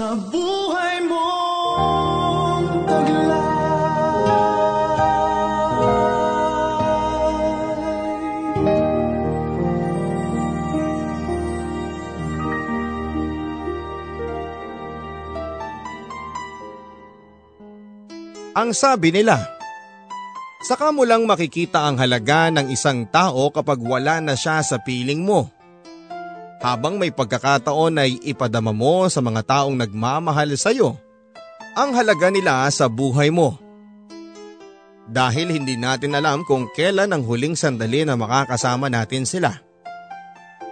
Sa buhay mong taglay Ang sabi nila, saka mo lang makikita ang halaga ng isang tao kapag wala na siya sa piling mo. Habang may pagkakataon ay ipadama mo sa mga taong nagmamahal sa iyo ang halaga nila sa buhay mo. Dahil hindi natin alam kung kailan ang huling sandali na makakasama natin sila.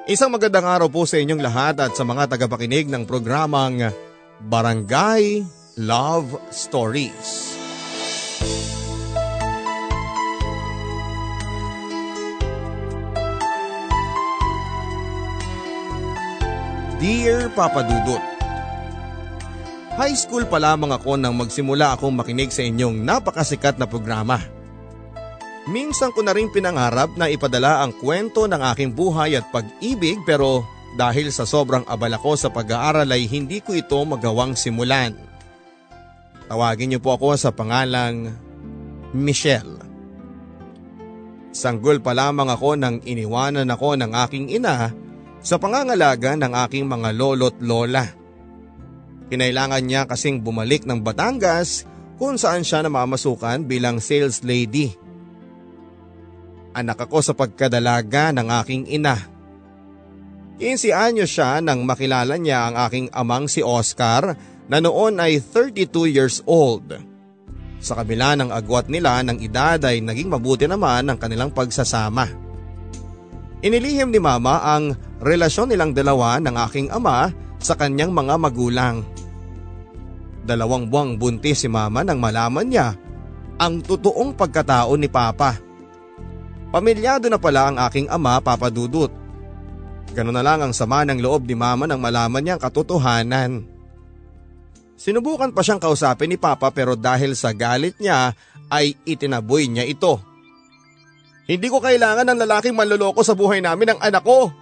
Isang magandang araw po sa inyong lahat at sa mga tagapakinig ng programang Barangay Love Stories. Dear Papa Dudut, High school pa lamang ako nang magsimula akong makinig sa inyong napakasikat na programa. Minsan ko na rin pinangarap na ipadala ang kwento ng aking buhay at pag-ibig pero dahil sa sobrang abala ko sa pag-aaral ay hindi ko ito magawang simulan. Tawagin niyo po ako sa pangalang Michelle. Sanggol pa lamang ako nang iniwanan ako ng aking ina sa pangangalaga ng aking mga lolo't lola. Kinailangan niya kasing bumalik ng Batangas kung saan siya namamasukan bilang sales lady. Anak ako sa pagkadalaga ng aking ina. 15 anyo siya nang makilala niya ang aking amang si Oscar na noon ay 32 years old. Sa kabila ng agwat nila ng edad ay naging mabuti naman ang kanilang pagsasama. Inilihim ni mama ang relasyon nilang dalawa ng aking ama sa kanyang mga magulang. Dalawang buwang buntis si mama nang malaman niya ang totoong pagkatao ni papa. Pamilyado na pala ang aking ama Papa Dudut. Ganun na lang ang sama ng loob ni mama nang malaman niya ang katotohanan. Sinubukan pa siyang kausapin ni Papa pero dahil sa galit niya ay itinaboy niya ito. Hindi ko kailangan ng lalaking manloloko sa buhay namin ng anak ko.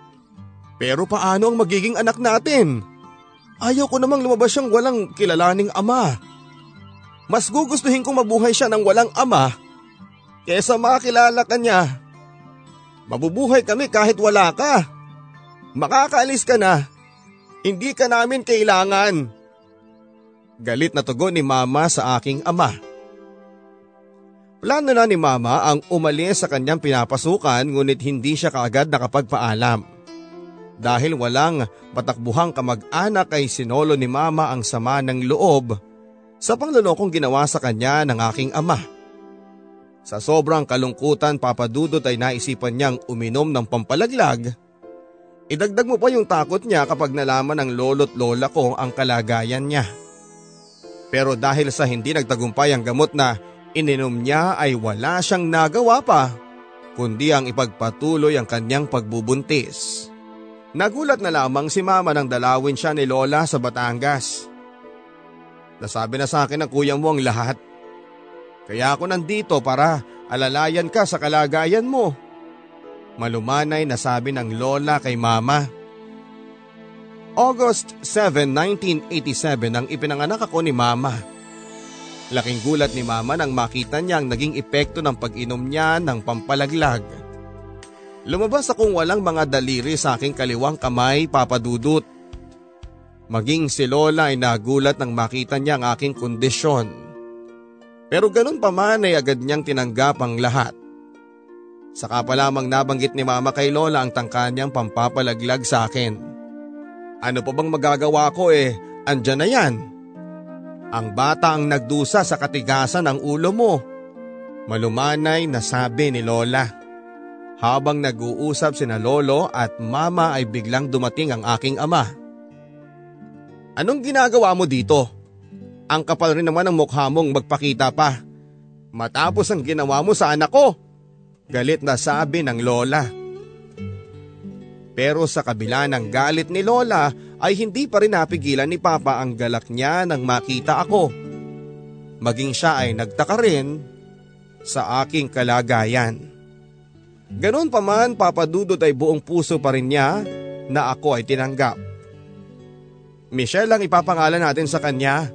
Pero paano ang magiging anak natin? Ayaw ko namang lumabas siyang walang kilalaning ama. Mas gugustuhin kong mabuhay siya ng walang ama kesa makilala ka niya. Mabubuhay kami kahit wala ka. Makakaalis ka na. Hindi ka namin kailangan. Galit na tugon ni mama sa aking ama. Plano na ni mama ang umalis sa kanyang pinapasukan ngunit hindi siya kaagad nakapagpaalam. Dahil walang patakbuhang kamag-anak ay sinolo ni mama ang sama ng loob sa panglulokong ginawa sa kanya ng aking ama. Sa sobrang kalungkutan papadudot ay naisipan niyang uminom ng pampalaglag. Idagdag mo pa yung takot niya kapag nalaman ng lolo't lola ko ang kalagayan niya. Pero dahil sa hindi nagtagumpay ang gamot na ininom niya ay wala siyang nagawa pa kundi ang ipagpatuloy ang kanyang pagbubuntis. Nagulat na lamang si mama nang dalawin siya ni Lola sa Batangas. Nasabi na sa akin ng kuya mo ang lahat. Kaya ako nandito para alalayan ka sa kalagayan mo. Malumanay na sabi ng Lola kay mama. August 7, 1987 nang ipinanganak ako ni Mama. Laking gulat ni Mama nang makita niya ang naging epekto ng pag-inom niya ng pampalaglag. Lumabas akong walang mga daliri sa aking kaliwang kamay papadudot. Maging si Lola ay nagulat nang makita niya ang aking kondisyon. Pero ganun pa man ay agad niyang tinanggap ang lahat. Saka pa lamang nabanggit ni Mama kay Lola ang tangka niyang pampapalaglag sa akin. Ano pa bang magagawa ko eh, andyan na yan. Ang bata ang nagdusa sa katigasan ng ulo mo. Malumanay na sabi ni Lola. Habang nag-uusap sina Lolo at Mama ay biglang dumating ang aking ama. Anong ginagawa mo dito? Ang kapal rin naman ng mukha mong magpakita pa. Matapos ang ginawa mo sa anak ko. Galit na sabi ng Lola. Pero sa kabila ng galit ni Lola ay hindi pa rin napigilan ni Papa ang galak niya nang makita ako. Maging siya ay nagtaka rin sa aking kalagayan. Ganon pa man papadudot ay buong puso pa rin niya na ako ay tinanggap. Michelle ang ipapangalan natin sa kanya.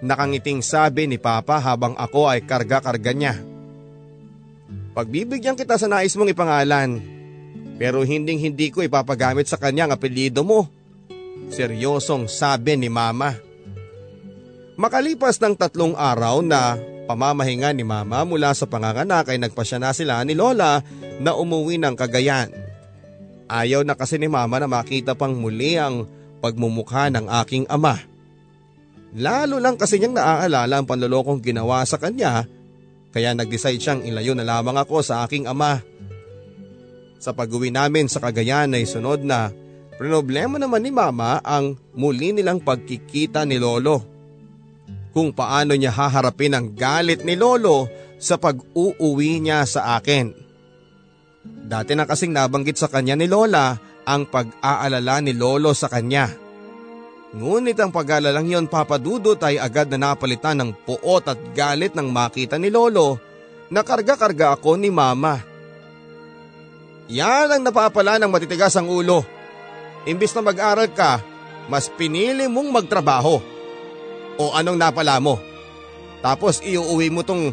Nakangiting sabi ni Papa habang ako ay karga-karga niya. Pagbibigyan kita sa nais mong ipangalan, pero hinding hindi ko ipapagamit sa kanya ang apelido mo. Seryosong sabi ni mama. Makalipas ng tatlong araw na pamamahinga ni mama mula sa panganganak ay nagpasya na sila ni Lola na umuwi ng Cagayan. Ayaw na kasi ni mama na makita pang muli ang pagmumukha ng aking ama. Lalo lang kasi niyang naaalala ang panlolokong ginawa sa kanya kaya nag-decide siyang ilayo na lamang ako sa aking ama. Sa pag-uwi namin sa Cagayan ay sunod na problema naman ni Mama ang muli nilang pagkikita ni Lolo. Kung paano niya haharapin ang galit ni Lolo sa pag-uuwi niya sa akin. Dati na kasing nabanggit sa kanya ni Lola ang pag-aalala ni Lolo sa kanya. Ngunit ang pag-aalalang yon papadudot ay agad na napalitan ng puot at galit nang makita ni Lolo na karga-karga ako ni Mama. Yan ang napapala ng matitigas ang ulo. Imbis na mag-aral ka, mas pinili mong magtrabaho. O anong napala mo? Tapos iuuwi mo tong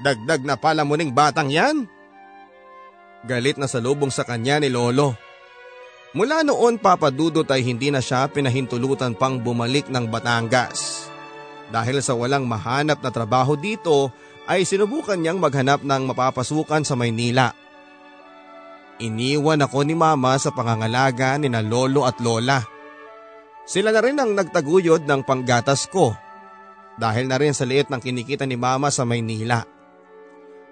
dagdag na palamuning batang yan? Galit na salubong sa kanya ni Lolo. Mula noon papadudot ay hindi na siya pinahintulutan pang bumalik ng Batangas. Dahil sa walang mahanap na trabaho dito ay sinubukan niyang maghanap ng mapapasukan sa Maynila. Iniwan ako ni mama sa pangangalaga ni na lolo at lola. Sila na rin ang nagtaguyod ng panggatas ko dahil na rin sa liit ng kinikita ni mama sa Maynila.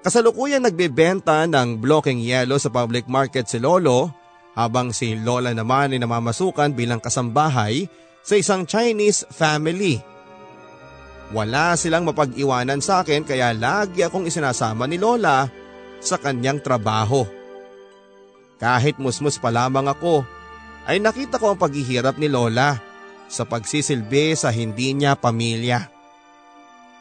Kasalukuyan nagbebenta ng blocking yellow sa public market si lolo habang si Lola naman ay namamasukan bilang kasambahay sa isang Chinese family. Wala silang mapag-iwanan sa akin kaya lagi akong isinasama ni Lola sa kanyang trabaho. Kahit musmus pa lamang ako, ay nakita ko ang paghihirap ni Lola sa pagsisilbi sa hindi niya pamilya.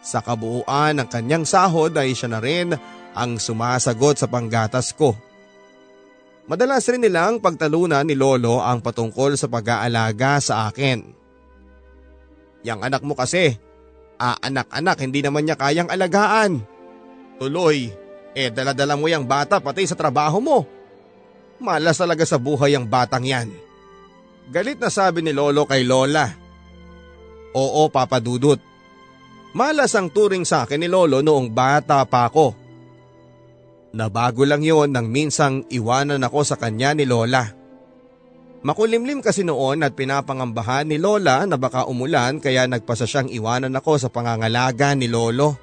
Sa kabuuan ng kanyang sahod ay siya na rin ang sumasagot sa panggatas ko. Madalas rin nilang pagtalunan ni Lolo ang patungkol sa pag-aalaga sa akin. Yang anak mo kasi, ah anak-anak hindi naman niya kayang alagaan. Tuloy, eh daladala mo yung bata pati sa trabaho mo. Malas talaga sa buhay ang batang yan. Galit na sabi ni Lolo kay Lola. Oo Papa Dudut. Malas ang turing sa akin ni Lolo noong bata pa ako. Nabago lang yon nang minsang iwanan ako sa kanya ni Lola. Makulimlim kasi noon at pinapangambahan ni Lola na baka umulan kaya nagpasa siyang iwanan ako sa pangangalaga ni Lolo.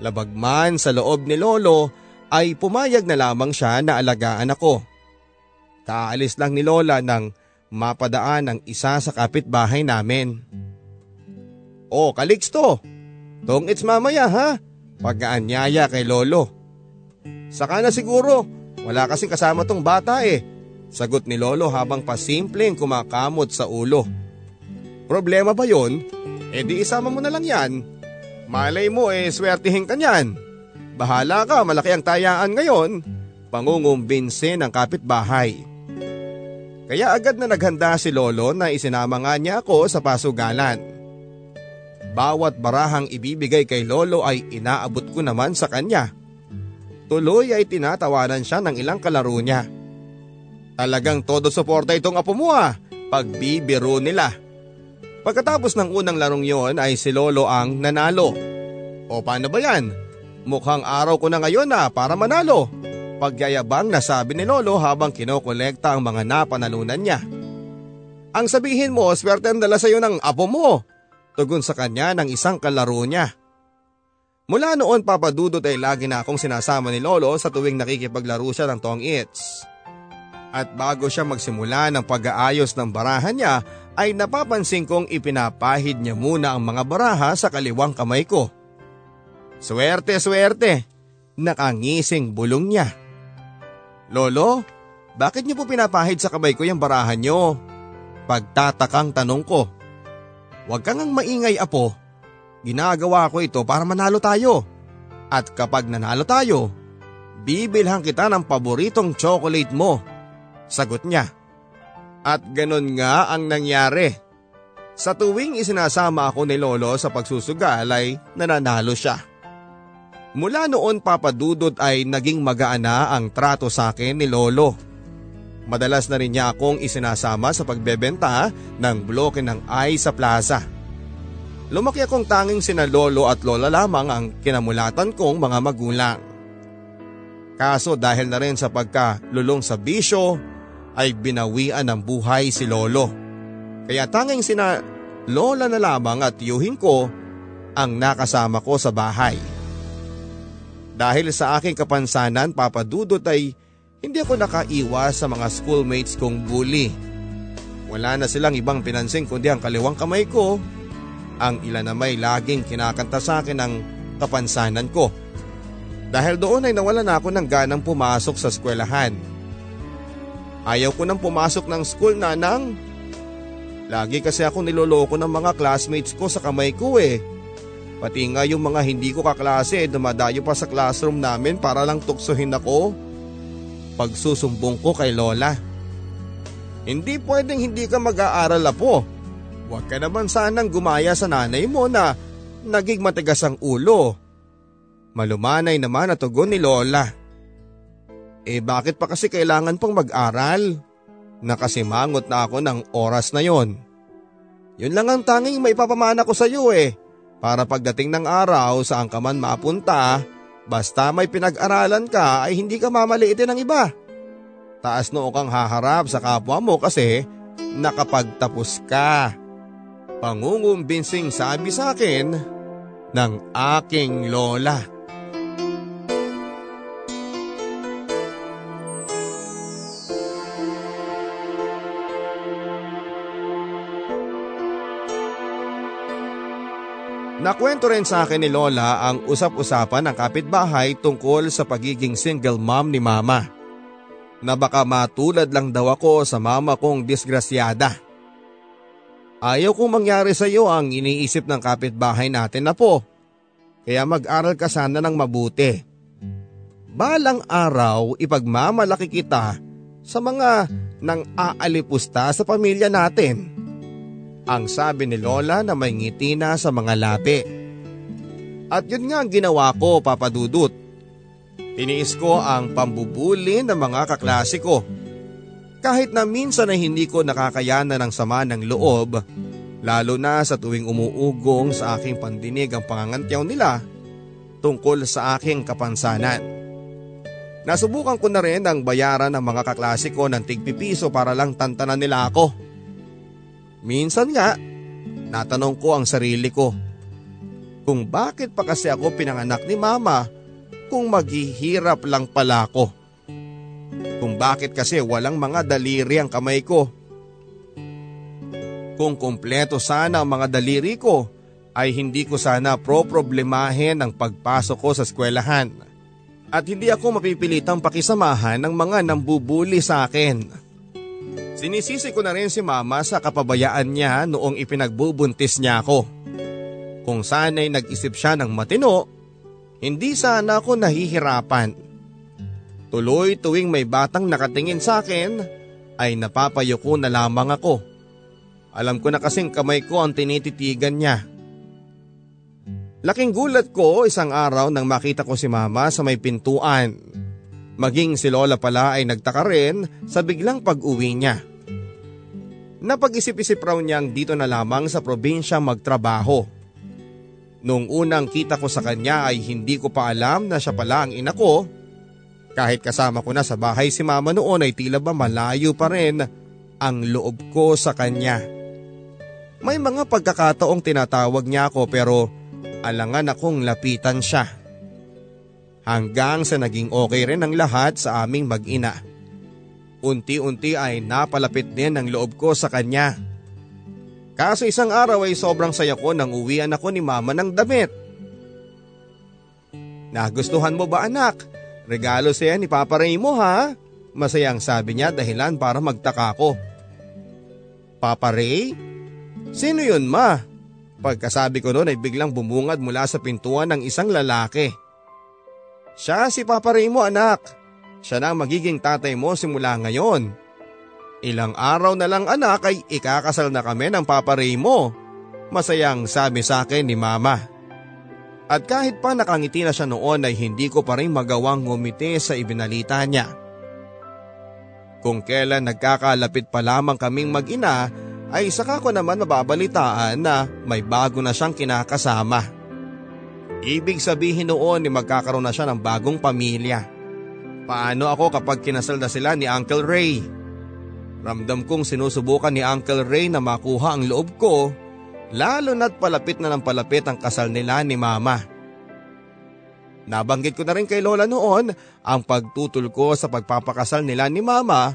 Labagman sa loob ni Lolo ay pumayag na lamang siya na alagaan ako. Kaalis lang ni Lola nang mapadaan ang isa sa kapitbahay namin. Oh, Calixto! Tong it's mamaya ha? Pag-aanyaya kay Lolo. Saka na siguro, wala kasing kasama tong bata eh. Sagot ni Lolo habang pasimpleng kumakamot sa ulo. Problema ba yon? E di isama mo na lang yan. Malay mo eh swertihin ka niyan. Bahala ka, malaki ang tayaan ngayon. Pangungumbinse ng kapitbahay. Kaya agad na naghanda si Lolo na isinama nga niya ako sa pasugalan. Bawat barahang ibibigay kay Lolo ay inaabot ko naman sa kanya. Tuloy ay tinatawanan siya ng ilang kalaro niya. Talagang todo suporta itong apo mo ah, pagbibiro nila. Pagkatapos ng unang larong yon ay si Lolo ang nanalo. O paano ba yan? Mukhang araw ko na ngayon na para manalo. Pagyayabang nasabi ni Lolo habang kinokolekta ang mga napanalunan niya. Ang sabihin mo, swerte ang dala sa iyo ng apo mo. Tugon sa kanya ng isang kalaro niya. Mula noon papadudot ay lagi na akong sinasama ni Lolo sa tuwing nakikipaglaro siya ng tong its. At bago siya magsimula ng pag-aayos ng barahan niya ay napapansin kong ipinapahid niya muna ang mga baraha sa kaliwang kamay ko. Swerte, swerte! Nakangising bulong niya. Lolo, bakit niyo po pinapahid sa kamay ko yung barahan niyo? Pagtatakang tanong ko. Huwag kang ang maingay apo, Ginagawa ko ito para manalo tayo. At kapag nanalo tayo, bibilhan kita ng paboritong chocolate mo. Sagot niya. At ganun nga ang nangyari. Sa tuwing isinasama ako ni Lolo sa pagsusugal ay nananalo siya. Mula noon papadudot ay naging magaan na ang trato sa akin ni Lolo. Madalas na rin niya akong isinasama sa pagbebenta ng bloke ng ay sa plaza. Lumaki akong tanging sina lolo at lola lamang ang kinamulatan kong mga magulang. Kaso dahil na rin sa pagkalulong sa bisyo ay binawian ng buhay si lolo. Kaya tanging sina lola na lamang at yuhin ko ang nakasama ko sa bahay. Dahil sa aking kapansanan papadudot ay hindi ako nakaiwas sa mga schoolmates kong bully. Wala na silang ibang pinansing kundi ang kaliwang kamay ko ang ilan na may laging kinakanta sa akin ng kapansanan ko. Dahil doon ay nawala na ako ng ganang pumasok sa eskwelahan. Ayaw ko nang pumasok ng school nanang. Lagi kasi ako niloloko ng mga classmates ko sa kamay ko eh. Pati nga yung mga hindi ko kaklase dumadayo pa sa classroom namin para lang tuksohin ako. Pagsusumbong ko kay Lola. Hindi pwedeng hindi ka mag-aaral apo. Huwag ka naman sanang gumaya sa nanay mo na naging matigas ang ulo. Malumanay naman na tugon ni Lola. Eh bakit pa kasi kailangan pang mag-aral? Nakasimangot na ako ng oras na yon. Yun lang ang tanging may papamana ko sa iyo eh. Para pagdating ng araw saan ka man mapunta, basta may pinag-aralan ka ay hindi ka mamaliitin ng iba. Taas noo kang haharap sa kapwa mo kasi nakapagtapos ka. Pangungumbinsing sabi sa akin ng aking lola. Nakwento rin sa akin ni Lola ang usap-usapan ng kapitbahay tungkol sa pagiging single mom ni mama. Na baka matulad lang daw ako sa mama kong disgrasyada. Ayaw kong mangyari sa iyo ang iniisip ng kapitbahay natin na po. Kaya mag-aral ka sana ng mabuti. Balang araw ipagmamalaki kita sa mga nang aalipusta sa pamilya natin ang sabi ni Lola na may ngiti na sa mga labi. At yun nga ang ginawa ko papadudot. Tiniis ko ang pambubuli ng mga kaklase ko. Kahit na minsan ay hindi ko nakakayanan ng sama ng loob, lalo na sa tuwing umuugong sa aking pandinig ang pangangantyaw nila tungkol sa aking kapansanan. Nasubukan ko na rin ang bayaran ng mga kaklase ko ng tigpipiso para lang tantanan nila ako. Minsan nga, natanong ko ang sarili ko kung bakit pa kasi ako pinanganak ni mama kung maghihirap lang pala ako. Kung bakit kasi walang mga daliri ang kamay ko. Kung kumpleto sana ang mga daliri ko, ay hindi ko sana pro-problemahin ang pagpasok ko sa eskwelahan. At hindi ako mapipilitang pakisamahan ng mga nambubuli sa akin. Sinisisi ko na rin si mama sa kapabayaan niya noong ipinagbubuntis niya ako. Kung sana'y nag-isip siya ng matino, hindi sana ako nahihirapan. Tuloy tuwing may batang nakatingin sa akin, ay napapayuko na lamang ako. Alam ko na kasing kamay ko ang tinititigan niya. Laking gulat ko isang araw nang makita ko si mama sa may pintuan. Maging si Lola pala ay nagtaka rin sa biglang pag-uwi niya. Napag-isip-isip raw niyang dito na lamang sa probinsya magtrabaho. Noong unang kita ko sa kanya ay hindi ko pa alam na siya pala ang ina ko. Kahit kasama ko na sa bahay si mama noon ay tila ba malayo pa rin ang loob ko sa kanya. May mga pagkakataong tinatawag niya ako pero alangan akong lapitan siya. Hanggang sa naging okay rin ang lahat sa aming mag-ina. Unti-unti ay napalapit din ang loob ko sa kanya. Kaso isang araw ay sobrang saya ko nang uwian ako ni mama ng damit. Nagustuhan mo ba anak? Regalo siya ni Papa Ray mo ha? Masayang sabi niya dahilan para magtaka ko. Papa Ray? Sino yun ma? Pagkasabi ko noon ay biglang bumungad mula sa pintuan ng isang lalaki. Siya si Papa Ray mo anak. Siya na ang magiging tatay mo simula ngayon. Ilang araw na lang anak ay ikakasal na kami ng paparay mo. Masayang sabi sa akin ni mama. At kahit pa nakangiti na siya noon ay hindi ko pa rin magawang ngumiti sa ibinalita niya. Kung kailan nagkakalapit pa lamang kaming mag-ina ay saka ko naman mababalitaan na may bago na siyang kinakasama. Ibig sabihin noon ni magkakaroon na siya ng bagong pamilya. Paano ako kapag kinasal na sila ni Uncle Ray? Ramdam kong sinusubukan ni Uncle Ray na makuha ang loob ko, lalo na't palapit na ng palapit ang kasal nila ni Mama. Nabanggit ko na rin kay Lola noon ang pagtutol ko sa pagpapakasal nila ni Mama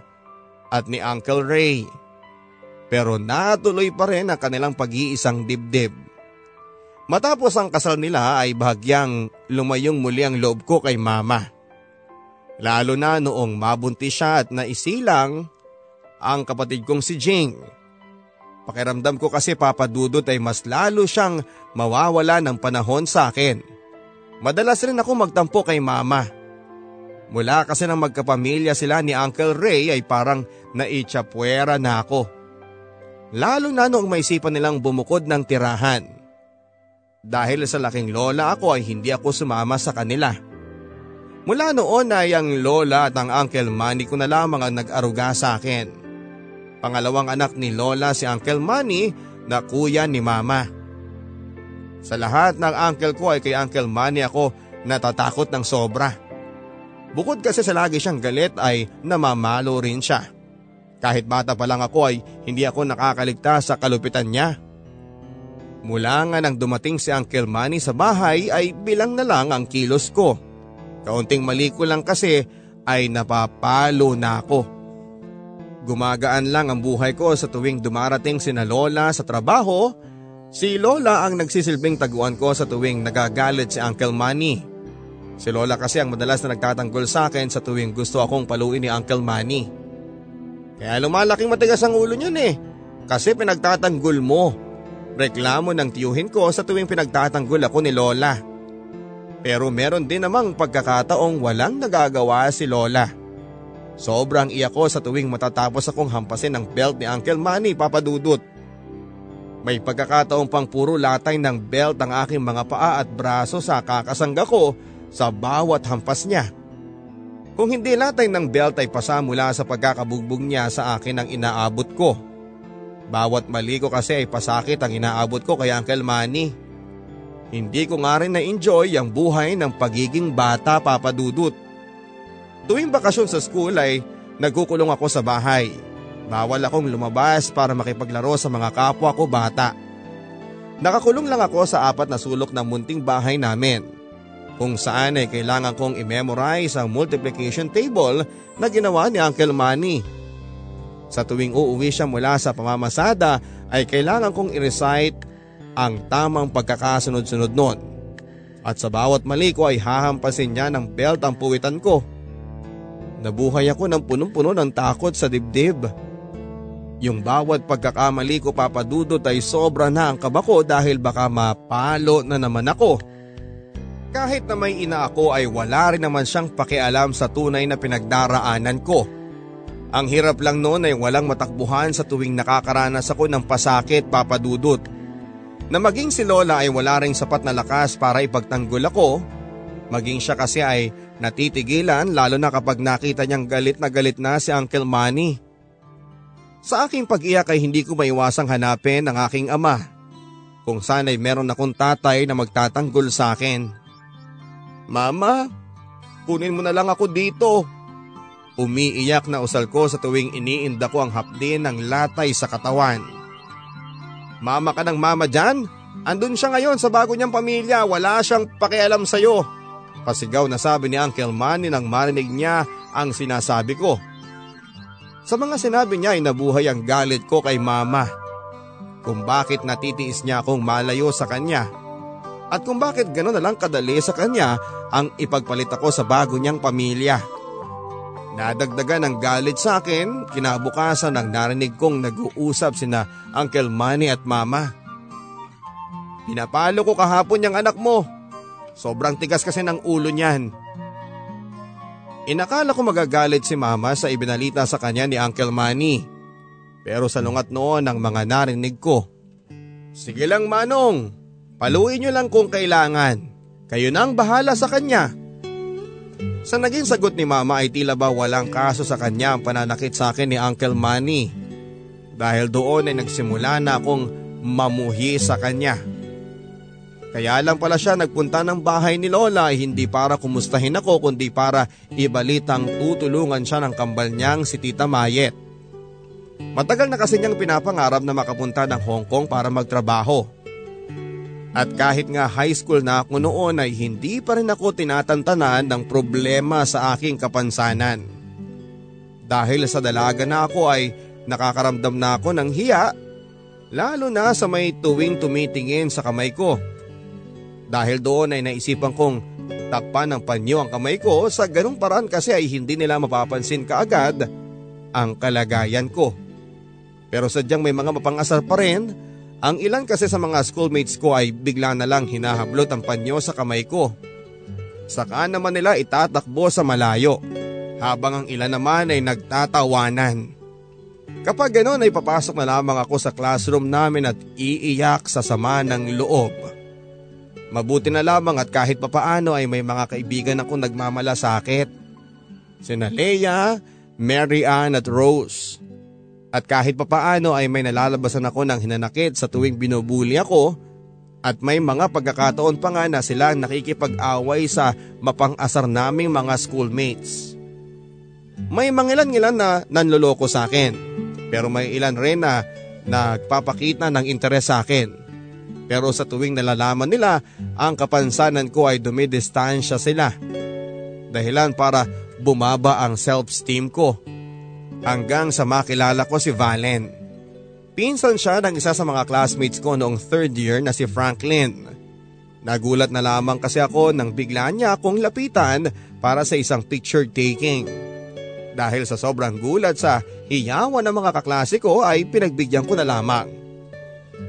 at ni Uncle Ray. Pero natuloy pa rin ang kanilang pag-iisang dibdib. Matapos ang kasal nila ay bahagyang lumayong muli ang loob ko kay Mama. Lalo na noong mabuntis siya at naisilang ang kapatid kong si Jing. Pakiramdam ko kasi papadudot ay mas lalo siyang mawawala ng panahon sa akin. Madalas rin ako magtampo kay mama. Mula kasi nang magkapamilya sila ni Uncle Ray ay parang naitsapwera na ako. Lalo na noong maisipan nilang bumukod ng tirahan. Dahil sa laking lola ako ay hindi ako sumama sa kanila. Mula noon ay ang lola at ang Uncle Manny ko na lamang ang nag-aruga sa akin. Pangalawang anak ni lola si Uncle Manny na kuya ni mama. Sa lahat ng uncle ko ay kay Uncle Manny ako natatakot ng sobra. Bukod kasi sa lagi siyang galit ay namamalo rin siya. Kahit bata pa lang ako ay hindi ako nakakaligtas sa kalupitan niya. Mula nga nang dumating si Uncle Manny sa bahay ay bilang na lang ang kilos ko. Kaunting mali ko lang kasi ay napapalo na ako. Gumagaan lang ang buhay ko sa tuwing dumarating si na Lola sa trabaho. Si Lola ang nagsisilbing taguan ko sa tuwing nagagalit si Uncle Manny. Si Lola kasi ang madalas na nagtatanggol sa akin sa tuwing gusto akong paluin ni Uncle Manny. Kaya lumalaking matigas ang ulo niyan eh. Kasi pinagtatanggol mo. Reklamo ng tiyuhin ko sa tuwing pinagtatanggol ako ni Lola. Pero meron din namang pagkakataong walang nagagawa si Lola. Sobrang iyak ko sa tuwing matatapos akong hampasin ng belt ni Uncle Manny papadudot. May pagkakataong pang puro latay ng belt ang aking mga paa at braso sa kakasangga ko sa bawat hampas niya. Kung hindi latay ng belt ay pasa mula sa pagkakabugbog niya sa akin ang inaabot ko. Bawat mali ko kasi ay pasakit ang inaabot ko kay Uncle Manny. Hindi ko nga rin na-enjoy ang buhay ng pagiging bata papadudot. Tuwing bakasyon sa school ay nagkukulong ako sa bahay. Bawal akong lumabas para makipaglaro sa mga kapwa ko bata. Nakakulong lang ako sa apat na sulok ng munting bahay namin kung saan ay kailangan kong i-memorize ang multiplication table na ginawa ni Uncle Manny. Sa tuwing uuwi siya mula sa pamamasada ay kailangan kong i-recite ang tamang pagkakasunod-sunod noon. At sa bawat mali ko ay hahampasin niya ng belt ang puwitan ko. Nabuhay ako ng punong-puno ng takot sa dibdib. Yung bawat pagkakamali ko papadudot ay sobra na ang kabako dahil baka mapalo na naman ako. Kahit na may ina ako ay wala rin naman siyang pakialam sa tunay na pinagdaraanan ko. Ang hirap lang noon ay walang matakbuhan sa tuwing nakakaranas ako ng pasakit papadudot. Na maging si Lola ay wala ring sapat na lakas para ipagtanggol ako, maging siya kasi ay natitigilan lalo na kapag nakita niyang galit na galit na si Uncle Manny. Sa aking pag-iyak ay hindi ko maiwasang hanapin ang aking ama. Kung saan ay meron akong tatay na magtatanggol sa akin. Mama, kunin mo na lang ako dito. Umiiyak na usal ko sa tuwing iniinda ko ang hapdin ng latay sa katawan. Mama ka ng mama dyan? Andun siya ngayon sa bago niyang pamilya, wala siyang pakialam sa'yo. Pasigaw na sabi ni Uncle Manny nang marinig niya ang sinasabi ko. Sa mga sinabi niya ay nabuhay ang galit ko kay mama. Kung bakit natitiis niya akong malayo sa kanya. At kung bakit gano'n na lang kadali sa kanya ang ipagpalit ako sa bago niyang pamilya. Nadagdagan ng galit sa akin, kinabukasan nang narinig kong nag-uusap sina Uncle Manny at Mama. Pinapalo ko kahapon yung anak mo. Sobrang tigas kasi ng ulo niyan. Inakala ko magagalit si Mama sa ibinalita sa kanya ni Uncle Manny. Pero sa lungat noon ang mga narinig ko. Sige lang Manong, paluin niyo lang kung kailangan. Kayo na ang bahala sa kanya. Sa naging sagot ni mama ay tila ba walang kaso sa kanya ang pananakit sa akin ni Uncle Manny. Dahil doon ay nagsimula na akong mamuhi sa kanya. Kaya lang pala siya nagpunta ng bahay ni Lola hindi para kumustahin ako kundi para ibalitang tutulungan siya ng kambal niyang si Tita Mayet. Matagal na kasi niyang pinapangarap na makapunta ng Hong Kong para magtrabaho. At kahit nga high school na ako noon ay hindi pa rin ako tinatantanan ng problema sa aking kapansanan. Dahil sa dalaga na ako ay nakakaramdam na ako ng hiya, lalo na sa may tuwing tumitingin sa kamay ko. Dahil doon ay naisipan kong takpan ng panyo ang kamay ko sa ganung paraan kasi ay hindi nila mapapansin kaagad ang kalagayan ko. Pero sadyang may mga mapangasar pa rin, ang ilan kasi sa mga schoolmates ko ay bigla na lang hinahablot ang panyo sa kamay ko. Saka naman nila itatakbo sa malayo, habang ang ilan naman ay nagtatawanan. Kapag ganoon ay papasok na lamang ako sa classroom namin at iiyak sa sama ng loob. Mabuti na lamang at kahit papaano ay may mga kaibigan akong nagmamalasakit. Sina Leia, Mary Ann at Rose. At kahit papaano ay may nalalabasan ako ng hinanakit sa tuwing binubuli ako at may mga pagkakataon pa nga na sila nakikipag-away sa mapang-asar naming mga schoolmates. May mga ilan-ilan na nanloloko sa akin pero may ilan rin na nagpapakita ng interes sa akin. Pero sa tuwing nalalaman nila ang kapansanan ko ay dumidistansya sila. Dahilan para bumaba ang self-esteem ko hanggang sa makilala ko si Valen. Pinsan siya ng isa sa mga classmates ko noong third year na si Franklin. Nagulat na lamang kasi ako nang bigla niya akong lapitan para sa isang picture taking. Dahil sa sobrang gulat sa hiyawan ng mga kaklase ko ay pinagbigyan ko na lamang.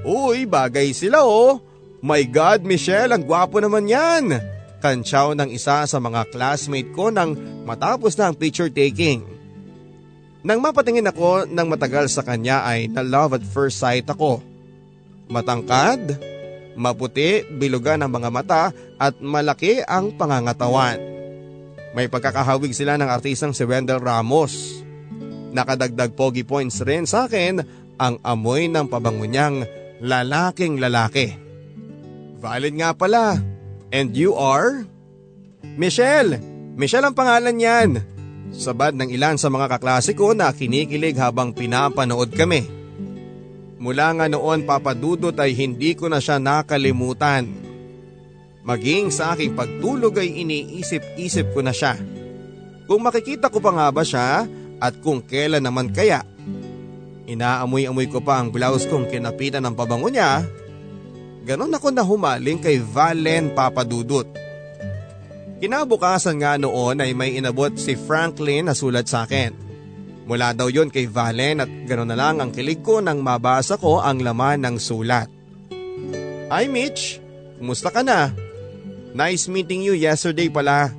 Uy, bagay sila oh! My God, Michelle, ang gwapo naman yan! Kantsaw ng isa sa mga classmate ko nang matapos na ang picture taking. Nang mapatingin ako ng matagal sa kanya ay na love at first sight ako. Matangkad, maputi, bilugan ang mga mata at malaki ang pangangatawan. May pagkakahawig sila ng artistang si Wendell Ramos. Nakadagdag pogi points rin sa akin ang amoy ng pabango niyang lalaking lalaki. Valid nga pala. And you are? Michelle! Michelle ang pangalan niyan. Sabad ng ilan sa mga kaklase ko na kinikilig habang pinapanood kami. Mula nga noon papadudot ay hindi ko na siya nakalimutan. Maging sa aking pagtulog ay iniisip-isip ko na siya. Kung makikita ko pa nga ba siya at kung kailan naman kaya. Inaamoy-amoy ko pa ang blouse kong kinapitan ng pabango niya. Ganon ako na humaling kay Valen Papadudut. Kinabukasan nga noon ay may inabot si Franklin na sulat sa akin. Mula daw yon kay Valen at gano'n na lang ang kilig ko nang mabasa ko ang laman ng sulat. Hi Mitch, kumusta ka na? Nice meeting you yesterday pala.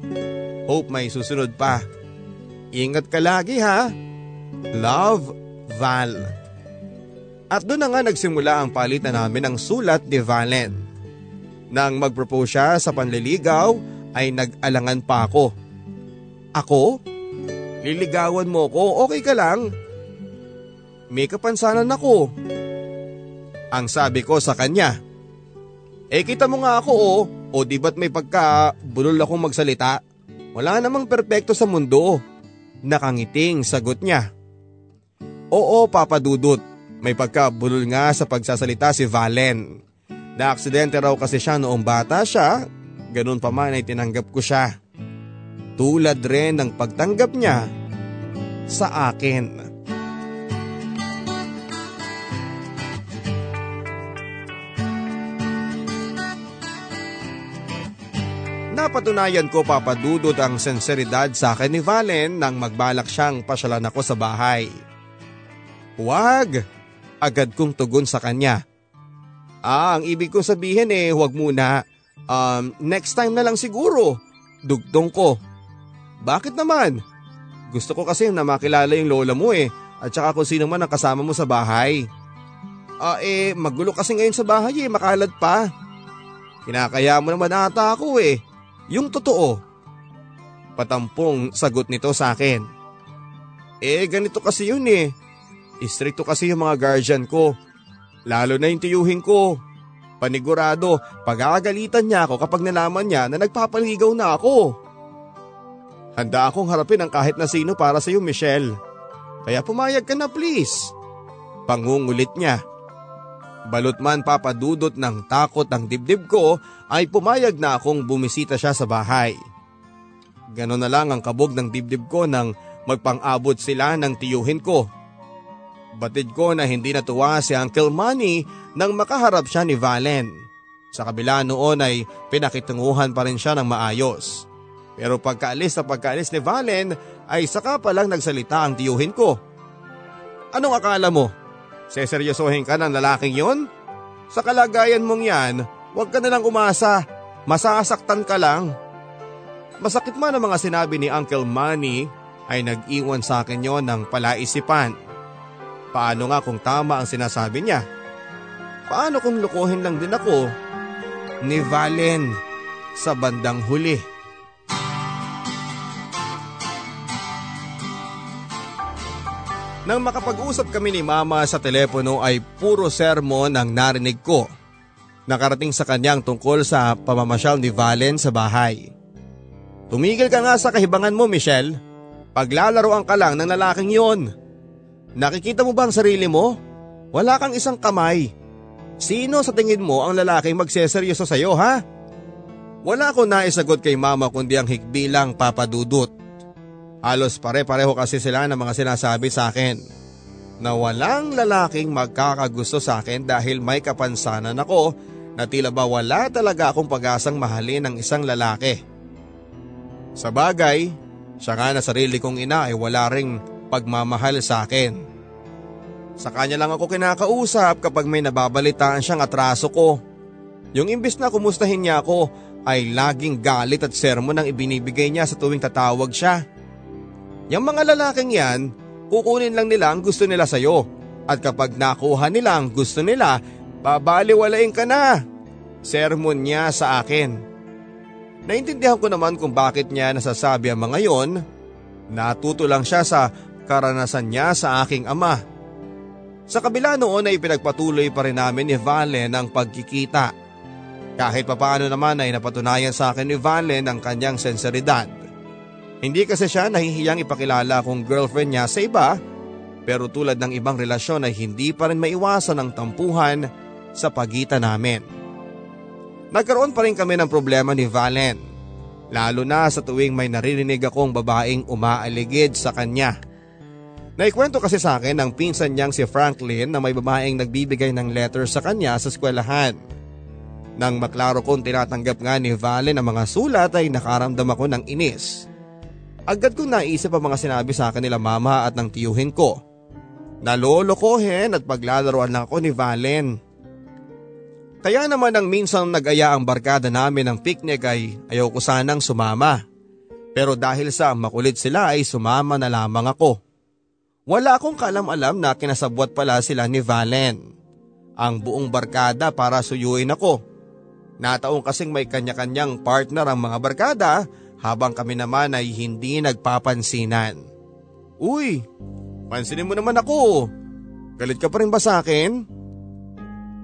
Hope may susunod pa. Ingat ka lagi ha. Love, Val. At doon na nga nagsimula ang palitan namin ng sulat ni Valen. Nang mag-propose siya sa panliligaw ay nag-alangan pa ako. Ako? Liligawan mo ko, okay ka lang? May kapansanan ako. Ang sabi ko sa kanya. Eh kita mo nga ako oh, o di ba't may pagka bulol akong magsalita? Wala namang perpekto sa mundo. Nakangiting sagot niya. Oo papadudot, may pagkabulol nga sa pagsasalita si Valen. Na-aksidente raw kasi siya noong bata siya, ganun pa man ay tinanggap ko siya. Tulad rin ng pagtanggap niya sa akin. Napatunayan ko papadudot ang senseridad sa akin ni Valen nang magbalak siyang pasyalan ako sa bahay. Huwag! Agad kong tugon sa kanya. Ah, ang ibig ko sabihin eh, huwag muna. Um, next time na lang siguro. Dugtong ko. Bakit naman? Gusto ko kasi na makilala yung lola mo eh, at saka kung sino man ang kasama mo sa bahay. Ah eh, magulo kasi ngayon sa bahay eh, makalat pa. Kinakaya mo naman ata ako eh. Yung totoo. Patampong sagot nito sa akin. Eh ganito kasi yun eh. Istrikto kasi yung mga guardian ko. Lalo na yung tiyuhin ko. Panigurado, pag-aagalitan niya ako kapag nalaman niya na nagpapaligaw na ako. Handa akong harapin ang kahit na sino para sa iyo, Michelle. Kaya pumayag ka na please. Pangungulit niya. Balot man papadudot ng takot ang dibdib ko ay pumayag na akong bumisita siya sa bahay. Ganon na lang ang kabog ng dibdib ko nang magpang-abot sila ng tiyuhin ko. Batid ko na hindi natuwa si Uncle Manny nang makaharap siya ni Valen. Sa kabila noon ay pinakitunguhan pa rin siya ng maayos. Pero pagkaalis na pagkaalis ni Valen ay saka pa lang nagsalita ang tiyuhin ko Anong akala mo? Seseryosohin ka ng lalaking yon? Sa kalagayan mong yan, huwag ka nalang umasa. Masasaktan ka lang. Masakit man ang mga sinabi ni Uncle Manny ay nag-iwan sa akin yon ng palaisipan. Paano nga kung tama ang sinasabi niya? Paano kung lukuhin lang din ako ni Valen sa bandang huli? Nang makapag-usap kami ni mama sa telepono ay puro sermon ang narinig ko. Nakarating sa kanyang tungkol sa pamamasyal ni Valen sa bahay. Tumigil ka nga sa kahibangan mo Michelle. Paglalaroan ka lang ng lalaking yon. Nakikita mo ba ang sarili mo? Wala kang isang kamay. Sino sa tingin mo ang lalaking magseseryoso sa iyo ha? Wala akong naisagot kay mama kundi ang higbilang papadudot. Halos pare-pareho kasi sila ng mga sinasabi sa akin na walang lalaking magkakagusto sa akin dahil may kapansanan ako na tila ba wala talaga akong pag-asang mahalin ng isang lalaki. Sa bagay, siya nga na sarili kong ina ay wala ring pagmamahal sa akin. Sa kanya lang ako kinakausap kapag may nababalitaan siyang atraso ko. Yung imbis na kumustahin niya ako ay laging galit at sermon ang ibinibigay niya sa tuwing tatawag siya. Yung mga lalaking yan, kukunin lang nila ang gusto nila sa'yo. At kapag nakuha nila ang gusto nila, babaliwalain ka na. Sermon niya sa akin. Naintindihan ko naman kung bakit niya nasasabi ang mga yon. Natuto lang siya sa karanasan niya sa aking ama. Sa kabila noon ay pinagpatuloy pa rin namin ni Valen ang pagkikita. Kahit papaano naman ay napatunayan sa akin ni Valen ang kanyang senseridad. Hindi kasi siya nahihiyang ipakilala kung girlfriend niya sa iba pero tulad ng ibang relasyon ay hindi pa rin maiwasan ang tampuhan sa pagitan namin. Nagkaroon pa rin kami ng problema ni Valen. Lalo na sa tuwing may naririnig akong babaeng umaaligid sa kanya. Naikwento kasi sa akin ng pinsan niyang si Franklin na may babaeng nagbibigay ng letter sa kanya sa eskwelahan. Nang maklaro kong tinatanggap nga ni Valen ang mga sulat ay nakaramdam ako ng inis. Agad kong naisip ang mga sinabi sa akin nila mama at ng tiyuhin ko. Nalolokohin at paglalaroan lang ako ni Valen. Kaya naman ang minsan nag-aya ang barkada namin ng picnic ay ayaw ko sanang sumama. Pero dahil sa makulit sila ay sumama na lamang ako. Wala akong kalam-alam na kinasabwat pala sila ni Valen. Ang buong barkada para suyuin ako. Nataong kasing may kanya-kanyang partner ang mga barkada habang kami naman ay hindi nagpapansinan. Uy, pansinin mo naman ako. Galit ka pa rin ba sa akin?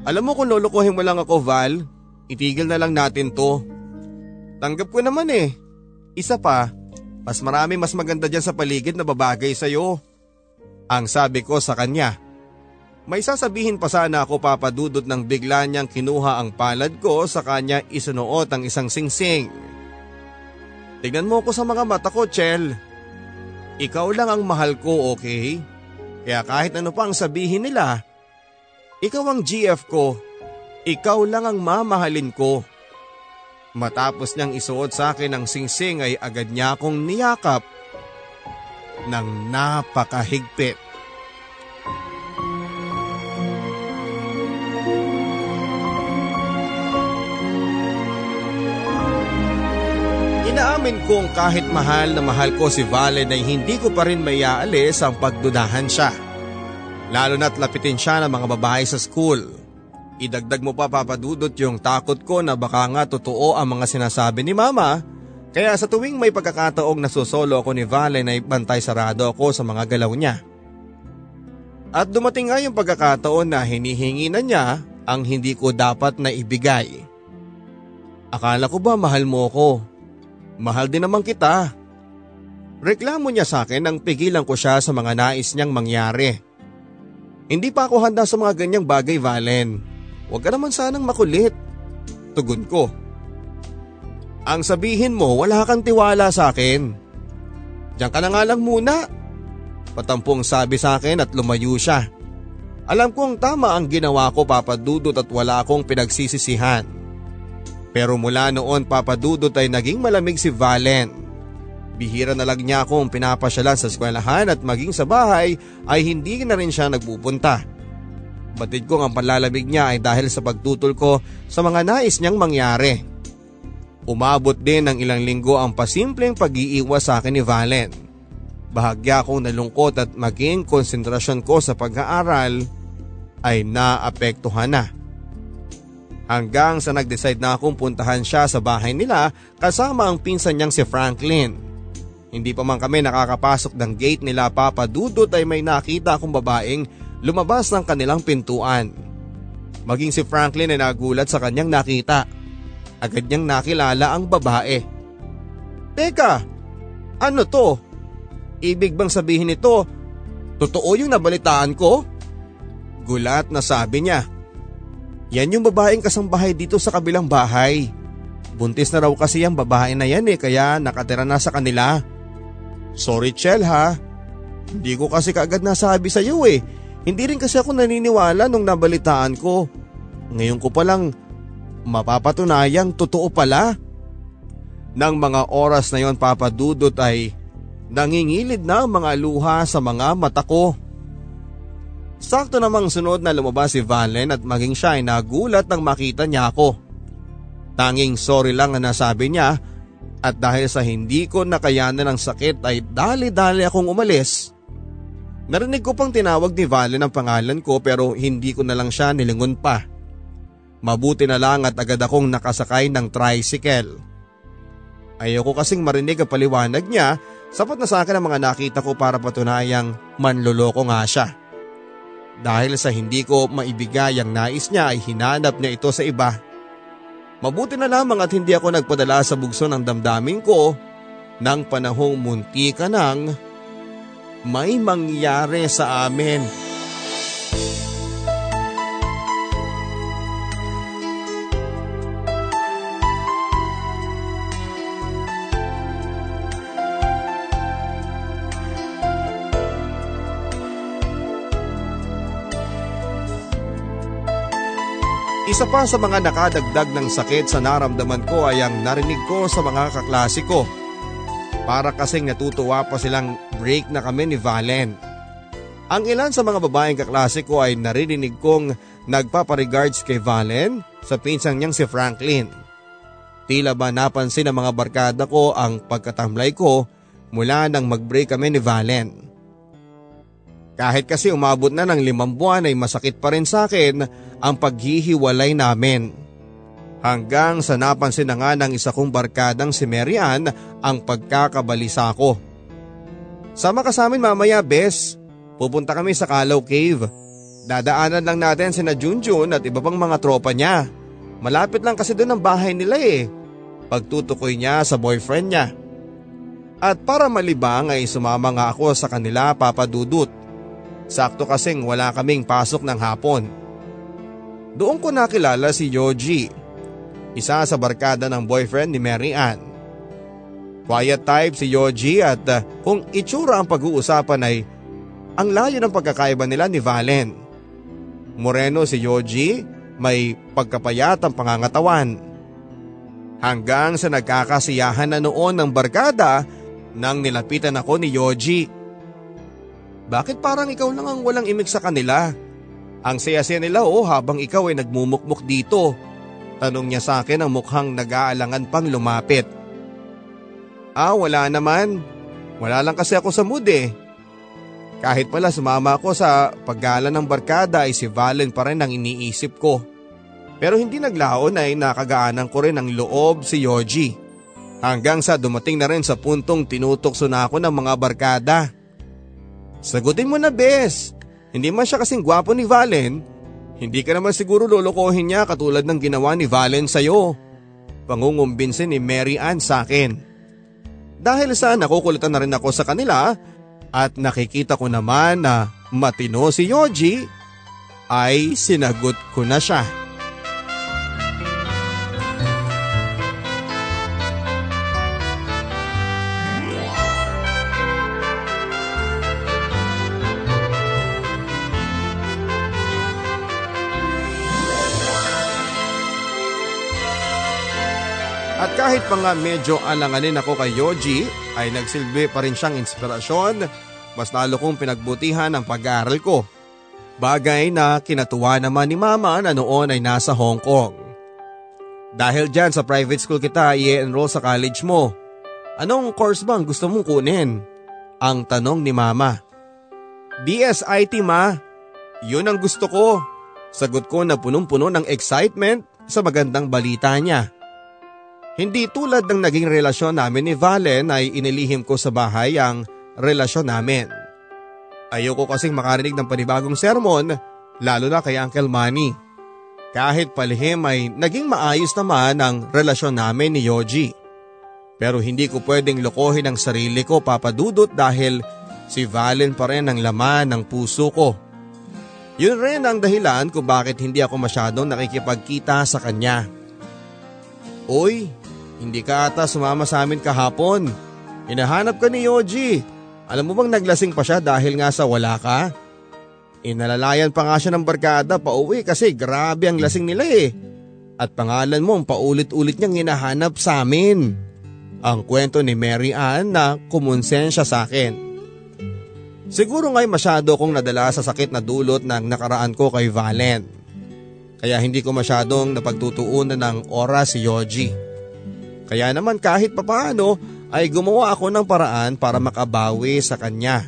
Alam mo kung lolokohin mo lang ako Val, itigil na lang natin to. Tanggap ko naman eh. Isa pa, mas marami mas maganda dyan sa paligid na babagay sa'yo. Ang sabi ko sa kanya. May sasabihin pa sana ako papadudot ng bigla niyang kinuha ang palad ko sa kanya isunuot ang isang singsing. Tignan mo ko sa mga mata ko, Chel. Ikaw lang ang mahal ko, okay? Kaya kahit ano pa ang sabihin nila, ikaw ang GF ko. Ikaw lang ang mamahalin ko. Matapos niyang isuot sa akin ang singsing ay agad niya akong niyakap ng napakahigpit. Inaamin kong kahit mahal na mahal ko si Valen ay hindi ko pa rin may aalis ang pagdudahan siya. Lalo na't lapitin siya ng mga babae sa school. Idagdag mo pa papadudot yung takot ko na baka nga totoo ang mga sinasabi ni mama kaya sa tuwing may pagkakataong nasusolo ako ni Valen ay bantay sarado ako sa mga galaw niya. At dumating nga yung pagkakataon na hinihingi na niya ang hindi ko dapat na ibigay. Akala ko ba mahal mo ko? Mahal din naman kita. Reklamo niya sa akin nang pigilan ko siya sa mga nais niyang mangyari. Hindi pa ako handa sa mga ganyang bagay, Valen. Huwag ka naman sanang makulit. Tugon ko. Ang sabihin mo, wala kang tiwala sa akin. Diyan ka na nga lang muna. Patampong sabi sa akin at lumayo siya. Alam kong tama ang ginawa ko papadudot at wala akong pinagsisisihan. Pero mula noon papadudot ay naging malamig si Valen. bihira na lang niya akong pinapasyalan sa eskwelahan at maging sa bahay ay hindi na rin siya nagpupunta. Batid ko ang panlalamig niya ay dahil sa pagtutol ko sa mga nais niyang mangyari. Umabot din ng ilang linggo ang pasimpleng pag-iiwas sa akin ni Valen. Bahagya akong nalungkot at maging konsentrasyon ko sa pag-aaral ay naapektuhan na. Hanggang sa nag-decide na akong puntahan siya sa bahay nila kasama ang pinsan niyang si Franklin. Hindi pa man kami nakakapasok ng gate nila Papa Dudot ay may nakita akong babaeng lumabas ng kanilang pintuan. Maging si Franklin ay nagulat sa kanyang nakita. Agad niyang nakilala ang babae. Teka, ano to? Ibig bang sabihin nito, totoo yung nabalitaan ko? Gulat na sabi niya. Yan yung babaeng kasambahay dito sa kabilang bahay. Buntis na raw kasi ang babae na yan eh kaya nakatira na sa kanila. Sorry Chel ha. Hindi ko kasi kaagad nasabi sa iyo eh. Hindi rin kasi ako naniniwala nung nabalitaan ko. Ngayon ko palang mapapatunayang totoo pala. Nang mga oras na yon papadudot ay nangingilid na mga luha sa mga mata ko. Sakto namang sunod na lumabas si Valen at maging siya ay nagulat nang makita niya ako. Tanging sorry lang na nasabi niya at dahil sa hindi ko nakayanan ng sakit ay dali-dali akong umalis. Narinig ko pang tinawag ni Valen ang pangalan ko pero hindi ko na lang siya nilingon pa. Mabuti na lang at agad akong nakasakay ng tricycle. Ayoko kasing marinig ang paliwanag niya sapat na sa akin ang mga nakita ko para patunayang manloloko nga siya. Dahil sa hindi ko maibigay ang nais niya ay hinanap niya ito sa iba. Mabuti na lamang at hindi ako nagpadala sa bugso ng damdamin ko nang panahong munti ka nang may mangyari sa amin. Isa pa sa mga nakadagdag ng sakit sa naramdaman ko ay ang narinig ko sa mga kaklase ko. Para kasing natutuwa pa silang break na kami ni Valen. Ang ilan sa mga babaeng kaklase ko ay narinig kong nagpaparegards kay Valen sa pinsang niyang si Franklin. Tila ba napansin ng mga barkada ko ang pagkatamlay ko mula nang mag-break kami ni Valen. Kahit kasi umabot na ng limang buwan ay masakit pa rin sa akin ang paghihiwalay namin. Hanggang sa napansin na nga ng isa kong barkadang si Marian ang pagkakabalisa ko. Sama ka sa amin mamaya, Bes. Pupunta kami sa Kalaw Cave. Dadaanan lang natin si na Junjun at iba pang mga tropa niya. Malapit lang kasi doon ang bahay nila eh. Pagtutukoy niya sa boyfriend niya. At para malibang ay sumama nga ako sa kanila papadudot. Sakto kasing wala kaming pasok ng hapon. Doon ko nakilala si Yoji, isa sa barkada ng boyfriend ni Mary Ann. Quiet type si Yoji at uh, kung itsura ang pag-uusapan ay ang layo ng pagkakaiba nila ni Valen. Moreno si Yoji, may pagkapayat ang pangangatawan. Hanggang sa nagkakasiyahan na noon ng barkada nang nilapitan ako ni Yoji. Bakit parang ikaw lang ang walang imig sa kanila? Ang saya-saya nila oh habang ikaw ay nagmumukmuk dito. Tanong niya sa akin ang mukhang nag-aalangan pang lumapit. Ah wala naman. Wala lang kasi ako sa mood eh. Kahit pala sumama ako sa paggala ng barkada ay si Valen pa rin ang iniisip ko. Pero hindi naglaon ay nakagaanan ko rin ang loob si Yoji. Hanggang sa dumating na rin sa puntong tinutokso na ako ng mga barkada. Sagutin mo na bes, hindi man siya kasing gwapo ni Valen, hindi ka naman siguro lolokohin niya katulad ng ginawa ni Valen sa'yo. Pangungumbinsin ni Mary Ann sa akin. Dahil sa nakukulitan na rin ako sa kanila at nakikita ko naman na matino si Yoji, ay sinagot ko na siya. At kahit pa nga medyo alanganin ako kay Yoji ay nagsilbi pa rin siyang inspirasyon mas lalo kong pinagbutihan ang pag-aaral ko. Bagay na kinatuwa naman ni mama na noon ay nasa Hong Kong. Dahil dyan sa private school kita i-enroll sa college mo. Anong course bang gusto mong kunin? Ang tanong ni mama. DSIT ma. Yun ang gusto ko. Sagot ko na punong-puno ng excitement sa magandang balita niya. Hindi tulad ng naging relasyon namin ni Valen ay inilihim ko sa bahay ang relasyon namin. Ayoko kasing makarinig ng panibagong sermon, lalo na kay Uncle Manny. Kahit palihim ay naging maayos naman ang relasyon namin ni Yoji. Pero hindi ko pwedeng lokohin ang sarili ko papadudot dahil si Valen pa rin ang laman ng puso ko. Yun rin ang dahilan kung bakit hindi ako masyadong nakikipagkita sa kanya. Uy, hindi ka ata sumama sa amin kahapon. Hinahanap ka ni Yoji. Alam mo bang naglasing pa siya dahil nga sa wala ka? Inalalayan pa nga siya ng barkada pa uwi kasi grabe ang lasing nila eh. At pangalan mo ang paulit-ulit niyang hinahanap sa amin. Ang kwento ni Mary Ann na kumonsensya sa akin. Siguro nga'y masyado kong nadala sa sakit na dulot ng nakaraan ko kay Valen. Kaya hindi ko masyadong napagtutuunan ng oras si Yoji. Kaya naman kahit papaano ay gumawa ako ng paraan para makabawi sa kanya.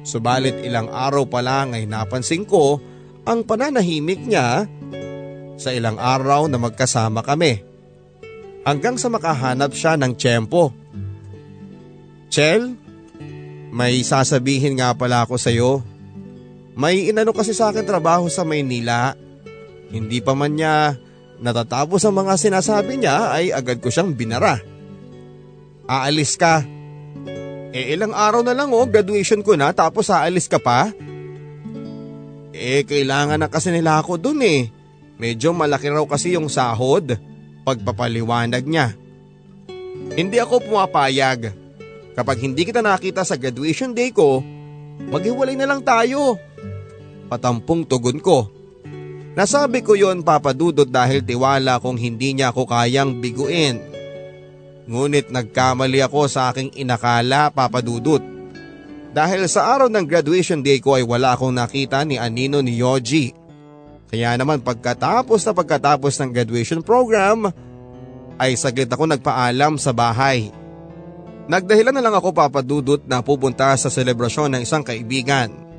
Subalit ilang araw pa lang ay napansin ko ang pananahimik niya sa ilang araw na magkasama kami. Hanggang sa makahanap siya ng tiyempo. Chel, may sasabihin nga pala ako sa iyo. May inano kasi sa akin trabaho sa Maynila. Hindi pa man niya natatapos ang mga sinasabi niya ay agad ko siyang binara. Aalis ka. Eh ilang araw na lang oh, graduation ko na tapos aalis ka pa? Eh kailangan na kasi nila ako dun eh. Medyo malaki raw kasi yung sahod. Pagpapaliwanag niya. Hindi ako pumapayag. Kapag hindi kita nakita sa graduation day ko, maghiwalay na lang tayo. Patampong tugon ko. Nasabi ko yon papadudot dahil tiwala kong hindi niya ako kayang biguin. Ngunit nagkamali ako sa aking inakala papadudot. Dahil sa araw ng graduation day ko ay wala akong nakita ni Anino ni Yoji. Kaya naman pagkatapos na pagkatapos ng graduation program, ay saglit ako nagpaalam sa bahay. Nagdahilan na lang ako papadudot na pupunta sa selebrasyon ng isang kaibigan.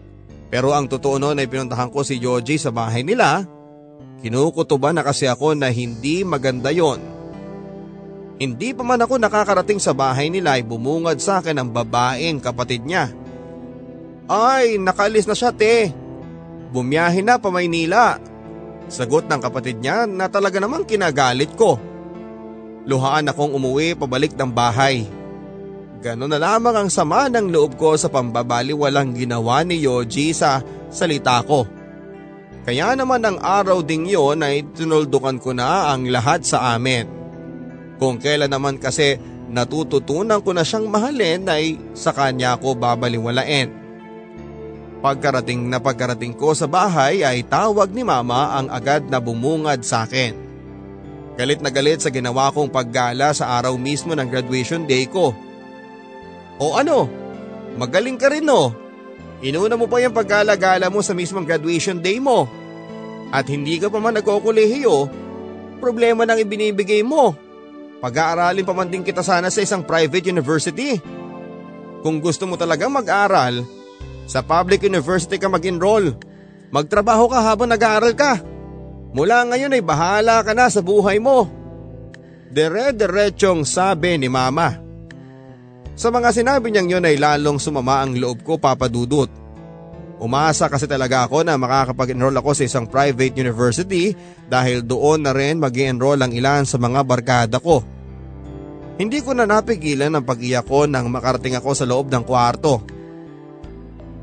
Pero ang totoo noon ay pinuntahan ko si Yoji sa bahay nila. Kinukutuban na kasi ako na hindi maganda yon hindi pa man ako nakakarating sa bahay nila ay bumungad sa akin ang babaeng kapatid niya. Ay, nakalis na siya te. Bumiyahin na pa Maynila. Sagot ng kapatid niya na talaga namang kinagalit ko. Luhaan akong umuwi pabalik ng bahay. Ganon na lamang ang sama ng loob ko sa pambabali walang ginawa ni Yoji sa salita ko. Kaya naman ang araw ding yon ay tinuldukan ko na ang lahat sa amin. Kung kailan naman kasi natututunan ko na siyang mahalin ay sa kanya ako babaliwalain. Pagkarating na pagkarating ko sa bahay ay tawag ni mama ang agad na bumungad sa akin. Galit na galit sa ginawa kong paggala sa araw mismo ng graduation day ko. O ano? Magaling ka rin no? Inuna mo pa yung paggala-gala mo sa mismong graduation day mo. At hindi ka pa man nagkukulehiyo, problema nang ibinibigay mo. Pag-aaralin pa man din kita sana sa isang private university. Kung gusto mo talagang mag-aral, sa public university ka mag-enroll. Magtrabaho ka habang nag-aaral ka. Mula ngayon ay bahala ka na sa buhay mo. Dere-derechong sabi ni mama. Sa mga sinabi niyang yun ay lalong sumama ang loob ko papadudot. Umasa kasi talaga ako na makakapag-enroll ako sa isang private university dahil doon na rin mag enroll ang ilan sa mga barkada ko. Hindi ko na napigilan ang pag-iyak ko nang makarating ako sa loob ng kwarto.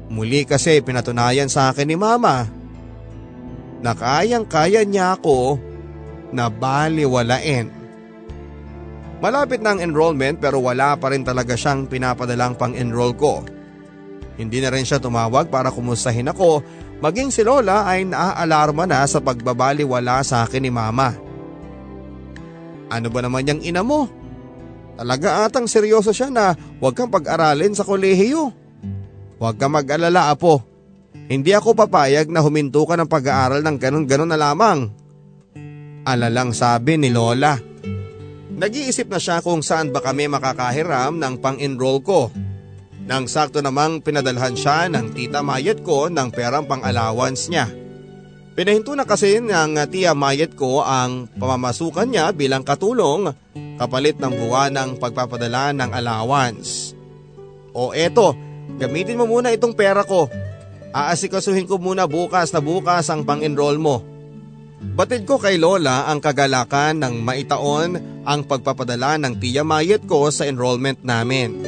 Muli kasi pinatunayan sa akin ni mama na kayang-kaya niya ako na baliwalain. Malapit na ang enrollment pero wala pa rin talaga siyang pinapadalang pang-enroll ko. Hindi na rin siya tumawag para kumustahin ako maging si Lola ay naaalarma na sa pagbabaliwala sa akin ni Mama. Ano ba naman yung ina mo? Talaga atang seryoso siya na huwag kang pag-aralin sa kolehiyo. Huwag kang mag-alala apo. Hindi ako papayag na huminto ka ng pag-aaral ng ganun-ganun na lamang. Alalang sabi ni Lola. Nag-iisip na siya kung saan ba kami makakahiram ng pang-enroll ko. Nang sakto namang pinadalhan siya ng tita Mayet ko ng perang pang-allowance niya. Pinahinto na kasi ng tiya Mayet ko ang pamamasukan niya bilang katulong kapalit ng buwan ng pagpapadala ng allowance. O eto, gamitin mo muna itong pera ko. Aasikasuhin ko muna bukas na bukas ang pang-enroll mo. Batid ko kay Lola ang kagalakan ng maitaon ang pagpapadala ng tiya Mayet ko sa enrollment namin.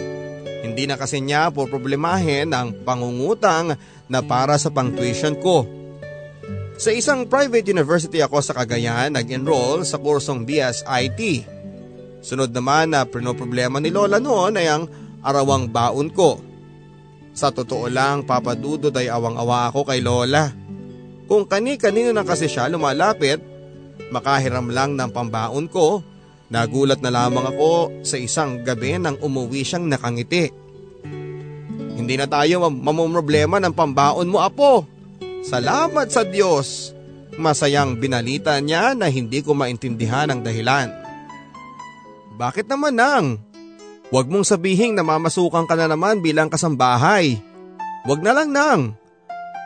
Hindi na kasi niya po problemahin ang pangungutang na para sa pang-tuition ko. Sa isang private university ako sa Cagayan nag-enroll sa kursong BS IT. Sunod naman na problema ni Lola noon ay ang arawang baon ko. Sa totoo lang papadudod ay awang-awa ako kay Lola. Kung kani-kanino na kasi siya lumalapit, makahiram lang ng pambaon ko, nagulat na lamang ako sa isang gabi nang umuwi siyang nakangiti. Hindi na tayo mamumroblema ng pambaon mo apo. Salamat sa Diyos. Masayang binalita niya na hindi ko maintindihan ang dahilan. Bakit naman nang? Huwag mong sabihing na mamasukan ka na naman bilang kasambahay. Huwag na lang nang.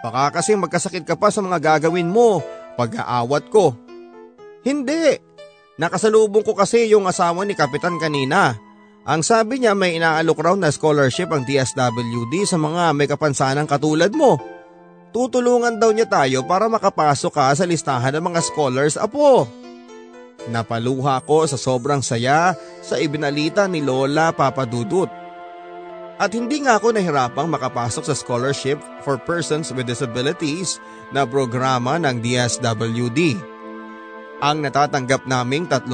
Baka kasi magkasakit ka pa sa mga gagawin mo pag-aawat ko. Hindi. Nakasalubong ko kasi yung asawa ni Kapitan kanina. Ang sabi niya may inaalok raw na scholarship ang DSWD sa mga may kapansanang katulad mo. Tutulungan daw niya tayo para makapasok ka sa listahan ng mga scholars, apo. Napaluha ko sa sobrang saya sa ibinalita ni Lola Papadudut. At hindi nga ako nahirapang makapasok sa scholarship for persons with disabilities na programa ng DSWD. Ang natatanggap naming 3,000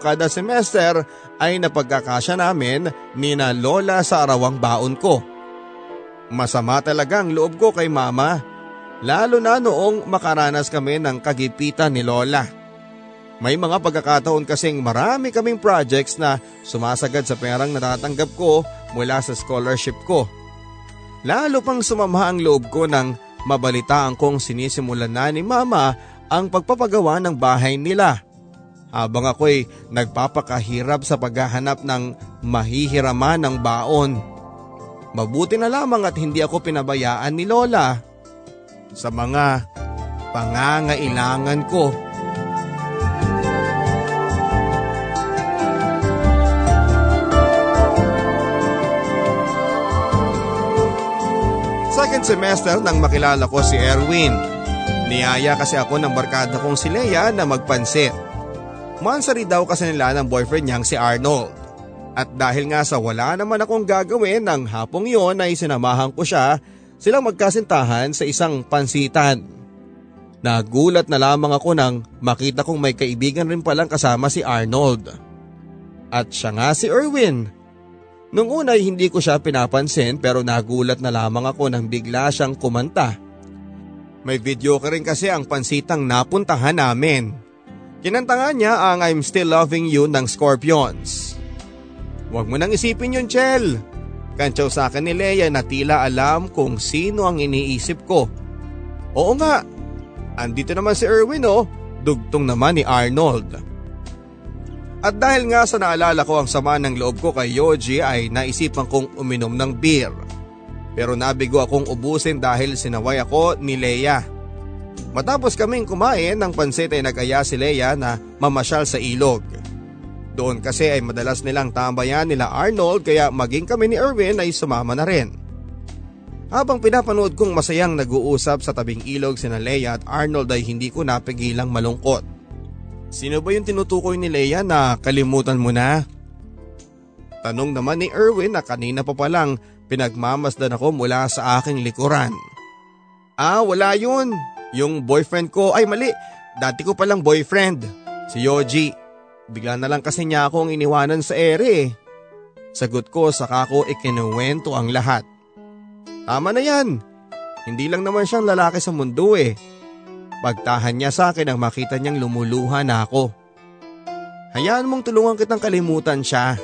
kada semester ay napagkakasya namin ni na Lola sa arawang baon ko. Masama talaga ang loob ko kay mama Lalo na noong makaranas kami ng kagipitan ni Lola. May mga pagkakataon kasing marami kaming projects na sumasagad sa perang natatanggap ko mula sa scholarship ko. Lalo pang sumama ang loob ko nang mabalitaan kong sinisimulan na ni mama ang pagpapagawa ng bahay nila. Habang ako'y nagpapakahirap sa paghahanap ng mahihiraman ng baon. Mabuti na lamang at hindi ako pinabayaan ni Lola sa mga pangangailangan ko. Second semester nang makilala ko si Erwin. Niyaya kasi ako ng barkada kong si Leia na magpansit. Mansari daw kasi nila ng boyfriend niyang si Arnold. At dahil nga sa wala naman akong gagawin ng hapong yon ay sinamahan ko siya silang magkasintahan sa isang pansitan. Nagulat na lamang ako nang makita kong may kaibigan rin palang kasama si Arnold. At siya nga si Erwin. Nung una hindi ko siya pinapansin pero nagulat na lamang ako nang bigla siyang kumanta. May video ka rin kasi ang pansitang napuntahan namin. Kinanta niya ang I'm Still Loving You ng Scorpions. Huwag mo nang isipin yun, Chel. Kantsaw sa akin ni Leia na tila alam kung sino ang iniisip ko. Oo nga, andito naman si Erwin oh, dugtong naman ni Arnold. At dahil nga sa naalala ko ang sama ng loob ko kay Yoji ay naisipan kong uminom ng beer. Pero nabigo akong ubusin dahil sinaway ako ni Leia. Matapos kaming kumain ng pansit ay nag-aya si Leia na mamasyal sa ilog. Doon kasi ay madalas nilang tambayan nila Arnold kaya maging kami ni Erwin ay sumama na rin. Habang pinapanood kong masayang nag-uusap sa tabing ilog si Leia at Arnold ay hindi ko napigilang malungkot. Sino ba yung tinutukoy ni Leia na kalimutan mo na? Tanong naman ni Erwin na kanina pa palang pinagmamasdan ako mula sa aking likuran. Ah, wala yun. Yung boyfriend ko, ay mali, dati ko palang boyfriend, si Yoji. Bigla na lang kasi niya akong iniwanan sa ere. Sagot ko saka ko ikinuwento ang lahat. Tama na yan. Hindi lang naman siyang lalaki sa mundo eh. Pagtahan niya sa akin ang makita niyang lumuluha na ako. Hayaan mong tulungan kitang kalimutan siya.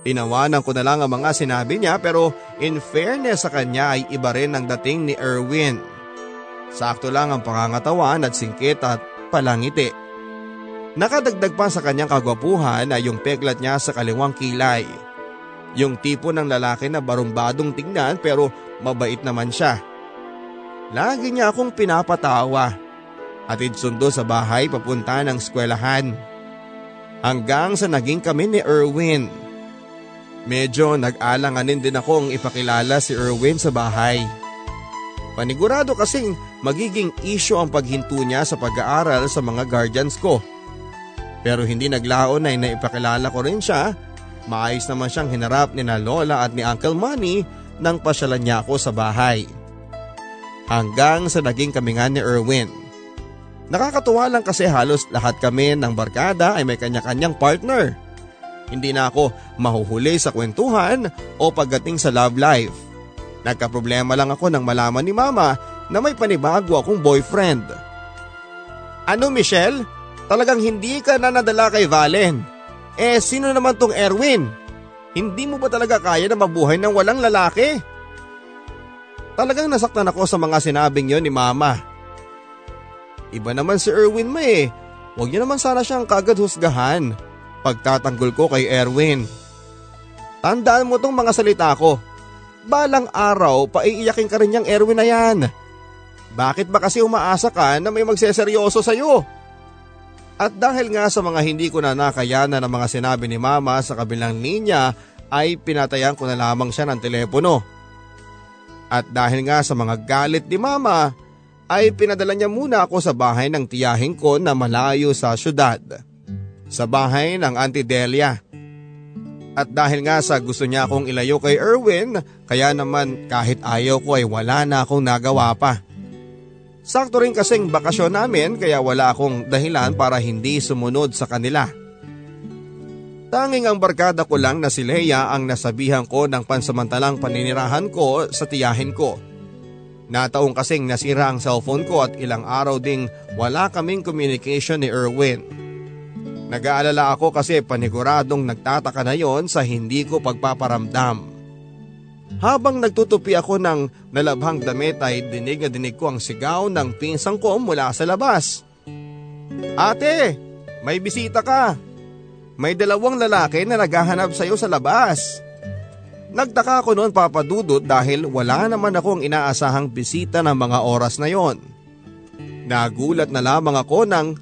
Tinawanan ko na lang ang mga sinabi niya pero in fairness sa kanya ay iba rin ang dating ni Erwin. Sakto lang ang pangangatawan at singkit at palangiti. Nakadagdag pa sa kanyang kagwapuhan ay yung peklat niya sa kaliwang kilay. Yung tipo ng lalaki na barumbadong tingnan pero mabait naman siya. Lagi niya akong pinapatawa. Atid sundo sa bahay papunta ng eskwelahan. Hanggang sa naging kami ni Erwin. Medyo nag-alanganin din akong ipakilala si Erwin sa bahay. Panigurado kasing magiging issue ang paghinto niya sa pag-aaral sa mga guardians ko. Pero hindi naglaon ay naipakilala ko rin siya. Maayos naman siyang hinarap ni na Lola at ni Uncle Manny nang pasyalan niya ako sa bahay. Hanggang sa naging kami nga ni Erwin. Nakakatuwa lang kasi halos lahat kami ng barkada ay may kanya-kanyang partner. Hindi na ako mahuhuli sa kwentuhan o pagdating sa love life. Nagkaproblema lang ako nang malaman ni mama na may panibago akong boyfriend. Ano Michelle? Talagang hindi ka na nadala kay Valen. Eh sino naman tong Erwin? Hindi mo ba talaga kaya na mabuhay ng walang lalaki? Talagang nasaktan ako sa mga sinabing yon ni mama. Iba naman si Erwin ma eh. Huwag niyo naman sana siyang kagad husgahan pagtatanggol ko kay Erwin. Tandaan mo tong mga salita ko. Balang araw, paiiyakin ka rin niyang Erwin na yan. Bakit ba kasi umaasa ka na may magseseryoso sa'yo? At dahil nga sa mga hindi ko na nakayanan ng mga sinabi ni mama sa kabilang linya ay pinatayan ko na lamang siya ng telepono. At dahil nga sa mga galit ni mama ay pinadala niya muna ako sa bahay ng tiyahin ko na malayo sa syudad sa bahay ng Auntie Delia. At dahil nga sa gusto niya akong ilayo kay Erwin, kaya naman kahit ayaw ko ay wala na akong nagawa pa. Sakto rin kasing bakasyon namin kaya wala akong dahilan para hindi sumunod sa kanila. Tanging ang barkada ko lang na si Leia ang nasabihan ko ng pansamantalang paninirahan ko sa tiyahin ko. Nataong kasing nasira ang cellphone ko at ilang araw ding wala kaming communication ni Erwin. Nag-aalala ako kasi paniguradong nagtataka na yon sa hindi ko pagpaparamdam. Habang nagtutupi ako ng nalabhang damit ay dinig na dinig ko ang sigaw ng pinsang ko mula sa labas. Ate, may bisita ka. May dalawang lalaki na naghahanap sa iyo sa labas. Nagtaka ako noon papadudot dahil wala naman akong inaasahang bisita ng mga oras na yon. Nagulat na lamang ako nang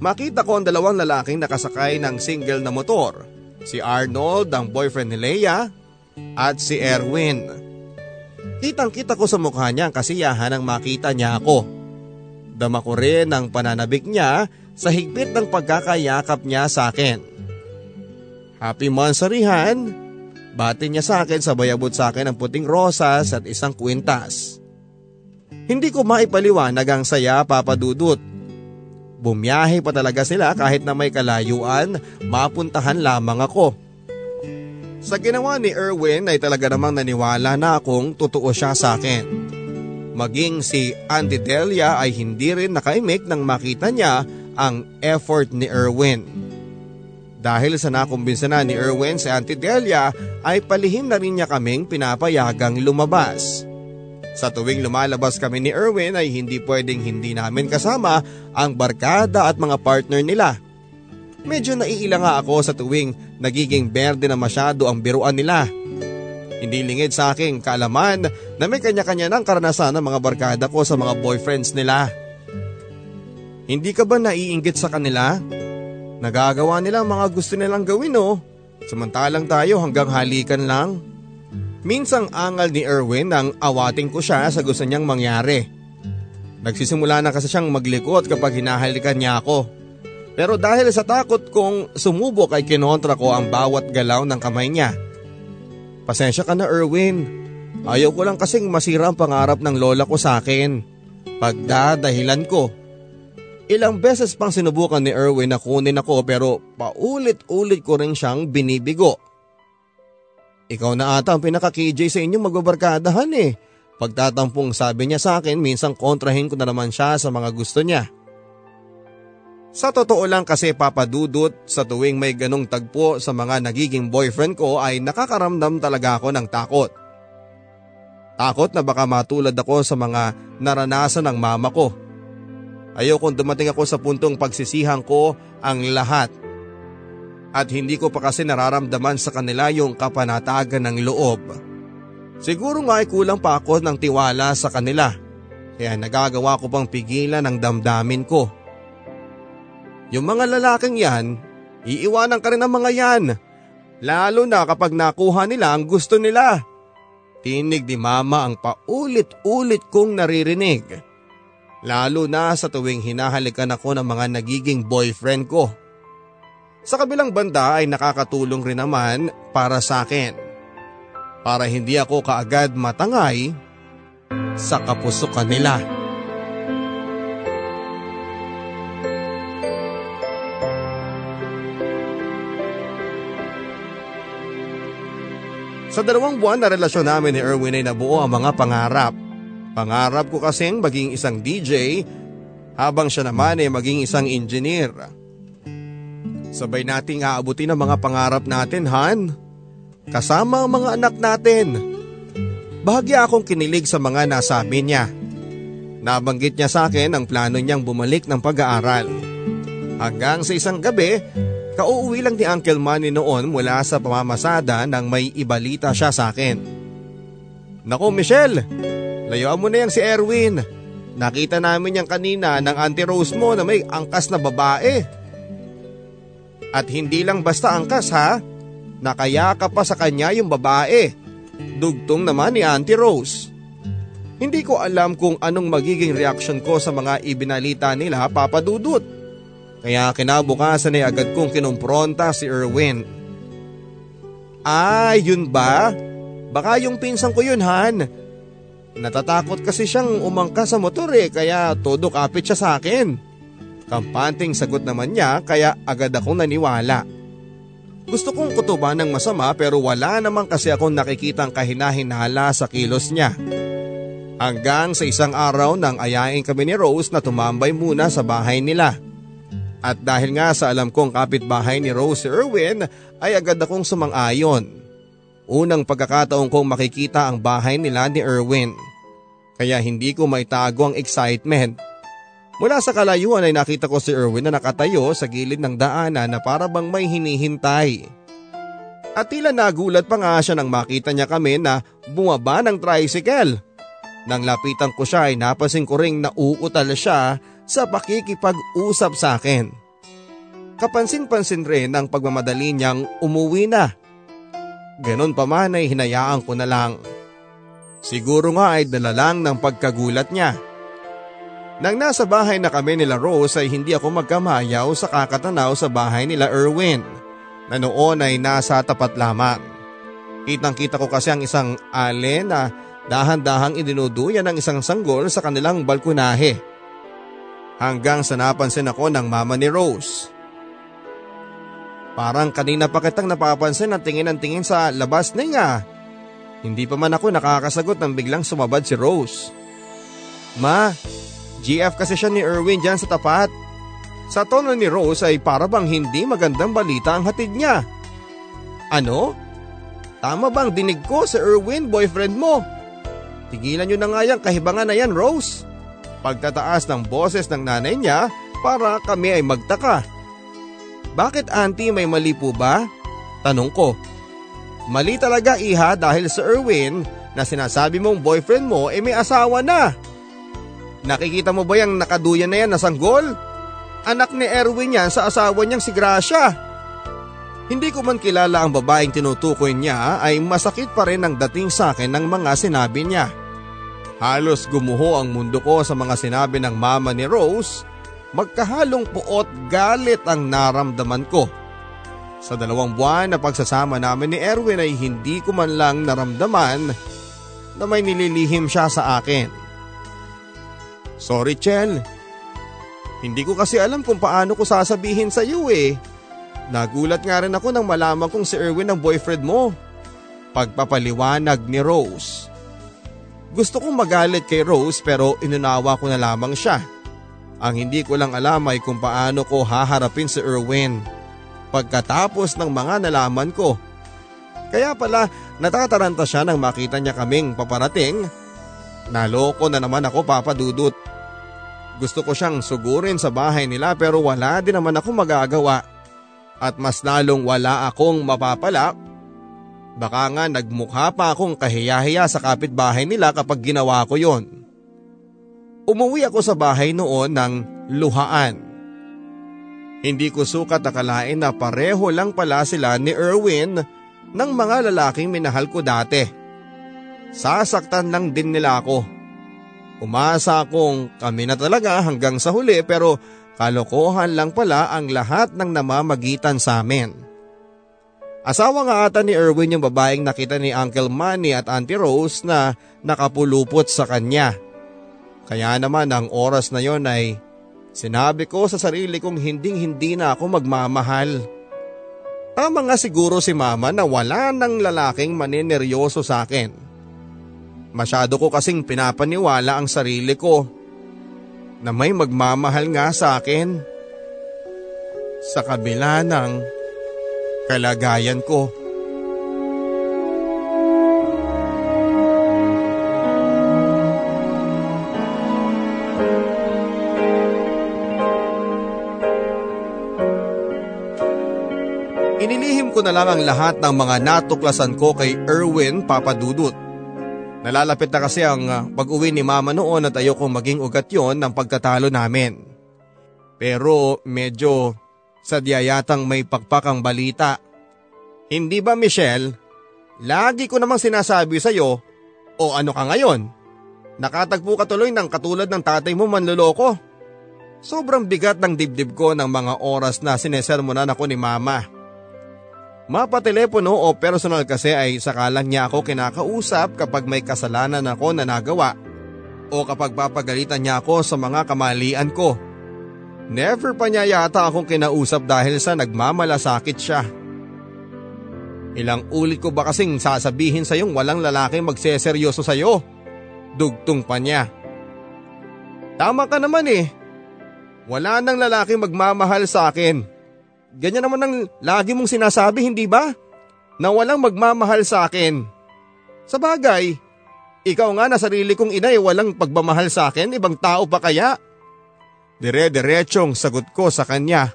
Makita ko ang dalawang lalaking nakasakay ng single na motor. Si Arnold, ang boyfriend ni Leia, at si Erwin. Kitang kita ko sa mukha niya ang kasiyahan nang makita niya ako. Dama ko rin ang pananabik niya sa higpit ng pagkakayakap niya sa akin. Happy Mansarihan! Bati niya sa akin sabay abot sa akin ang puting rosas at isang kwintas. Hindi ko maipaliwanag ang saya papadudot Bumiyahe pa talaga sila kahit na may kalayuan, mapuntahan lamang ako. Sa ginawa ni Erwin ay talaga namang naniwala na akong totoo siya sa akin. Maging si Auntie Delia ay hindi rin nakaimik nang makita niya ang effort ni Erwin. Dahil sa nakumbinsa na ni Erwin si Auntie Delia ay palihim na rin niya kaming pinapayagang lumabas. Sa tuwing lumalabas kami ni Erwin ay hindi pwedeng hindi namin kasama ang barkada at mga partner nila. Medyo naiila nga ako sa tuwing nagiging berde na masyado ang biruan nila. Hindi lingid sa aking kaalaman na may kanya-kanya ng karanasan ng mga barkada ko sa mga boyfriends nila. Hindi ka ba naiinggit sa kanila? Nagagawa nila ang mga gusto nilang gawin oh. Samantalang tayo hanggang halikan lang. Minsang angal ni Erwin nang awating ko siya sa gusto niyang mangyari. Nagsisimula na kasi siyang maglikot kapag hinahalikan niya ako. Pero dahil sa takot kong sumubok ay kinontra ko ang bawat galaw ng kamay niya. Pasensya ka na Erwin. Ayaw ko lang kasing masira ang pangarap ng lola ko sa akin. Pagdadahilan ko. Ilang beses pang sinubukan ni Erwin na kunin ako pero paulit-ulit ko rin siyang binibigo. Ikaw na ata ang pinaka-KJ sa inyong magbabarkadahan eh. Pagtatampong sabi niya sa akin, minsan kontrahin ko na naman siya sa mga gusto niya. Sa totoo lang kasi papadudot sa tuwing may ganong tagpo sa mga nagiging boyfriend ko ay nakakaramdam talaga ako ng takot. Takot na baka matulad ako sa mga naranasan ng mama ko. Ayaw kung dumating ako sa puntong pagsisihan ko ang lahat. At hindi ko pa kasi nararamdaman sa kanila yung kapanatagan ng loob. Siguro nga ay kulang pa ako ng tiwala sa kanila. Kaya nagagawa ko pang pigilan ang damdamin ko. Yung mga lalaking yan, iiwanan ka rin ng mga yan. Lalo na kapag nakuha nila ang gusto nila. Tinig ni mama ang paulit-ulit kong naririnig. Lalo na sa tuwing hinahalikan ako ng mga nagiging boyfriend ko. Sa kabilang banda ay nakakatulong rin naman para sa akin. Para hindi ako kaagad matangay sa kapusukan nila. Sa dalawang buwan na relasyon namin ni Erwin ay nabuo ang mga pangarap. Pangarap ko kasing maging isang DJ habang siya naman ay maging isang engineer. Sabay nating aabutin ang mga pangarap natin, Han. Kasama ang mga anak natin. Bahagya akong kinilig sa mga nasabi niya. Nabanggit niya sa akin ang plano niyang bumalik ng pag-aaral. Hanggang sa isang gabi Kauuwi lang ni Uncle Manny noon mula sa pamamasada nang may ibalita siya sa akin. Nako Michelle, layuan mo na yang si Erwin. Nakita namin yang kanina ng Auntie Rose mo na may angkas na babae. At hindi lang basta angkas ha, nakayaka pa sa kanya yung babae. Dugtong naman ni Auntie Rose. Hindi ko alam kung anong magiging reaksyon ko sa mga ibinalita nila papadudot. Kaya kinabukasan ay agad kong kinumpronta si Erwin. Ah, yun ba? Baka yung pinsan ko yun, Han. Natatakot kasi siyang umangka sa motor eh, kaya todo kapit siya sa akin. Kampanting sagot naman niya kaya agad akong naniwala. Gusto kong kutuban ng masama pero wala naman kasi akong nakikitang kahinahinala sa kilos niya. Hanggang sa isang araw nang ayain kami ni Rose na tumambay muna sa bahay nila. At dahil nga sa alam kong kapitbahay ni Rose Irwin ay agad akong sumang-ayon. Unang pagkakataon kong makikita ang bahay nila ni Irwin. Kaya hindi ko maitago ang excitement. Mula sa kalayuan ay nakita ko si Irwin na nakatayo sa gilid ng daanan na para bang may hinihintay. At tila nagulat pa nga siya nang makita niya kami na bumaba ng tricycle. Nang lapitan ko siya ay napansin ko ring nauutal siya sa pakikipag-usap sa akin. Kapansin-pansin rin ang pagmamadali niyang umuwi na. Ganon pa man ay hinayaan ko na lang. Siguro nga ay dala lang ng pagkagulat niya. Nang nasa bahay na kami nila Rose ay hindi ako magkamayaw sa kakatanaw sa bahay nila Erwin na noon ay nasa tapat lamang. Kitang kita ko kasi ang isang ale na dahan-dahang idinuduyan ng isang sanggol sa kanilang balkonahe hanggang sa napansin ako ng mama ni Rose. Parang kanina pa kitang napapansin at tingin ang tingin sa labas na nga. Hindi pa man ako nakakasagot nang biglang sumabad si Rose. Ma, GF kasi siya ni Erwin dyan sa tapat. Sa tono ni Rose ay para bang hindi magandang balita ang hatid niya. Ano? Tama bang dinig ko sa Erwin boyfriend mo? Tigilan nyo na nga yan kahibangan na yan Rose pagtataas ng boses ng nanay niya para kami ay magtaka. Bakit auntie may mali po ba? Tanong ko. Mali talaga iha dahil sa Erwin na sinasabi mong boyfriend mo ay may asawa na. Nakikita mo ba yung nakaduyan na yan na sanggol? Anak ni Erwin yan sa asawa niyang si Gracia. Hindi ko man kilala ang babaeng tinutukoy niya ay masakit pa rin ang dating sa akin ng mga sinabi niya. Halos gumuho ang mundo ko sa mga sinabi ng mama ni Rose, magkahalong puot galit ang naramdaman ko. Sa dalawang buwan na pagsasama namin ni Erwin ay hindi ko man lang naramdaman na may nililihim siya sa akin. Sorry Chel, hindi ko kasi alam kung paano ko sasabihin sa iyo eh. Nagulat nga rin ako nang malaman kong si Erwin ang boyfriend mo. Pagpapaliwanag ni Rose. Gusto kong magalit kay Rose pero inunawa ko na lamang siya. Ang hindi ko lang alam ay kung paano ko haharapin si Erwin pagkatapos ng mga nalaman ko. Kaya pala natataranta siya nang makita niya kaming paparating. Naloko na naman ako papadudot. Gusto ko siyang sugurin sa bahay nila pero wala din naman ako magagawa. At mas lalong wala akong mapapala. Baka nga nagmukha pa akong kahiyahiya sa kapitbahay nila kapag ginawa ko yon. Umuwi ako sa bahay noon ng luhaan. Hindi ko sukat akalain na pareho lang pala sila ni Erwin ng mga lalaking minahal ko dati. Sasaktan lang din nila ako. Umasa akong kami na talaga hanggang sa huli pero kalokohan lang pala ang lahat ng namamagitan sa amin. Asawa nga ata ni Erwin yung babaeng nakita ni Uncle Manny at Auntie Rose na nakapulupot sa kanya. Kaya naman ang oras na yon ay sinabi ko sa sarili kong hinding hindi na ako magmamahal. Tama nga siguro si mama na wala ng lalaking manineryoso sa akin. Masyado ko kasing pinapaniwala ang sarili ko na may magmamahal nga sa akin. Sa kabila ng kalagayan ko. Ko na lang ang lahat ng mga natuklasan ko kay Erwin Papadudut Nalalapit na kasi ang ah, pag-uwi ni mama noon at ayokong maging ugat yon ng pagkatalo namin. Pero medyo sadya yatang may pakpakang balita. Hindi ba Michelle? Lagi ko namang sinasabi sa iyo, o ano ka ngayon? Nakatagpo ka tuloy ng katulad ng tatay mo manloloko. Sobrang bigat ng dibdib ko ng mga oras na sinesermonan ako ni mama. Mapatelepono o personal kasi ay sakalang niya ako kinakausap kapag may kasalanan ako na nagawa o kapag papagalitan niya ako sa mga kamalian ko. Never pa niya yata akong kinausap dahil sa nagmamalasakit siya. Ilang ulit ko ba kasing sasabihin sa yung walang lalaking magseseryoso sa'yo? Dugtong pa niya. Tama ka naman eh. Wala nang lalaking magmamahal sa akin. Ganyan naman ang lagi mong sinasabi, hindi ba? Na walang magmamahal sa akin. Sa bagay, ikaw nga na sarili kong inay walang pagmamahal sa akin, ibang tao pa kaya? Dire-diretsong sagot ko sa kanya.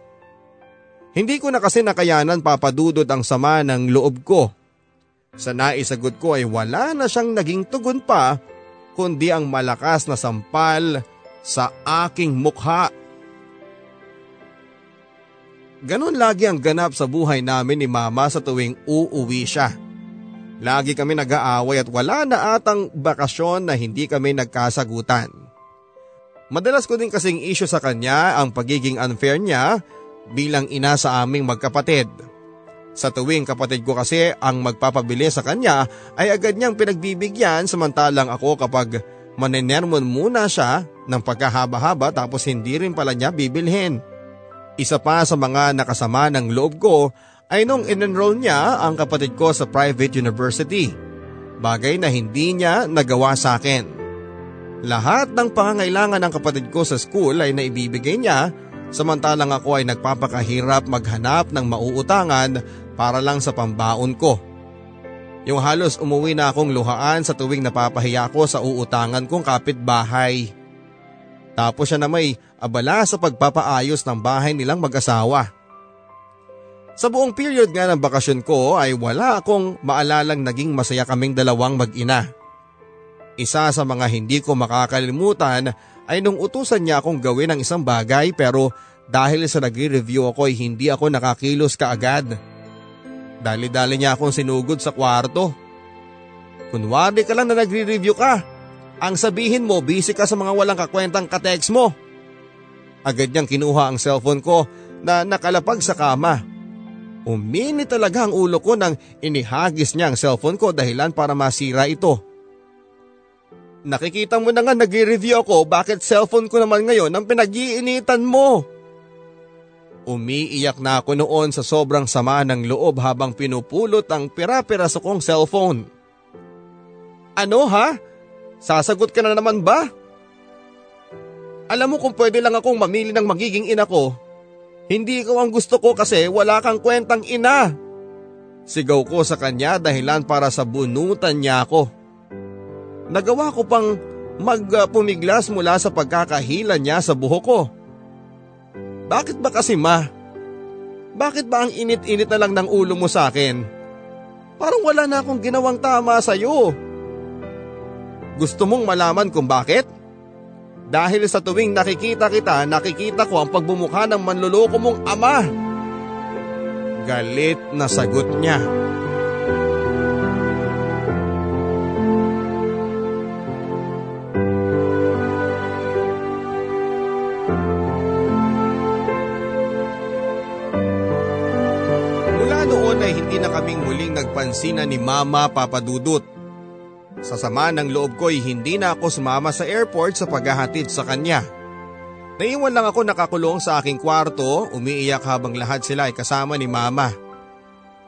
Hindi ko na kasi nakayanan papadudod ang sama ng loob ko. Sa naisagot ko ay wala na siyang naging tugon pa kundi ang malakas na sampal sa aking mukha. Ganon lagi ang ganap sa buhay namin ni mama sa tuwing uuwi siya. Lagi kami nag-aaway at wala na atang bakasyon na hindi kami nagkasagutan. Madalas ko din kasing issue sa kanya ang pagiging unfair niya bilang ina sa aming magkapatid. Sa tuwing kapatid ko kasi ang magpapabili sa kanya ay agad niyang pinagbibigyan samantalang ako kapag manenermon muna siya ng pagkahaba-haba tapos hindi rin pala niya bibilhin. Isa pa sa mga nakasama ng loob ko ay nung in-enroll niya ang kapatid ko sa private university. Bagay na hindi niya nagawa sa akin. Lahat ng pangangailangan ng kapatid ko sa school ay naibibigay niya samantalang ako ay nagpapakahirap maghanap ng mauutangan para lang sa pambaon ko. Yung halos umuwi na akong luhaan sa tuwing napapahiya ko sa uutangan kong kapitbahay. Tapos siya na may abala sa pagpapaayos ng bahay nilang mag-asawa. Sa buong period nga ng bakasyon ko ay wala akong maalalang naging masaya kaming dalawang mag-ina. Isa sa mga hindi ko makakalimutan ay nung utusan niya akong gawin ang isang bagay pero dahil sa nagre-review ako ay hindi ako nakakilos kaagad. Dali-dali niya akong sinugod sa kwarto. Kunwari ka lang na nagre-review ka. Ang sabihin mo, busy ka sa mga walang kakwentang katext mo. Agad niyang kinuha ang cellphone ko na nakalapag sa kama. Umini talaga ang ulo ko nang inihagis niya ang cellphone ko dahilan para masira ito. Nakikita mo na nga nag-review ako bakit cellphone ko naman ngayon ang pinag-iinitan mo. Umiiyak na ako noon sa sobrang sama ng loob habang pinupulot ang pira-piraso kong cellphone. Ano ha? Sasagot ka na naman ba? Alam mo kung pwede lang akong mamili ng magiging ina ko, hindi ikaw ang gusto ko kasi wala kang kwentang ina. Sigaw ko sa kanya dahilan para sa bunutan niya ako. Nagawa ko pang magpumiglas mula sa pagkakahila niya sa buhok ko. Bakit ba kasi ma? Bakit ba ang init-init na lang ng ulo mo sa akin? Parang wala na akong ginawang tama sa iyo. Gusto mong malaman kung bakit? Dahil sa tuwing nakikita kita, nakikita ko ang pagbumukha ng manluloko mong ama. Galit na sagot niya. Mula noon ay hindi na kaming muling nagpansinan ni Mama Papadudut. Sa sama ng loob ko ay hindi na ako sumama sa airport sa paghahatid sa kanya. Naiwan lang ako nakakulong sa aking kwarto, umiiyak habang lahat sila ay kasama ni mama.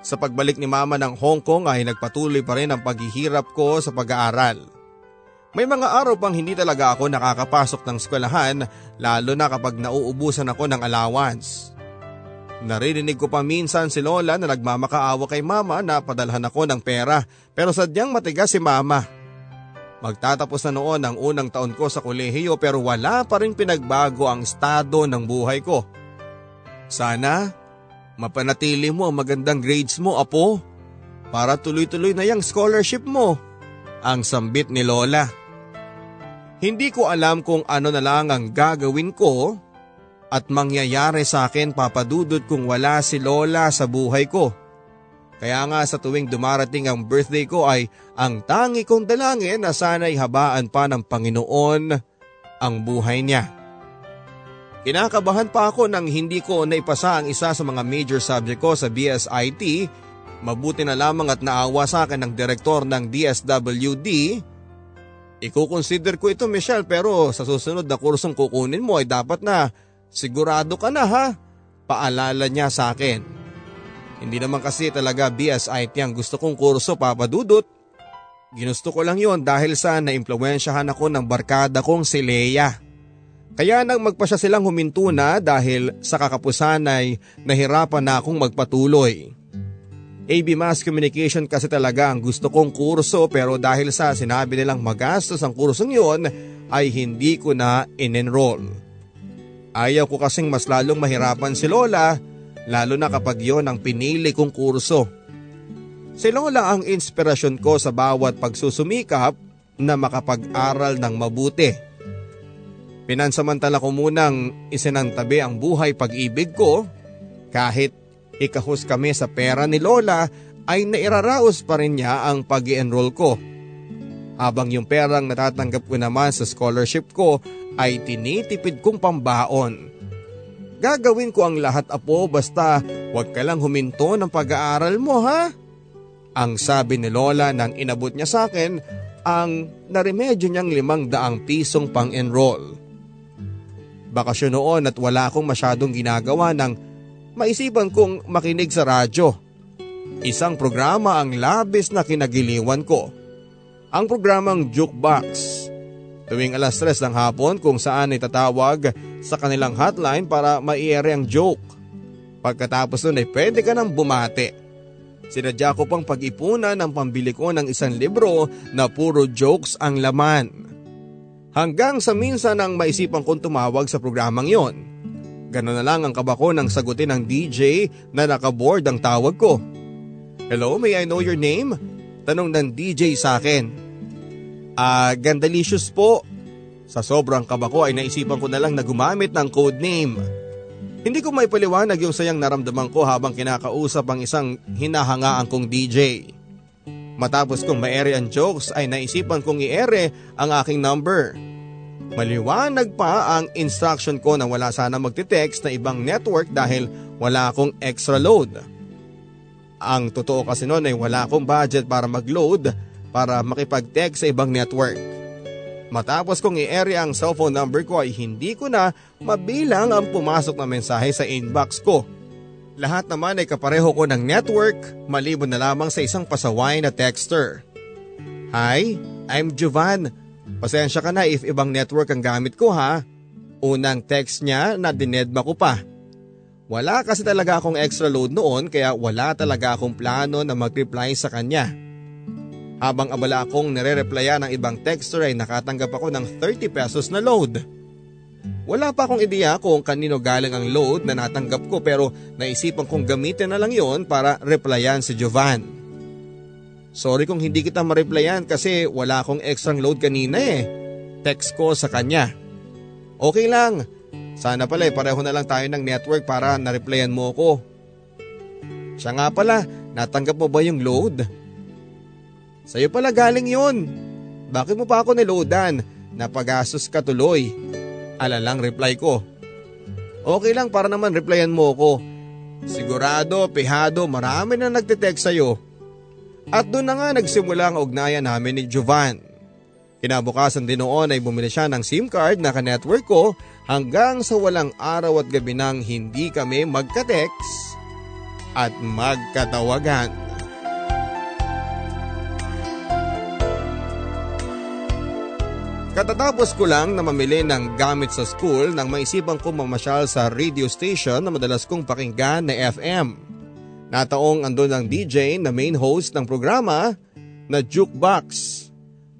Sa pagbalik ni mama ng Hong Kong ay nagpatuloy pa rin ang paghihirap ko sa pag-aaral. May mga araw pang hindi talaga ako nakakapasok ng eskwelahan lalo na kapag nauubusan ako ng allowance. Naririnig ko pa minsan si Lola na nagmamakaawa kay mama na padalhan ako ng pera pero sadyang matigas si mama. Magtatapos na noon ang unang taon ko sa kolehiyo pero wala pa rin pinagbago ang estado ng buhay ko. Sana mapanatili mo ang magandang grades mo apo para tuloy-tuloy na yung scholarship mo. Ang sambit ni Lola. Hindi ko alam kung ano na lang ang gagawin ko at mangyayari sa akin papadudod kung wala si Lola sa buhay ko. Kaya nga sa tuwing dumarating ang birthday ko ay ang tangi kong dalangin na sana'y habaan pa ng Panginoon ang buhay niya. Kinakabahan pa ako nang hindi ko naipasa ang isa sa mga major subject ko sa BSIT. Mabuti na lamang at naawa sa akin ng direktor ng DSWD. Iko-consider ko ito Michelle pero sa susunod na kursong kukunin mo ay dapat na Sigurado ka na ha? Paalala niya sa akin. Hindi naman kasi talaga BSIT ang gusto kong kurso papadudot. Ginusto ko lang yon dahil sa naimpluensyahan ako ng barkada kong si Leia. Kaya nang magpa siya silang huminto na dahil sa kakapusan ay nahirapan na akong magpatuloy. AB Mass Communication kasi talaga ang gusto kong kurso pero dahil sa sinabi nilang magastos ang kursong yon ay hindi ko na in-enroll. Ayaw ko kasing mas lalong mahirapan si Lola, lalo na kapag yon ang pinili kong kurso. Si Lola ang inspirasyon ko sa bawat pagsusumikap na makapag-aral ng mabuti. Pinansamantala ko munang isinantabi ang buhay pag-ibig ko kahit ikahus kami sa pera ni Lola ay nairaraos pa rin niya ang pag enroll ko. Habang yung perang natatanggap ko naman sa scholarship ko ay tinitipid kong pambaon. Gagawin ko ang lahat apo basta huwag ka lang huminto ng pag-aaral mo ha. Ang sabi ni Lola nang inabot niya sa akin ang naremedyo niyang limang daang pisong pang-enroll. Bakasyon noon at wala akong masyadong ginagawa nang maisipan kong makinig sa radyo. Isang programa ang labis na kinagiliwan ko. Ang programang Jukebox tuwing alas 3 ng hapon kung saan ay tatawag sa kanilang hotline para maiere ang joke. Pagkatapos nun ay pwede ka nang bumate. Sinadya ko pang pag-ipunan ng pambili ko ng isang libro na puro jokes ang laman. Hanggang sa minsan ang maisipan kong tumawag sa programang yon. Ganon na lang ang kabako ng sagutin ng DJ na nakaboard ang tawag ko. Hello, may I know your name? Tanong ng DJ sa akin. Ah, Gandalicious po. Sa sobrang kaba ko ay naisipan ko na lang na gumamit ng code name. Hindi ko may paliwanag yung sayang naramdaman ko habang kinakausap ang isang hinahangaan kong DJ. Matapos kong ma-ere ang jokes ay naisipan kong i-ere ang aking number. Maliwanag pa ang instruction ko na wala sana magte-text na ibang network dahil wala akong extra load. Ang totoo kasi noon ay wala akong budget para mag-load para makipag-text sa ibang network. Matapos kong i-area ang cellphone number ko ay hindi ko na mabilang ang pumasok na mensahe sa inbox ko. Lahat naman ay kapareho ko ng network maliban na lamang sa isang pasaway na texter. Hi, I'm Jovan. Pasensya ka na if ibang network ang gamit ko ha. Unang text niya na dinedma ko pa. Wala kasi talaga akong extra load noon kaya wala talaga akong plano na mag-reply sa kanya. Habang abala akong nire-replyan ng ibang texter ay nakatanggap ako ng 30 pesos na load. Wala pa akong ideya kung kanino galing ang load na natanggap ko pero naisipan kong gamitin na lang yon para replyan si Jovan. Sorry kung hindi kita ma-replyan kasi wala akong extra load kanina eh. Text ko sa kanya. Okay lang, sana pala eh pareho na lang tayo ng network para na-replyan mo ko. Siya nga pala, natanggap mo ba yung load? Sa'yo pala galing yun. Bakit mo pa ako niloadan? Napagastos ka tuloy. Alalang reply ko. Okay lang para naman replyan mo ko. Sigurado, pihado, marami na nagtitext sa'yo. At doon na nga nagsimula ang ugnayan namin ni Jovan. Kinabukasan din noon ay bumili siya ng SIM card na ka-network ko hanggang sa walang araw at gabi nang hindi kami magka-text at magkatawagan. Katatapos ko lang na mamili ng gamit sa school nang maisipan ko mamasyal sa radio station na madalas kong pakinggan na FM. Nataong andun ang DJ na main host ng programa na Jukebox.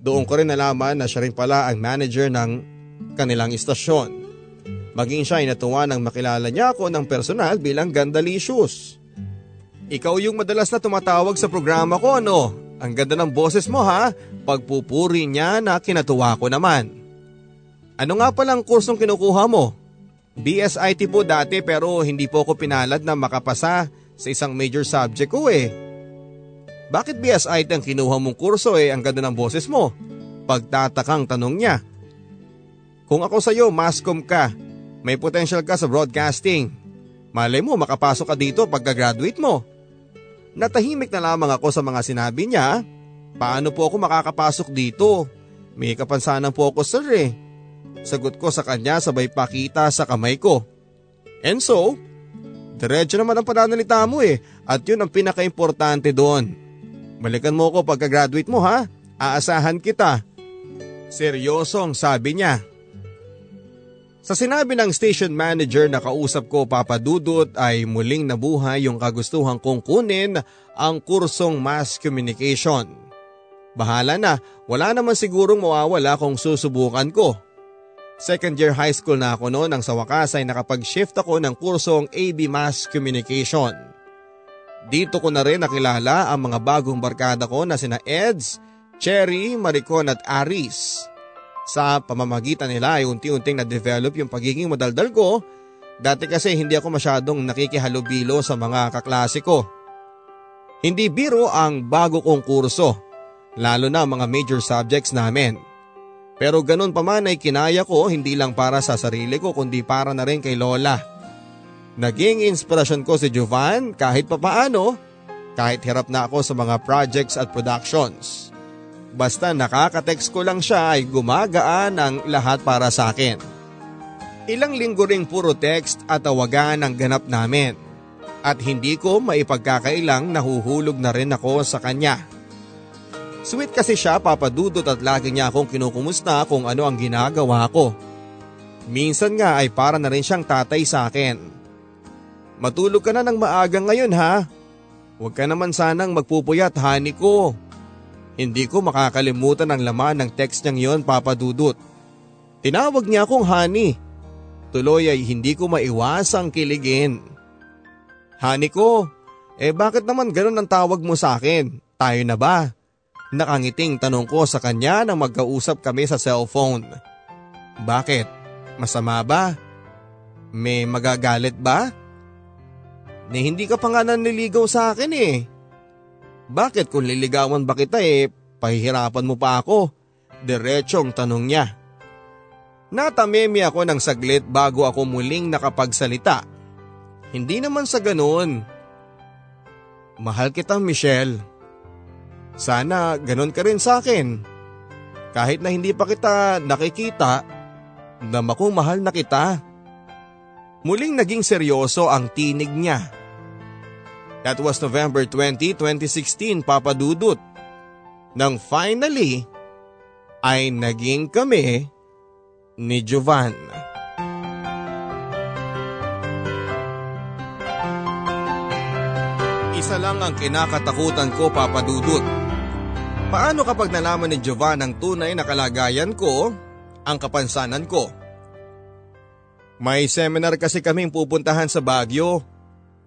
Doon ko rin nalaman na siya rin pala ang manager ng kanilang istasyon. Maging siya ay natuwa nang makilala niya ako ng personal bilang Gandalicious. Ikaw yung madalas na tumatawag sa programa ko ano? Ang ganda ng boses mo ha, pagpupuri niya na kinatuwa ko naman. Ano nga palang kursong kinukuha mo? BSIT po dati pero hindi po ako pinalad na makapasa sa isang major subject ko eh. Bakit BSIT ang kinuha mong kurso eh ang ganda ng boses mo? Pagtatakang tanong niya. Kung ako sa'yo, mascom ka. May potential ka sa broadcasting. Malay mo makapasok ka dito pagka-graduate mo. Natahimik na lamang ako sa mga sinabi niya. Paano po ako makakapasok dito? May kapansanan po ako sir eh. Sagot ko sa kanya sabay pakita sa kamay ko. And so, diretso naman ang pananalita mo eh at yun ang pinaka-importante doon. Balikan mo ko pagka-graduate mo ha, aasahan kita. Seryosong sabi niya. Sa sinabi ng station manager na kausap ko papadudot ay muling nabuhay yung kagustuhan kong kunin ang kursong mass communication. Bahala na, wala naman sigurong mawawala kung susubukan ko. Second year high school na ako noon nang sa wakas ay nakapag-shift ako ng kursong AB Mass Communication. Dito ko na rin nakilala ang mga bagong barkada ko na sina Eds, Cherry, Maricon at Aris. Sa pamamagitan nila ay unti-unting na-develop yung pagiging madaldal ko. Dati kasi hindi ako masyadong nakikihalubilo sa mga kaklase ko. Hindi biro ang bago kong kurso, lalo na mga major subjects namin. Pero ganun pa man ay kinaya ko hindi lang para sa sarili ko kundi para na rin kay Lola. Naging inspirasyon ko si Jovan kahit papaano, kahit hirap na ako sa mga projects at productions. Basta nakaka-text ko lang siya ay gumagaan ang lahat para sa akin. Ilang linggo ring puro text at tawagan ang ganap namin. At hindi ko maipagkakailang nahuhulog na rin ako sa kanya. Sweet kasi siya papadudot at lagi niya akong kinukumusta kung ano ang ginagawa ko. Minsan nga ay para na rin siyang tatay sa akin. Matulog ka na ng maaga ngayon ha. Huwag ka naman sanang magpupuyat hani ko. Hindi ko makakalimutan ang laman ng text niyang yon papadudot. Tinawag niya akong honey. Tuloy ay hindi ko maiwasang kiligin. Honey ko, eh bakit naman ganun ang tawag mo sa akin? Tayo na ba? Nakangiting tanong ko sa kanya nang magkausap kami sa cellphone. Bakit? Masama ba? May magagalit ba? Ni hindi ka pa nga nanliligaw sa akin eh. Bakit kung liligawan ba kita eh, pahihirapan mo pa ako? Diretsyong tanong niya. Natamemi ako ng saglit bago ako muling nakapagsalita. Hindi naman sa ganoon. Mahal kita Michelle. Sana ganon ka rin sa akin. Kahit na hindi pa kita nakikita, dama kong mahal na kita. Muling naging seryoso ang tinig niya. That was November 20, 2016, Papa Dudut. Nang finally, ay naging kami ni Jovan. Isa lang ang kinakatakutan ko, Papa Dudut. Paano kapag nalaman ni Jovan ang tunay na kalagayan ko, ang kapansanan ko? May seminar kasi kaming pupuntahan sa Baguio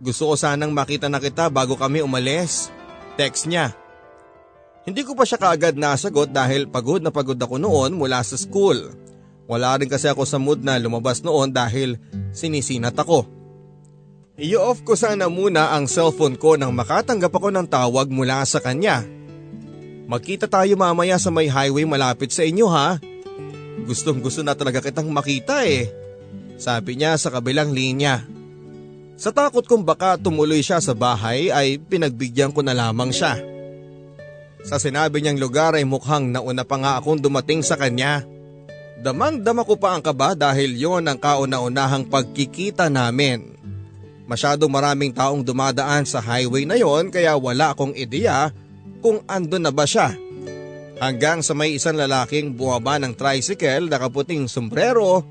gusto ko sanang makita na kita bago kami umalis. Text niya. Hindi ko pa siya kaagad nasagot dahil pagod na pagod ako noon mula sa school. Wala rin kasi ako sa mood na lumabas noon dahil sinisinat ako. I-off ko sana muna ang cellphone ko nang makatanggap ako ng tawag mula sa kanya. Magkita tayo mamaya sa may highway malapit sa inyo ha. Gustong gusto na talaga kitang makita eh. Sabi niya sa kabilang linya. Sa takot kong baka tumuloy siya sa bahay ay pinagbigyan ko na lamang siya. Sa sinabi niyang lugar ay mukhang nauna pa nga akong dumating sa kanya. Damang-dama ko pa ang kaba dahil yon ang kauna-unahang pagkikita namin. Masyado maraming taong dumadaan sa highway na yon kaya wala akong ideya kung andun na ba siya. Hanggang sa may isang lalaking buwaba ng tricycle na kaputing sombrero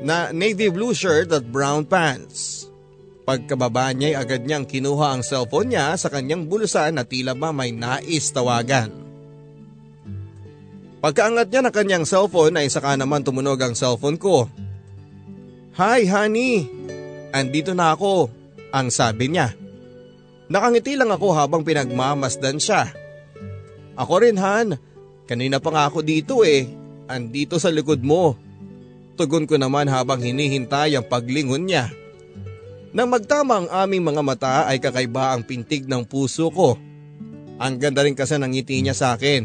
na navy blue shirt at brown pants. Pagkababa niya agad niyang kinuha ang cellphone niya sa kanyang bulsa na tila ba may nais tawagan. Pagkaangat niya ng kanyang cellphone ay saka naman tumunog ang cellphone ko. Hi honey, andito na ako, ang sabi niya. Nakangiti lang ako habang pinagmamasdan siya. Ako rin Han, kanina pa nga ako dito eh, andito sa likod mo. Tugon ko naman habang hinihintay ang paglingon niya. Nang magtama ang aming mga mata ay kakaiba ang pintig ng puso ko. Ang ganda rin kasi ng ngiti niya sa akin.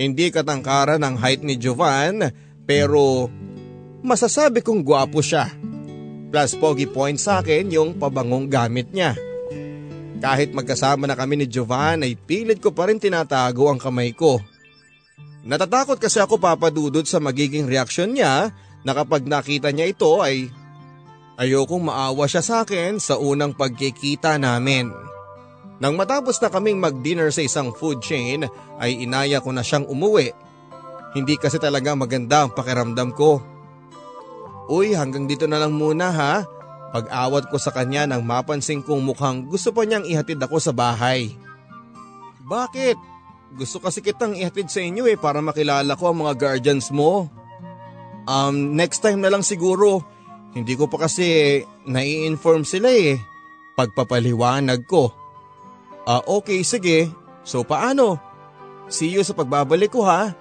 Hindi katangkaran ang height ni Jovan pero masasabi kong gwapo siya. Plus pogi point sa akin yung pabangong gamit niya. Kahit magkasama na kami ni Jovan ay pilit ko pa rin tinatago ang kamay ko. Natatakot kasi ako papadudod sa magiging reaksyon niya na kapag nakita niya ito ay ayokong maawa siya sa akin sa unang pagkikita namin. Nang matapos na kaming mag-dinner sa isang food chain ay inaya ko na siyang umuwi. Hindi kasi talaga maganda ang pakiramdam ko. Uy hanggang dito na lang muna ha. Pag-awat ko sa kanya nang mapansin kong mukhang gusto pa niyang ihatid ako sa bahay. Bakit? Gusto kasi kitang ihatid sa inyo eh para makilala ko ang mga guardians mo. Um, next time na lang siguro. Hindi ko pa kasi nai-inform sila eh. Pagpapaliwanag ko. Ah, okay, sige. So paano? See you sa pagbabalik ko ha.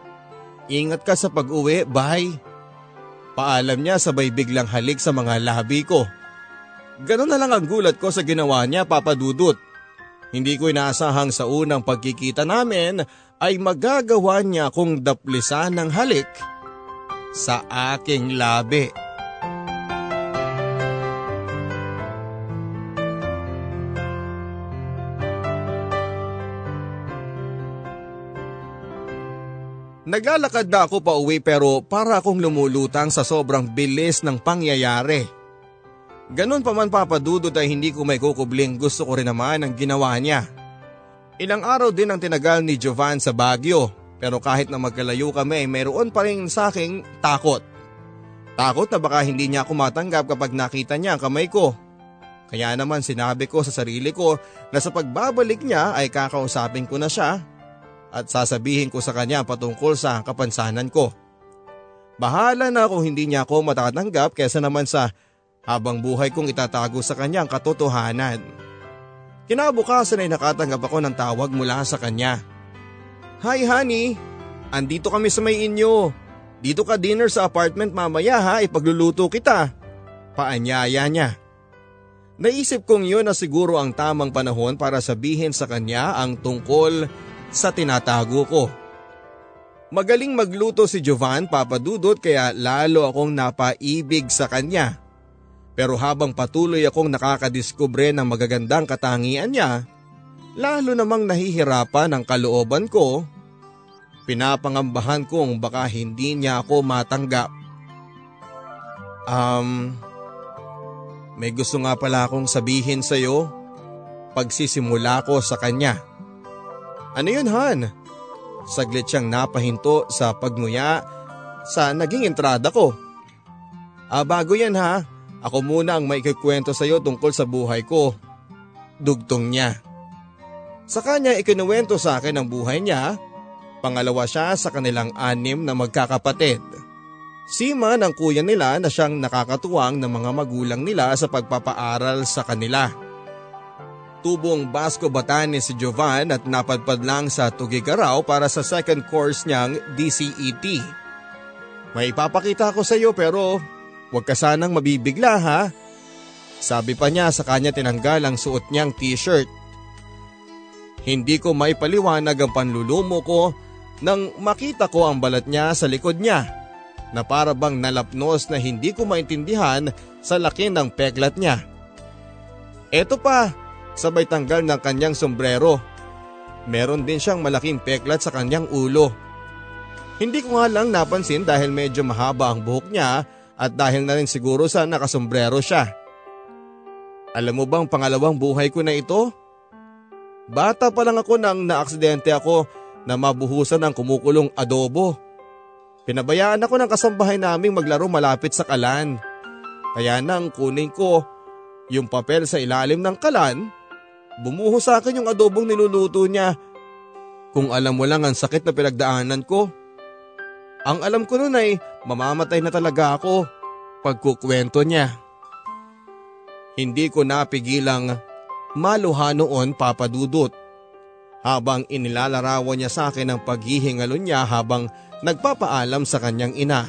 Ingat ka sa pag-uwi, bye. Paalam niya sabay biglang halik sa mga labi ko. Ganon na lang ang gulat ko sa ginawa niya, Papa Dudut. Hindi ko inaasahang sa unang pagkikita namin ay magagawa niya akong daplisan ng halik sa aking labi. Naglalakad na ako pa uwi pero para akong lumulutang sa sobrang bilis ng pangyayari. Ganun pa man papadudod ay hindi ko may kukubling gusto ko rin naman ang ginawa niya. Ilang araw din ang tinagal ni Jovan sa Baguio pero kahit na magkalayo kami ay mayroon pa rin sa aking takot. Takot na baka hindi niya ako matanggap kapag nakita niya ang kamay ko. Kaya naman sinabi ko sa sarili ko na sa pagbabalik niya ay kakausapin ko na siya at sasabihin ko sa kanya patungkol sa kapansanan ko. Bahala na kung hindi niya ako matatanggap kesa naman sa habang buhay kong itatago sa kanya ang katotohanan. Kinabukasan ay nakatanggap ako ng tawag mula sa kanya. Hi honey, andito kami sa may inyo. Dito ka dinner sa apartment mamaya ha, ipagluluto kita. Paanyaya niya. Naisip kong yun na siguro ang tamang panahon para sabihin sa kanya ang tungkol sa tinatago ko. Magaling magluto si Jovan papadudot kaya lalo akong napaibig sa kanya. Pero habang patuloy akong nakakadiskubre ng magagandang katangian niya, lalo namang nahihirapan ang kalooban ko. Pinapangambahan kong baka hindi niya ako matanggap. Um, may gusto nga pala akong sabihin sa iyo pagsisimula ko sa kanya. Ano yun Han? Saglit siyang napahinto sa pagnguya sa naging entrada ko. Ah bago yan ha, ako muna ang maikikwento sa iyo tungkol sa buhay ko. dugtong niya. Sa kanya ikinuwento sa akin ang buhay niya, pangalawa siya sa kanilang anim na magkakapatid. Si Man ang kuya nila na siyang nakakatuwang ng mga magulang nila sa pagpapaaral sa kanila. Tubong Basco Batanes si Jovan at napadpad lang sa Tugigaraw para sa second course niyang DCET. May ipapakita ko sa iyo pero huwag ka sanang mabibigla ha. Sabi pa niya sa kanya tinanggal ang suot niyang t-shirt. Hindi ko maipaliwanag ang panlulumo ko nang makita ko ang balat niya sa likod niya na para bang nalapnos na hindi ko maintindihan sa laki ng peklat niya. Eto pa, sabay tanggal ng kanyang sombrero. Meron din siyang malaking peklat sa kanyang ulo. Hindi ko nga lang napansin dahil medyo mahaba ang buhok niya at dahil na rin siguro sa nakasombrero siya. Alam mo bang pangalawang buhay ko na ito? Bata pa lang ako nang naaksidente ako na mabuhusan ng kumukulong adobo. Pinabayaan ako ng kasambahay naming maglaro malapit sa kalan. Kaya nang kunin ko yung papel sa ilalim ng kalan, bumuho sa akin yung adobong niluluto niya. Kung alam mo lang ang sakit na pinagdaanan ko. Ang alam ko nun ay mamamatay na talaga ako pagkukwento niya. Hindi ko napigilang maluha noon papadudot habang inilalarawan niya sa akin ang paghihingalo niya habang nagpapaalam sa kanyang ina.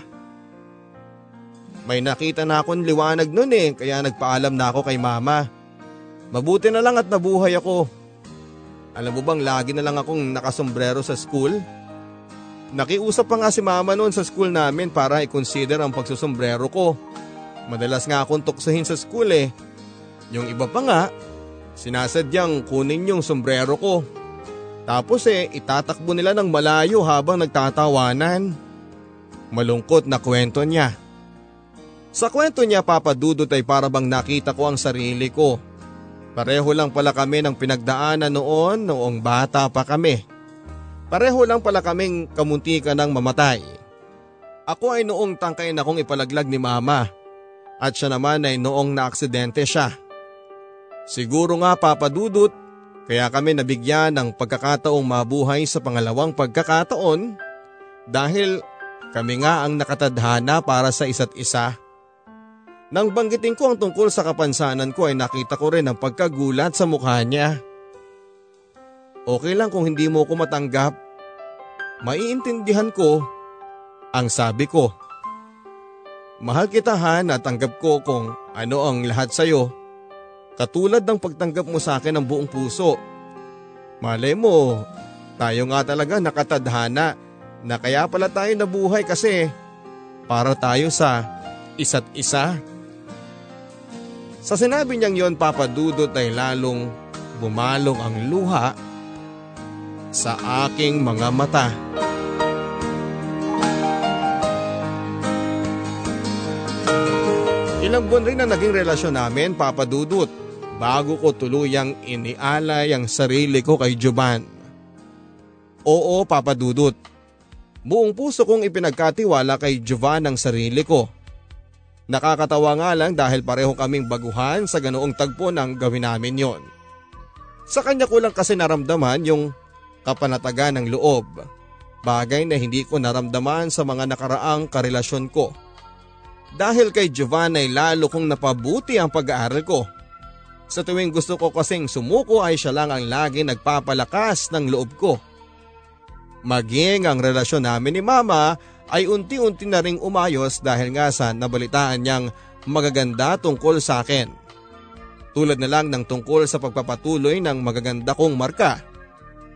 May nakita na akong liwanag noon eh kaya nagpaalam na ako kay mama. Mabuti na lang at nabuhay ako. Alam mo bang lagi na lang akong nakasombrero sa school? Nakiusap pa nga si mama noon sa school namin para i-consider ang pagsusombrero ko. Madalas nga akong tuksahin sa school eh yung iba pa nga, sinasadyang kunin yung sombrero ko. Tapos eh, itatakbo nila ng malayo habang nagtatawanan. Malungkot na kwento niya. Sa kwento niya papadudot ay para bang nakita ko ang sarili ko. Pareho lang pala kami ng pinagdaanan noon noong bata pa kami. Pareho lang pala kaming kamuntika ng mamatay. Ako ay noong tangkay na kong ipalaglag ni mama at siya naman ay noong naaksidente siya. Siguro nga papadudot, kaya kami nabigyan ng pagkakataong mabuhay sa pangalawang pagkakataon dahil kami nga ang nakatadhana para sa isa't isa. Nang banggitin ko ang tungkol sa kapansanan ko ay nakita ko rin ang pagkagulat sa mukha niya. Okay lang kung hindi mo ko matanggap. Maiintindihan ko ang sabi ko. Mahal kita Han at tanggap ko kung ano ang lahat sa'yo Katulad ng pagtanggap mo sa akin ng buong puso. Malay mo, tayo nga talaga nakatadhana na kaya pala tayo nabuhay kasi para tayo sa isa't isa. Sa sinabi niyang yon papadudot ay lalong bumalong ang luha sa aking mga mata. Ilang buwan rin na naging relasyon namin, Papa Dudut bago ko tuluyang inialay ang sarili ko kay Joban. Oo, Papa Dudut. Buong puso kong ipinagkatiwala kay Jovan ang sarili ko. Nakakatawa nga lang dahil pareho kaming baguhan sa ganoong tagpo nang gawin namin yon. Sa kanya ko lang kasi naramdaman yung kapanatagan ng loob. Bagay na hindi ko naramdaman sa mga nakaraang karelasyon ko. Dahil kay Jovan ay lalo kong napabuti ang pag-aaral ko sa tuwing gusto ko kasing sumuko ay siya lang ang lagi nagpapalakas ng loob ko. Maging ang relasyon namin ni mama ay unti-unti na ring umayos dahil nga sa nabalitaan niyang magaganda tungkol sa akin. Tulad na lang ng tungkol sa pagpapatuloy ng magaganda kong marka.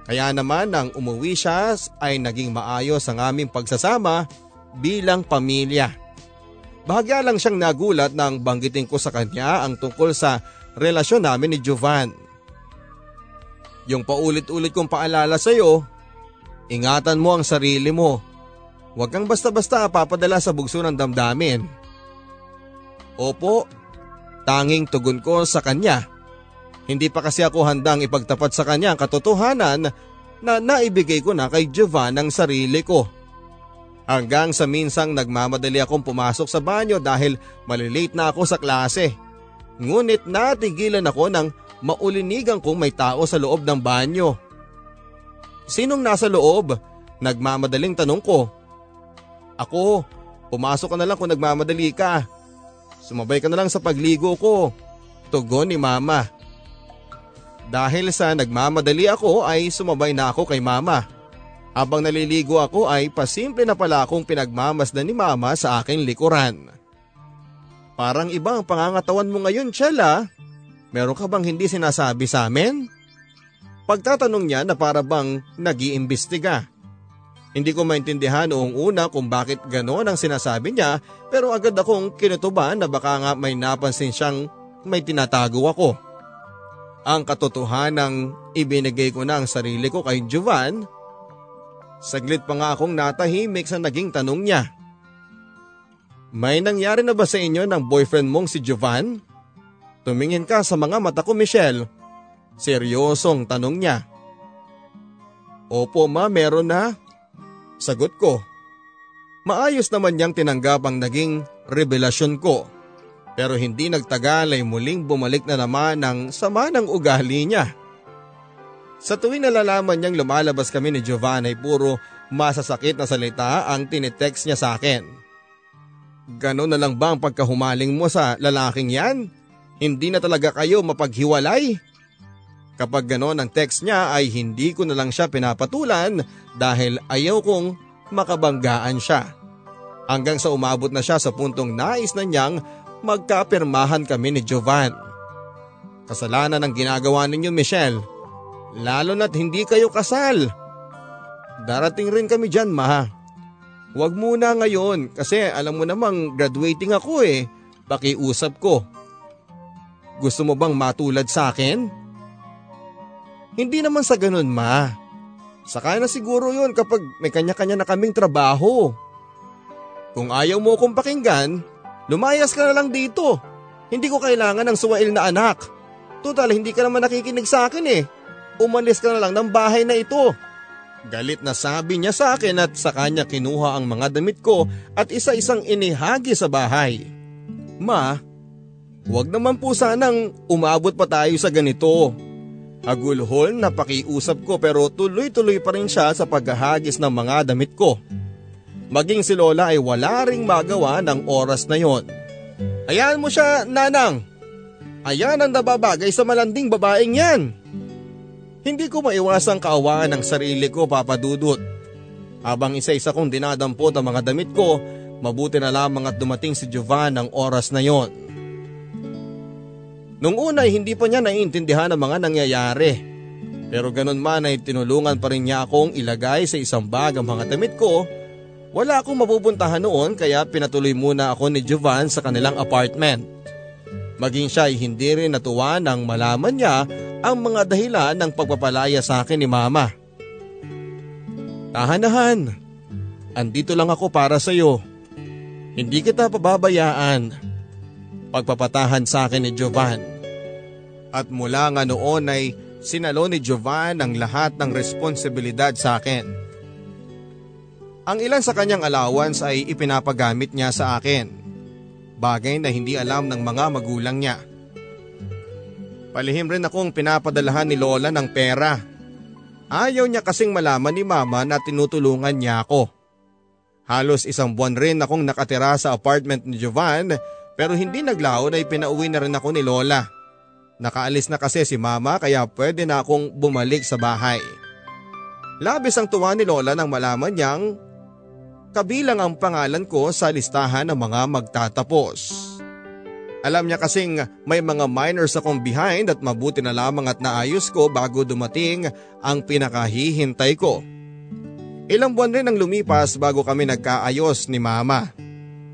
Kaya naman nang umuwi siya ay naging maayos ang aming pagsasama bilang pamilya. Bahagya lang siyang nagulat nang banggitin ko sa kanya ang tungkol sa relasyon namin ni Jovan. Yung paulit-ulit kong paalala sa iyo, ingatan mo ang sarili mo. Huwag kang basta-basta papadala sa bugso ng damdamin. Opo, tanging tugon ko sa kanya. Hindi pa kasi ako handang ipagtapat sa kanya ang katotohanan na naibigay ko na kay Jovan ang sarili ko. Hanggang sa minsang nagmamadali akong pumasok sa banyo dahil malilate na ako sa klase. Ngunit natigilan ako ng maulinigan kong may tao sa loob ng banyo. Sinong nasa loob? Nagmamadaling tanong ko. Ako, pumasok ka na lang kung nagmamadali ka. Sumabay ka na lang sa pagligo ko. Tugon ni mama. Dahil sa nagmamadali ako ay sumabay na ako kay mama. Habang naliligo ako ay pasimple na pala akong pinagmamasdan ni mama sa aking likuran. Parang iba ang pangangatawan mo ngayon, Chela. Meron ka bang hindi sinasabi sa amin? Pagtatanong niya na para bang nag-iimbestiga. Hindi ko maintindihan noong una kung bakit gano'n ang sinasabi niya pero agad akong kinutuban na baka nga may napansin siyang may tinatago ako. Ang katotohanang ibinigay ko na ang sarili ko kay Jovan. Saglit pa nga akong natahimik sa naging tanong niya. May nangyari na ba sa inyo ng boyfriend mong si Jovan? Tumingin ka sa mga mata ko Michelle. Seryosong tanong niya. Opo ma, meron na. Sagot ko. Maayos naman niyang tinanggap ang naging revelasyon ko. Pero hindi nagtagal ay muling bumalik na naman ang sama ng ugali niya. Sa tuwing nalalaman niyang lumalabas kami ni Giovanna ay puro masasakit na salita ang tinitext niya sa akin. Ganon na lang ba ang pagkahumaling mo sa lalaking yan? Hindi na talaga kayo mapaghiwalay? Kapag ganon ang text niya ay hindi ko na lang siya pinapatulan dahil ayaw kong makabanggaan siya. Hanggang sa umabot na siya sa puntong nais na niyang magkapirmahan kami ni Jovan. Kasalanan ang ginagawa ninyo Michelle. Lalo na't hindi kayo kasal. Darating rin kami dyan ma. Huwag muna ngayon kasi alam mo namang graduating ako eh. Pakiusap ko. Gusto mo bang matulad sa akin? Hindi naman sa ganun ma. Saka na siguro yun kapag may kanya-kanya na kaming trabaho. Kung ayaw mo akong pakinggan, lumayas ka na lang dito. Hindi ko kailangan ng suwail na anak. Total, hindi ka naman nakikinig sa akin eh. Umalis ka na lang ng bahay na ito. Galit na sabi niya sa akin at sa kanya kinuha ang mga damit ko at isa-isang inihagi sa bahay. Ma, huwag naman po sanang umabot pa tayo sa ganito. Agulhol na pakiusap ko pero tuloy-tuloy pa rin siya sa paghahagis ng mga damit ko. Maging si Lola ay wala ring magawa ng oras na yon. Ayan mo siya, nanang. Ayan ang nababagay sa malanding babaeng yan. Hindi ko maiwasang kaawaan ng sarili ko papadudot. Habang isa-isa kong dinadampot ang mga damit ko, mabuti na lamang at dumating si Jovan ng oras na yon. Nung una ay hindi pa niya naiintindihan ang mga nangyayari. Pero ganun man ay tinulungan pa rin niya akong ilagay sa isang bag ang mga damit ko. Wala akong mapupuntahan noon kaya pinatuloy muna ako ni Jovan sa kanilang apartment. Maging siya ay hindi rin natuwa nang malaman niya ang mga dahilan ng pagpapalaya sa akin ni mama. Tahanahan, andito lang ako para sa iyo. Hindi kita pababayaan. Pagpapatahan sa akin ni Jovan. At mula nga noon ay sinalo ni Jovan ang lahat ng responsibilidad sa akin. Ang ilan sa kanyang allowance ay ipinapagamit niya sa akin bagay na hindi alam ng mga magulang niya. Palihim rin akong pinapadalahan ni Lola ng pera. Ayaw niya kasing malaman ni Mama na tinutulungan niya ako. Halos isang buwan rin akong nakatira sa apartment ni Jovan pero hindi naglaon ay pinauwi na rin ako ni Lola. Nakaalis na kasi si Mama kaya pwede na akong bumalik sa bahay. Labis ang tuwa ni Lola nang malaman niyang kabilang ang pangalan ko sa listahan ng mga magtatapos. Alam niya kasing may mga minors akong behind at mabuti na lamang at naayos ko bago dumating ang pinakahihintay ko. Ilang buwan rin ang lumipas bago kami nagkaayos ni mama.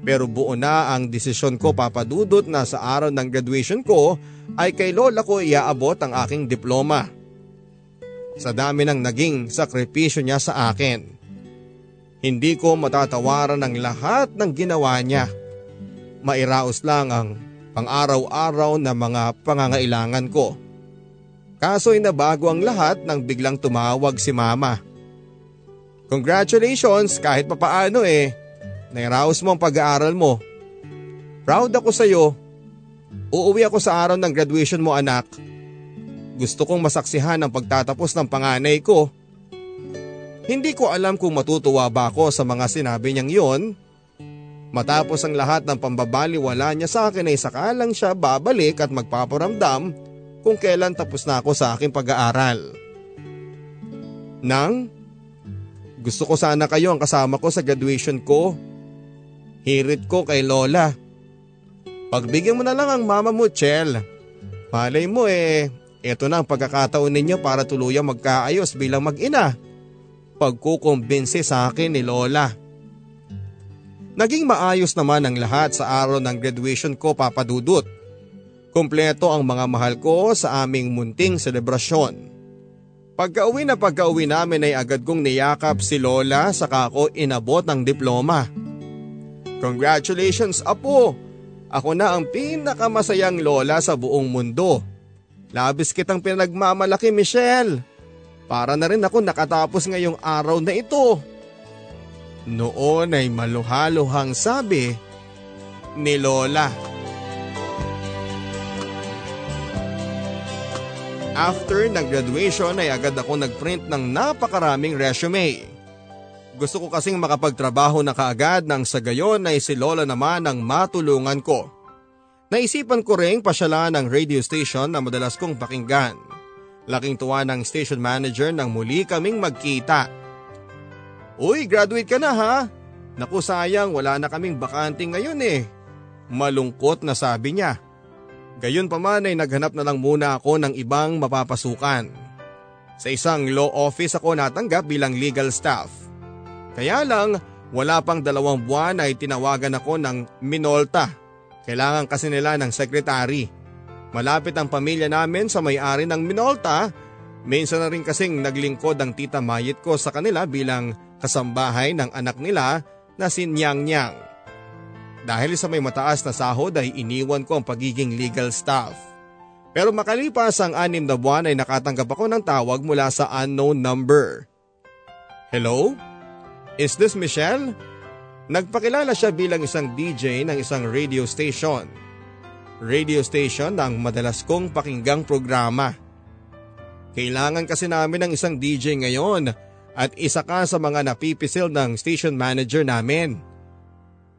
Pero buo na ang desisyon ko papadudot na sa araw ng graduation ko ay kay lola ko iaabot ang aking diploma. Sa dami ng naging sakripisyo niya sa akin. Hindi ko matatawaran ang lahat ng ginawa niya. Mairaos lang ang pang-araw-araw na mga pangangailangan ko. Kaso'y nabago ang lahat nang biglang tumawag si mama. Congratulations kahit papaano eh. Nairaos mo ang pag-aaral mo. Proud ako sa iyo. Uuwi ako sa araw ng graduation mo anak. gusto kong masaksihan ang pagtatapos ng panganay ko. Hindi ko alam kung matutuwa ba ako sa mga sinabi niyang yon. Matapos ang lahat ng pambabaliwala niya sa akin ay sakalang siya babalik at magpaparamdam kung kailan tapos na ako sa aking pag-aaral. Nang, gusto ko sana kayo ang kasama ko sa graduation ko. Hirit ko kay Lola. Pagbigyan mo na lang ang mama mo, Chel. Malay mo eh, ito na ang pagkakataon ninyo para tuluyang magkaayos bilang mag-ina. Pagkukumbinsi sa akin ni Lola. Naging maayos naman ang lahat sa araw ng graduation ko papadudot. Kompleto ang mga mahal ko sa aming munting selebrasyon. Pagka-uwi na pagka-uwi namin ay agad kong niyakap si Lola saka ako inabot ng diploma. Congratulations apo! Ako na ang pinakamasayang lola sa buong mundo. Labis kitang pinagmamalaki Michelle. Para na rin ako nakatapos ngayong araw na ito. Noon ay maluhaluhang sabi ni Lola. After ng graduation ay agad ako nagprint ng napakaraming resume. Gusto ko kasing makapagtrabaho na kaagad nang sa gayon ay si Lola naman ang matulungan ko. Naisipan ko ring pasyalan ang radio station na madalas kong pakinggan. Laking tuwa ng station manager nang muli kaming magkita. Uy, graduate ka na ha? Naku sayang wala na kaming bakante ngayon eh. Malungkot na sabi niya. Gayon pa man ay naghanap na lang muna ako ng ibang mapapasukan. Sa isang law office ako natanggap bilang legal staff. Kaya lang, wala pang dalawang buwan ay tinawagan ako ng Minolta. Kailangan kasi nila ng sekretary. Malapit ang pamilya namin sa may-ari ng Minolta. Minsan na rin kasing naglingkod ang tita Mayit ko sa kanila bilang kasambahay ng anak nila na si Nyang Nyang. Dahil sa may mataas na sahod ay iniwan ko ang pagiging legal staff. Pero makalipas ang anim na buwan ay nakatanggap ako ng tawag mula sa unknown number. Hello? Is this Michelle? Nagpakilala siya bilang isang DJ ng isang radio station. Radio station ng madalas kong pakinggang programa. Kailangan kasi namin ng isang DJ ngayon at isa ka sa mga napipisil ng station manager namin.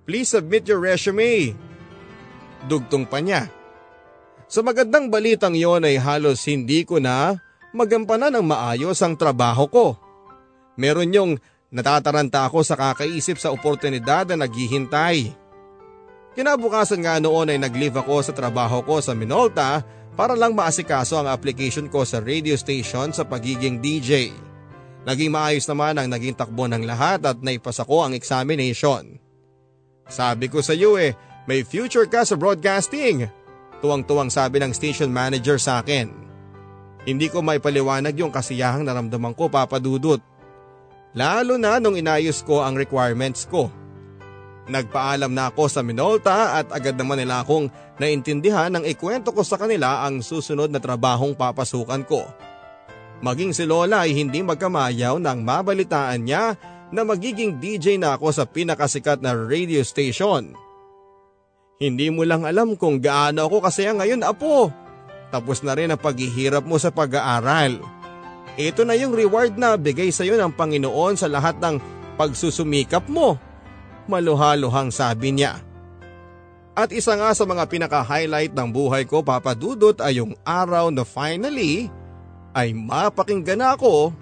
Please submit your resume. Dugtong pa niya. Sa magandang balitang yon ay halos hindi ko na magampanan ng maayos ang trabaho ko. Meron yung natataranta ako sa kakaisip sa oportunidad na naghihintay. Kinabukasan nga noon ay nag-leave ako sa trabaho ko sa Minolta para lang maasikaso ang application ko sa radio station sa pagiging DJ. Naging maayos naman ang naging takbo ng lahat at naipasa ko ang examination. Sabi ko sa iyo eh, may future ka sa broadcasting. Tuwang-tuwang sabi ng station manager sa akin. Hindi ko maipaliwanag yung kasiyahang naramdaman ko papadudot. Lalo na nung inayos ko ang requirements ko. Nagpaalam na ako sa Minolta at agad naman nila akong naintindihan nang ikwento ko sa kanila ang susunod na trabahong papasukan ko. Maging si Lola ay hindi magkamayaw nang mabalitaan niya na magiging DJ na ako sa pinakasikat na radio station. Hindi mo lang alam kung gaano ako kasi ngayon apo. Tapos na rin ang paghihirap mo sa pag-aaral. Ito na yung reward na bigay sa iyo ng Panginoon sa lahat ng pagsusumikap mo. Maluhaluhang sabi niya. At isa nga sa mga pinaka-highlight ng buhay ko papadudot ay yung araw na finally ay mapakinggan ako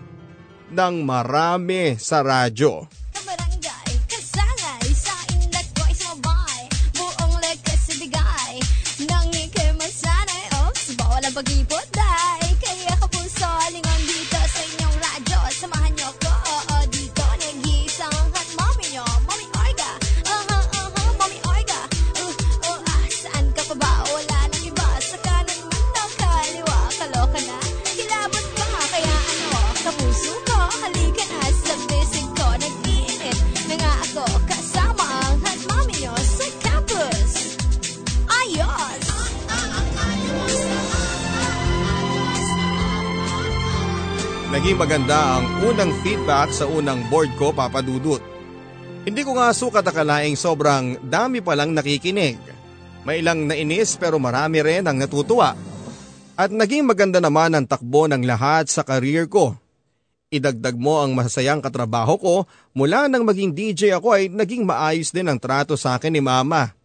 ng marami sa radyo. Naging maganda ang unang feedback sa unang board ko papadudot. Hindi ko nga sukat akalaing sobrang dami palang nakikinig. May ilang nainis pero marami rin ang natutuwa. At naging maganda naman ang takbo ng lahat sa career ko. Idagdag mo ang masasayang katrabaho ko mula nang maging DJ ako ay naging maayos din ang trato sa akin ni mama.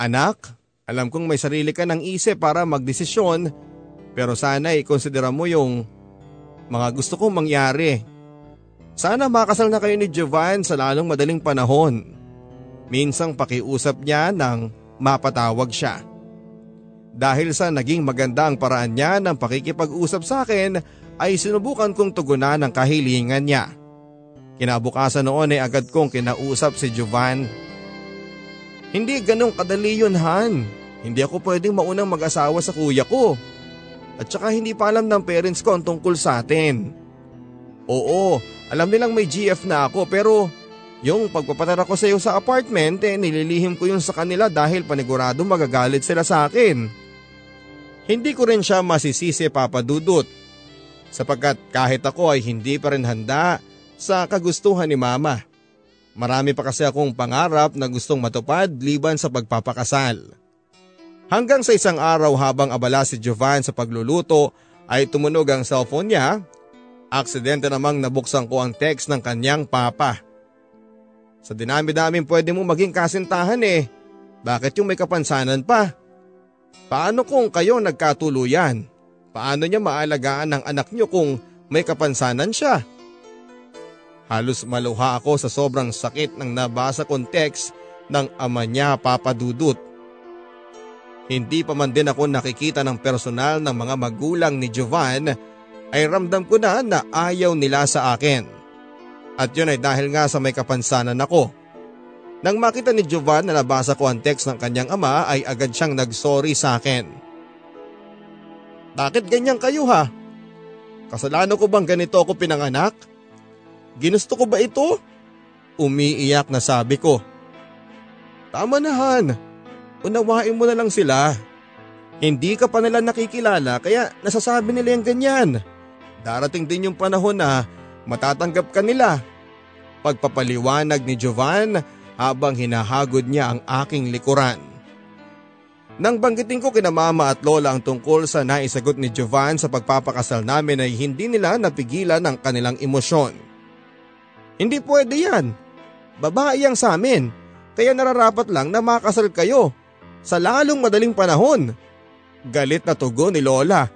Anak, alam kong may sarili ka ng isip para magdesisyon pero sana ikonsidera mo yung mga gusto kong mangyari. Sana makasal na kayo ni Jovan sa lalong madaling panahon. Minsang pakiusap niya nang mapatawag siya. Dahil sa naging maganda ang paraan niya ng pakikipag-usap sa akin ay sinubukan kong tugunan ang kahilingan niya. Kinabukasan noon ay agad kong kinausap si Jovan. Hindi ganong kadali yun Han. Hindi ako pwedeng maunang mag-asawa sa kuya ko. At saka hindi pa alam ng parents ko ang tungkol sa atin. Oo, alam nilang may GF na ako pero yung pagpapatara ko sa iyo sa apartment eh nililihim ko yun sa kanila dahil panigurado magagalit sila sa akin. Hindi ko rin siya masisisi papadudot sapagkat kahit ako ay hindi pa rin handa sa kagustuhan ni mama. Marami pa kasi akong pangarap na gustong matupad liban sa pagpapakasal. Hanggang sa isang araw habang abala si Jovan sa pagluluto ay tumunog ang cellphone niya. Aksidente namang nabuksan ko ang text ng kanyang papa. Sa dinami-daming pwede mo maging kasintahan eh. Bakit yung may kapansanan pa? Paano kung kayo nagkatuluyan? Paano niya maalagaan ang anak niyo kung may kapansanan siya? Halos maluha ako sa sobrang sakit ng nabasa kong text ng ama niya papadudot. Hindi pa man din ako nakikita ng personal ng mga magulang ni Jovan ay ramdam ko na na ayaw nila sa akin. At yun ay dahil nga sa may kapansanan ako. Nang makita ni Jovan na nabasa ko ang text ng kanyang ama ay agad siyang nagsorry sa akin. Bakit ganyan kayo ha? Kasalanan ko bang ganito ako pinanganak? Ginusto ko ba ito? Umiiyak na sabi ko. Tama na Han, unawain mo na lang sila. Hindi ka pa nila nakikilala kaya nasasabi nila yung ganyan. Darating din yung panahon na matatanggap ka nila. Pagpapaliwanag ni Jovan habang hinahagod niya ang aking likuran. Nang banggitin ko kina mama at lola ang tungkol sa naisagot ni Jovan sa pagpapakasal namin ay hindi nila napigilan ang kanilang emosyon. Hindi pwede yan. Babae ang sa amin, kaya nararapat lang na makasal kayo sa lalong madaling panahon. Galit na tugon ni Lola.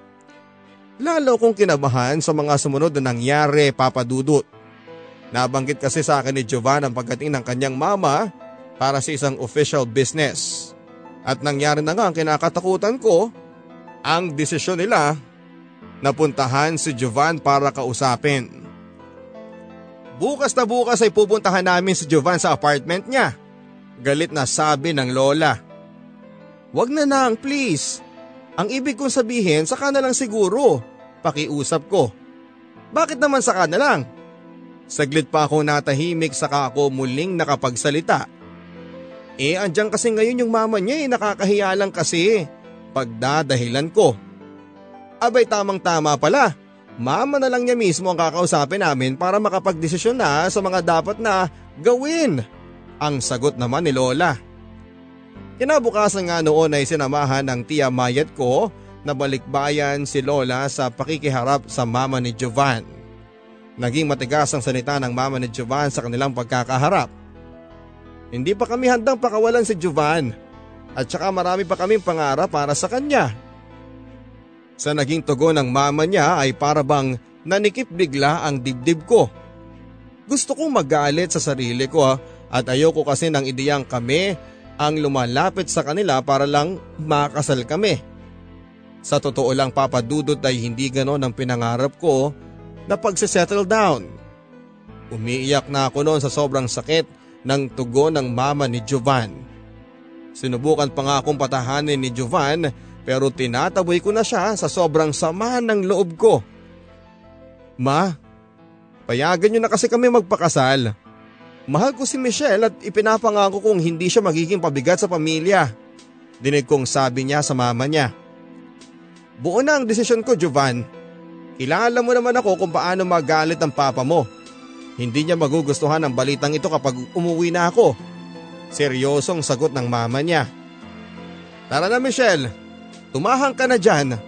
Lalo kong kinabahan sa mga sumunod na nangyari papadudot. Nabanggit kasi sa akin ni Jovan ang pagdating ng kanyang mama para sa isang official business. At nangyari na nga ang kinakatakutan ko, ang desisyon nila na puntahan si Jovan para kausapin. Bukas na bukas ay pupuntahan namin si Jovan sa apartment niya. Galit na sabi ng lola. Wag na nang please. Ang ibig kong sabihin saka na lang siguro. Pakiusap ko. Bakit naman saka na lang? Saglit pa ako natahimik saka ako muling nakapagsalita. Eh andyan kasi ngayon yung mama niya eh nakakahiya lang kasi. Pagdadahilan ko. Abay tamang tama pala. Mama na lang niya mismo ang kakausapin namin para makapagdesisyon na sa mga dapat na gawin. Ang sagot naman ni Lola. Kinabukasan nga noon ay sinamahan ng tiya Mayat ko na balikbayan si Lola sa pakikiharap sa mama ni Jovan. Naging matigas ang salita ng mama ni Jovan sa kanilang pagkakaharap. Hindi pa kami handang pakawalan si Jovan at saka marami pa kaming pangarap para sa kanya. Sa naging tugon ng mama niya ay para bang nanikip bigla ang dibdib ko. Gusto kong magalit sa sarili ko at ayoko kasi ng ideyang kami ang lumalapit sa kanila para lang makasal kami. Sa totoo lang papadudot ay hindi ganon ang pinangarap ko na pagsisettle down. Umiiyak na ako noon sa sobrang sakit ng tugon ng mama ni Jovan. Sinubukan pa nga akong patahanin ni Jovan pero tinataboy ko na siya sa sobrang sama ng loob ko. Ma, payagan niyo na kasi kami magpakasal. Mahal ko si Michelle at ipinapangako kong hindi siya magiging pabigat sa pamilya. Dinig kong sabi niya sa mama niya. Buo na ang desisyon ko, Jovan. Kilala mo naman ako kung paano magalit ang papa mo. Hindi niya magugustuhan ang balitang ito kapag umuwi na ako. Seryosong sagot ng mama niya. Tara na Michelle, Tumahang ka na dyan,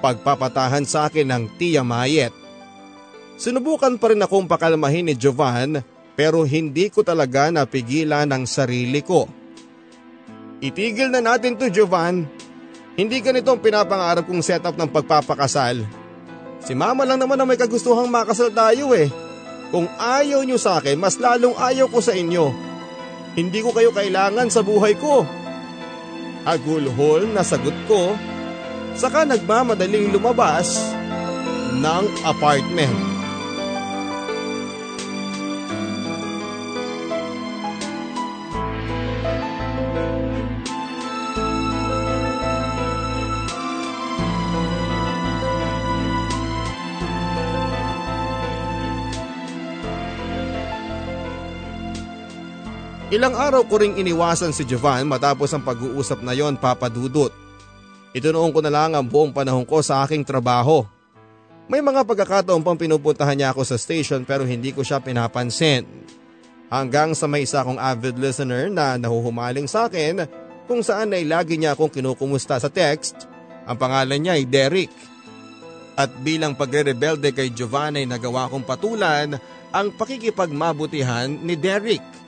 pagpapatahan sa akin ng Tia Mayet. Sinubukan pa rin akong pakalmahin ni Jovan pero hindi ko talaga napigilan ang sarili ko. Itigil na natin to Jovan. Hindi ganito ang pinapangarap kong setup ng pagpapakasal. Si mama lang naman ang may kagustuhang makasal tayo eh. Kung ayaw nyo sa akin, mas lalong ayaw ko sa inyo. Hindi ko kayo kailangan sa buhay ko. Agulhol na sagot ko, saka nagmamadaling lumabas ng apartment. Ilang araw ko ring iniwasan si Jovan matapos ang pag-uusap na yon papadudot. Itunoon ko na lang ang buong panahon ko sa aking trabaho. May mga pagkakataon pang pinupuntahan niya ako sa station pero hindi ko siya pinapansin. Hanggang sa may isa akong avid listener na nahuhumaling sa akin kung saan ay lagi niya akong kinukumusta sa text. Ang pangalan niya ay Derek. At bilang pagre-rebelde kay Giovanna ay nagawa kong patulan ang pakikipagmabutihan ni Derek.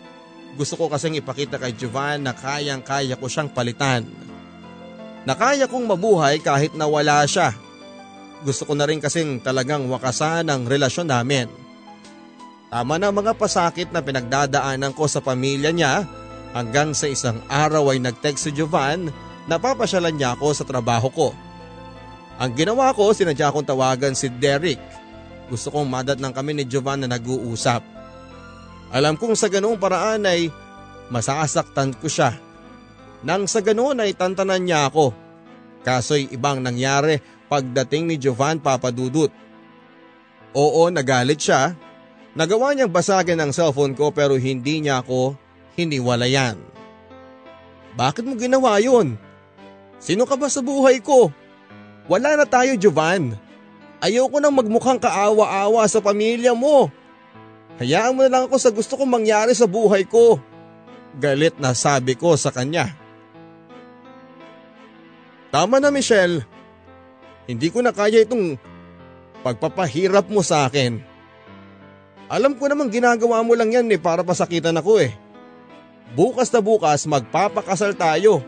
Gusto ko kasing ipakita kay Jovan na kayang-kaya ko siyang palitan. Na kaya kong mabuhay kahit na wala siya. Gusto ko na rin kasing talagang wakasan ang relasyon namin. Tama na mga pasakit na pinagdadaanan ko sa pamilya niya hanggang sa isang araw ay nag-text si Jovan na papasyalan niya ako sa trabaho ko. Ang ginawa ko, sinadya kong tawagan si Derek. Gusto kong madat ng kami ni Jovan na nag-uusap. Alam kong sa ganoong paraan ay masasaktan ko siya. Nang sa ganoon ay tantanan niya ako. Kaso'y ibang nangyari pagdating ni Jovan Papadudut. Oo, nagalit siya. Nagawa niyang basagin ang cellphone ko pero hindi niya ako hiniwalayan. Bakit mo ginawa yun? Sino ka ba sa buhay ko? Wala na tayo Jovan. Ayoko nang magmukhang kaawa-awa sa pamilya mo. Hayaan mo na lang ako sa gusto kong mangyari sa buhay ko. Galit na sabi ko sa kanya. Tama na Michelle. Hindi ko na kaya itong pagpapahirap mo sa akin. Alam ko namang ginagawa mo lang yan eh para pasakitan ako eh. Bukas na bukas magpapakasal tayo.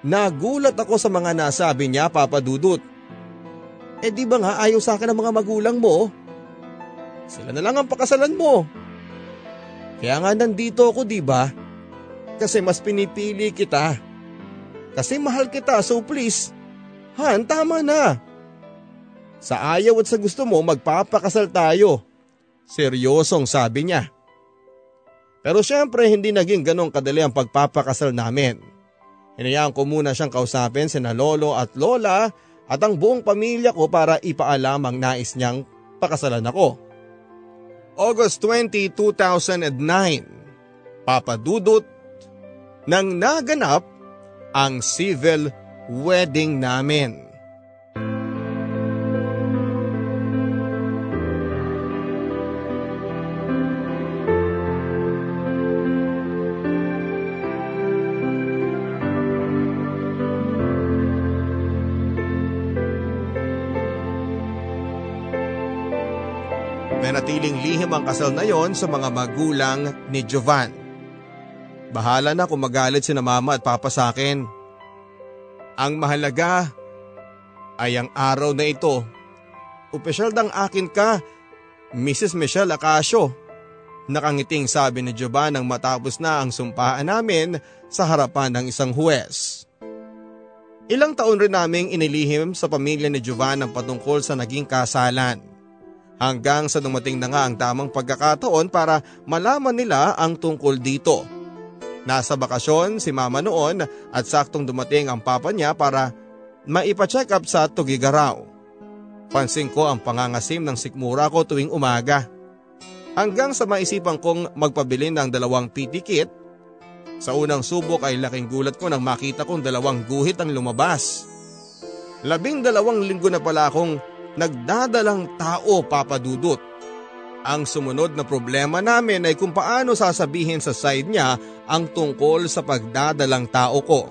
Nagulat ako sa mga nasabi niya Papa Dudut. Eh di ba nga ayaw sa akin ng mga magulang mo? Sila na lang ang pakasalan mo. Kaya nga nandito ako di ba? Kasi mas pinipili kita. Kasi mahal kita so please, Han tama na. Sa ayaw at sa gusto mo magpapakasal tayo. Seryosong sabi niya. Pero syempre hindi naging ganong kadali ang pagpapakasal namin. Hinayaan ko muna siyang kausapin sina lolo at lola at ang buong pamilya ko para ipaalam ang nais niyang pakasalan ako. August 20, 2009, papadudot nang naganap ang civil wedding namin. Nanatiling lihim ang kasal na yon sa mga magulang ni Jovan. Bahala na kung magalit si na mama at papa sa akin. Ang mahalaga ay ang araw na ito. Opisyal dang akin ka, Mrs. Michelle Acasio. Nakangiting sabi ni Jovan nang matapos na ang sumpaan namin sa harapan ng isang huwes. Ilang taon rin naming inilihim sa pamilya ni Jovan ang patungkol sa naging kasalan. Hanggang sa dumating na nga ang tamang pagkakataon para malaman nila ang tungkol dito. Nasa bakasyon si mama noon at saktong dumating ang papa niya para maipacheck up sa Tugigaraw. Pansin ko ang pangangasim ng sikmura ko tuwing umaga. Hanggang sa maisipan kong magpabili ng dalawang PT kit. Sa unang subok ay laking gulat ko nang makita kong dalawang guhit ang lumabas. Labing dalawang linggo na pala akong nagdadalang tao papadudot. Ang sumunod na problema namin ay kung paano sasabihin sa side niya ang tungkol sa pagdadalang tao ko.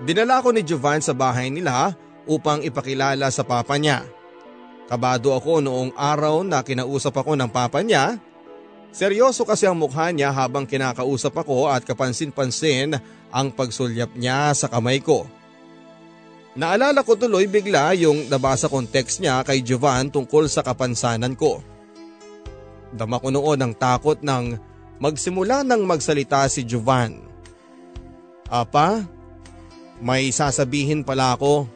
Dinala ko ni Jovan sa bahay nila upang ipakilala sa papa niya. Kabado ako noong araw na kinausap ako ng papa niya. Seryoso kasi ang mukha niya habang kinakausap ako at kapansin-pansin ang pagsulyap niya sa kamay ko. Naalala ko tuloy bigla yung nabasa kong text niya kay Jovan tungkol sa kapansanan ko. Dama ko noon ang takot ng magsimula nang magsalita si Jovan. Apa, may sasabihin pala ako.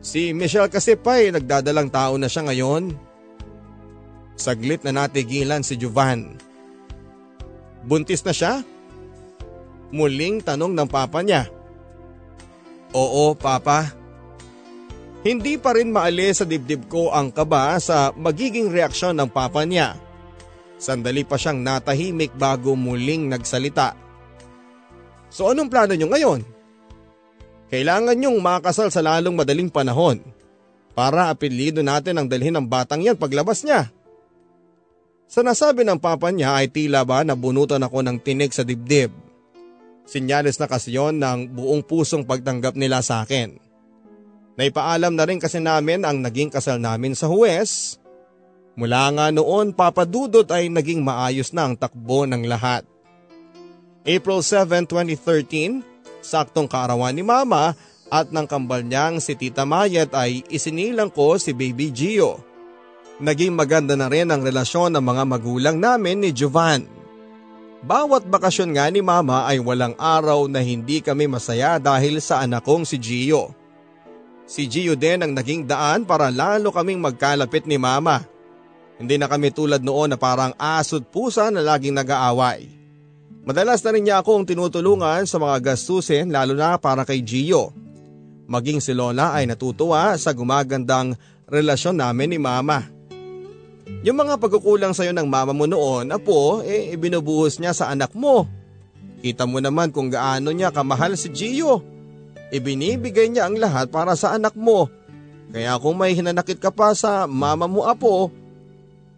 Si Michelle kasi pa eh, nagdadalang tao na siya ngayon. Saglit na natigilan si Jovan. Buntis na siya? Muling tanong ng papa niya. Oo, Papa. Hindi pa rin maalis sa dibdib ko ang kaba sa magiging reaksyon ng papa niya. Sandali pa siyang natahimik bago muling nagsalita. So anong plano niyo ngayon? Kailangan niyong makasal sa lalong madaling panahon para apelido natin ang dalhin ng batang yan paglabas niya. Sa nasabi ng papa niya ay tila ba nabunutan ako ng tinig sa dibdib. Sinyalis na kasi yon ng buong pusong pagtanggap nila sa akin. Naipaalam na rin kasi namin ang naging kasal namin sa huwes. Mula nga noon papadudot ay naging maayos na ang takbo ng lahat. April 7, 2013, saktong kaarawan ni mama at ng kambal niyang si Tita Mayet ay isinilang ko si Baby Gio. Naging maganda na rin ang relasyon ng mga magulang namin ni Jovan. Bawat bakasyon nga ni mama ay walang araw na hindi kami masaya dahil sa anak kong si Gio. Si Gio din ang naging daan para lalo kaming magkalapit ni mama. Hindi na kami tulad noon na parang asot pusa na laging nag-aaway. Madalas na rin niya akong tinutulungan sa mga gastusin lalo na para kay Gio. Maging si Lola ay natutuwa sa gumagandang relasyon namin ni mama. Yung mga pagkukulang sa'yo ng mama mo noon, apo, eh ibinubuhos niya sa anak mo. Kita mo naman kung gaano niya kamahal si Gio. Ibinibigay niya ang lahat para sa anak mo. Kaya kung may hinanakit ka pa sa mama mo, apo,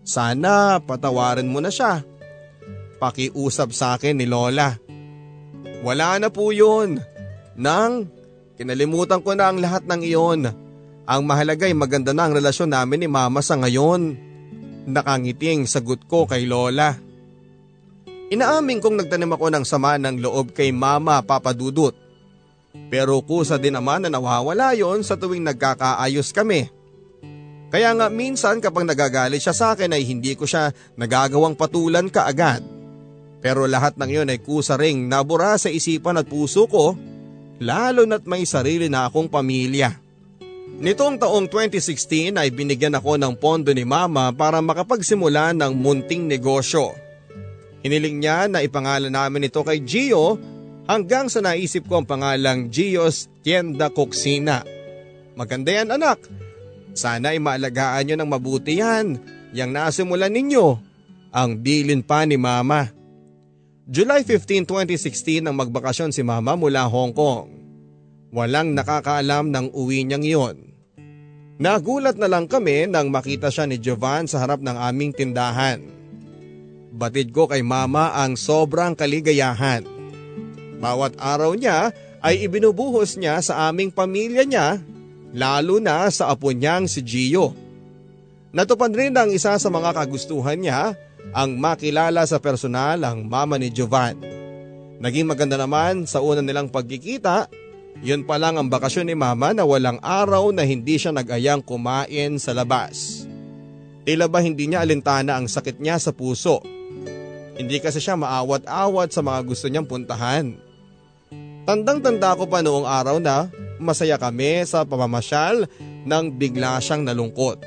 sana patawarin mo na siya. Pakiusap sa akin ni Lola. Wala na po yun. Nang, kinalimutan ko na ang lahat ng iyon. Ang mahalaga ay maganda na ang relasyon namin ni mama sa ngayon. Nakangiting sagot ko kay Lola. Inaamin kong nagtanim ako ng sama ng loob kay Mama Papadudut. Pero kusa din naman na nawawala yon sa tuwing nagkakaayos kami. Kaya nga minsan kapag nagagalit siya sa akin ay hindi ko siya nagagawang patulan kaagad. Pero lahat ng yon ay kusa ring nabura sa isipan at puso ko lalo na't may sarili na akong pamilya. Nitong taong 2016 ay binigyan ako ng pondo ni mama para makapagsimula ng munting negosyo. Hiniling niya na ipangalan namin ito kay Gio hanggang sa naisip ko ang pangalang Gio's Tienda Coxina. Maganda yan anak. Sana ay maalagaan nyo ng mabuti yan. Yang nasimulan ninyo. Ang bilin pa ni mama. July 15, 2016 nang magbakasyon si mama mula Hong Kong. Walang nakakaalam ng uwi niyang iyon. Nagulat na lang kami nang makita siya ni Jovan sa harap ng aming tindahan. Batid ko kay mama ang sobrang kaligayahan. Bawat araw niya ay ibinubuhos niya sa aming pamilya niya, lalo na sa apo niyang si Gio. Natupad rin ang isa sa mga kagustuhan niya, ang makilala sa personal ang mama ni Jovan. Naging maganda naman sa una nilang pagkikita yun pa lang ang bakasyon ni mama na walang araw na hindi siya nag-ayang kumain sa labas. Tila ba hindi niya alintana ang sakit niya sa puso. Hindi kasi siya maawat-awat sa mga gusto niyang puntahan. Tandang-tanda ko pa noong araw na masaya kami sa pamamasyal nang bigla siyang nalungkot.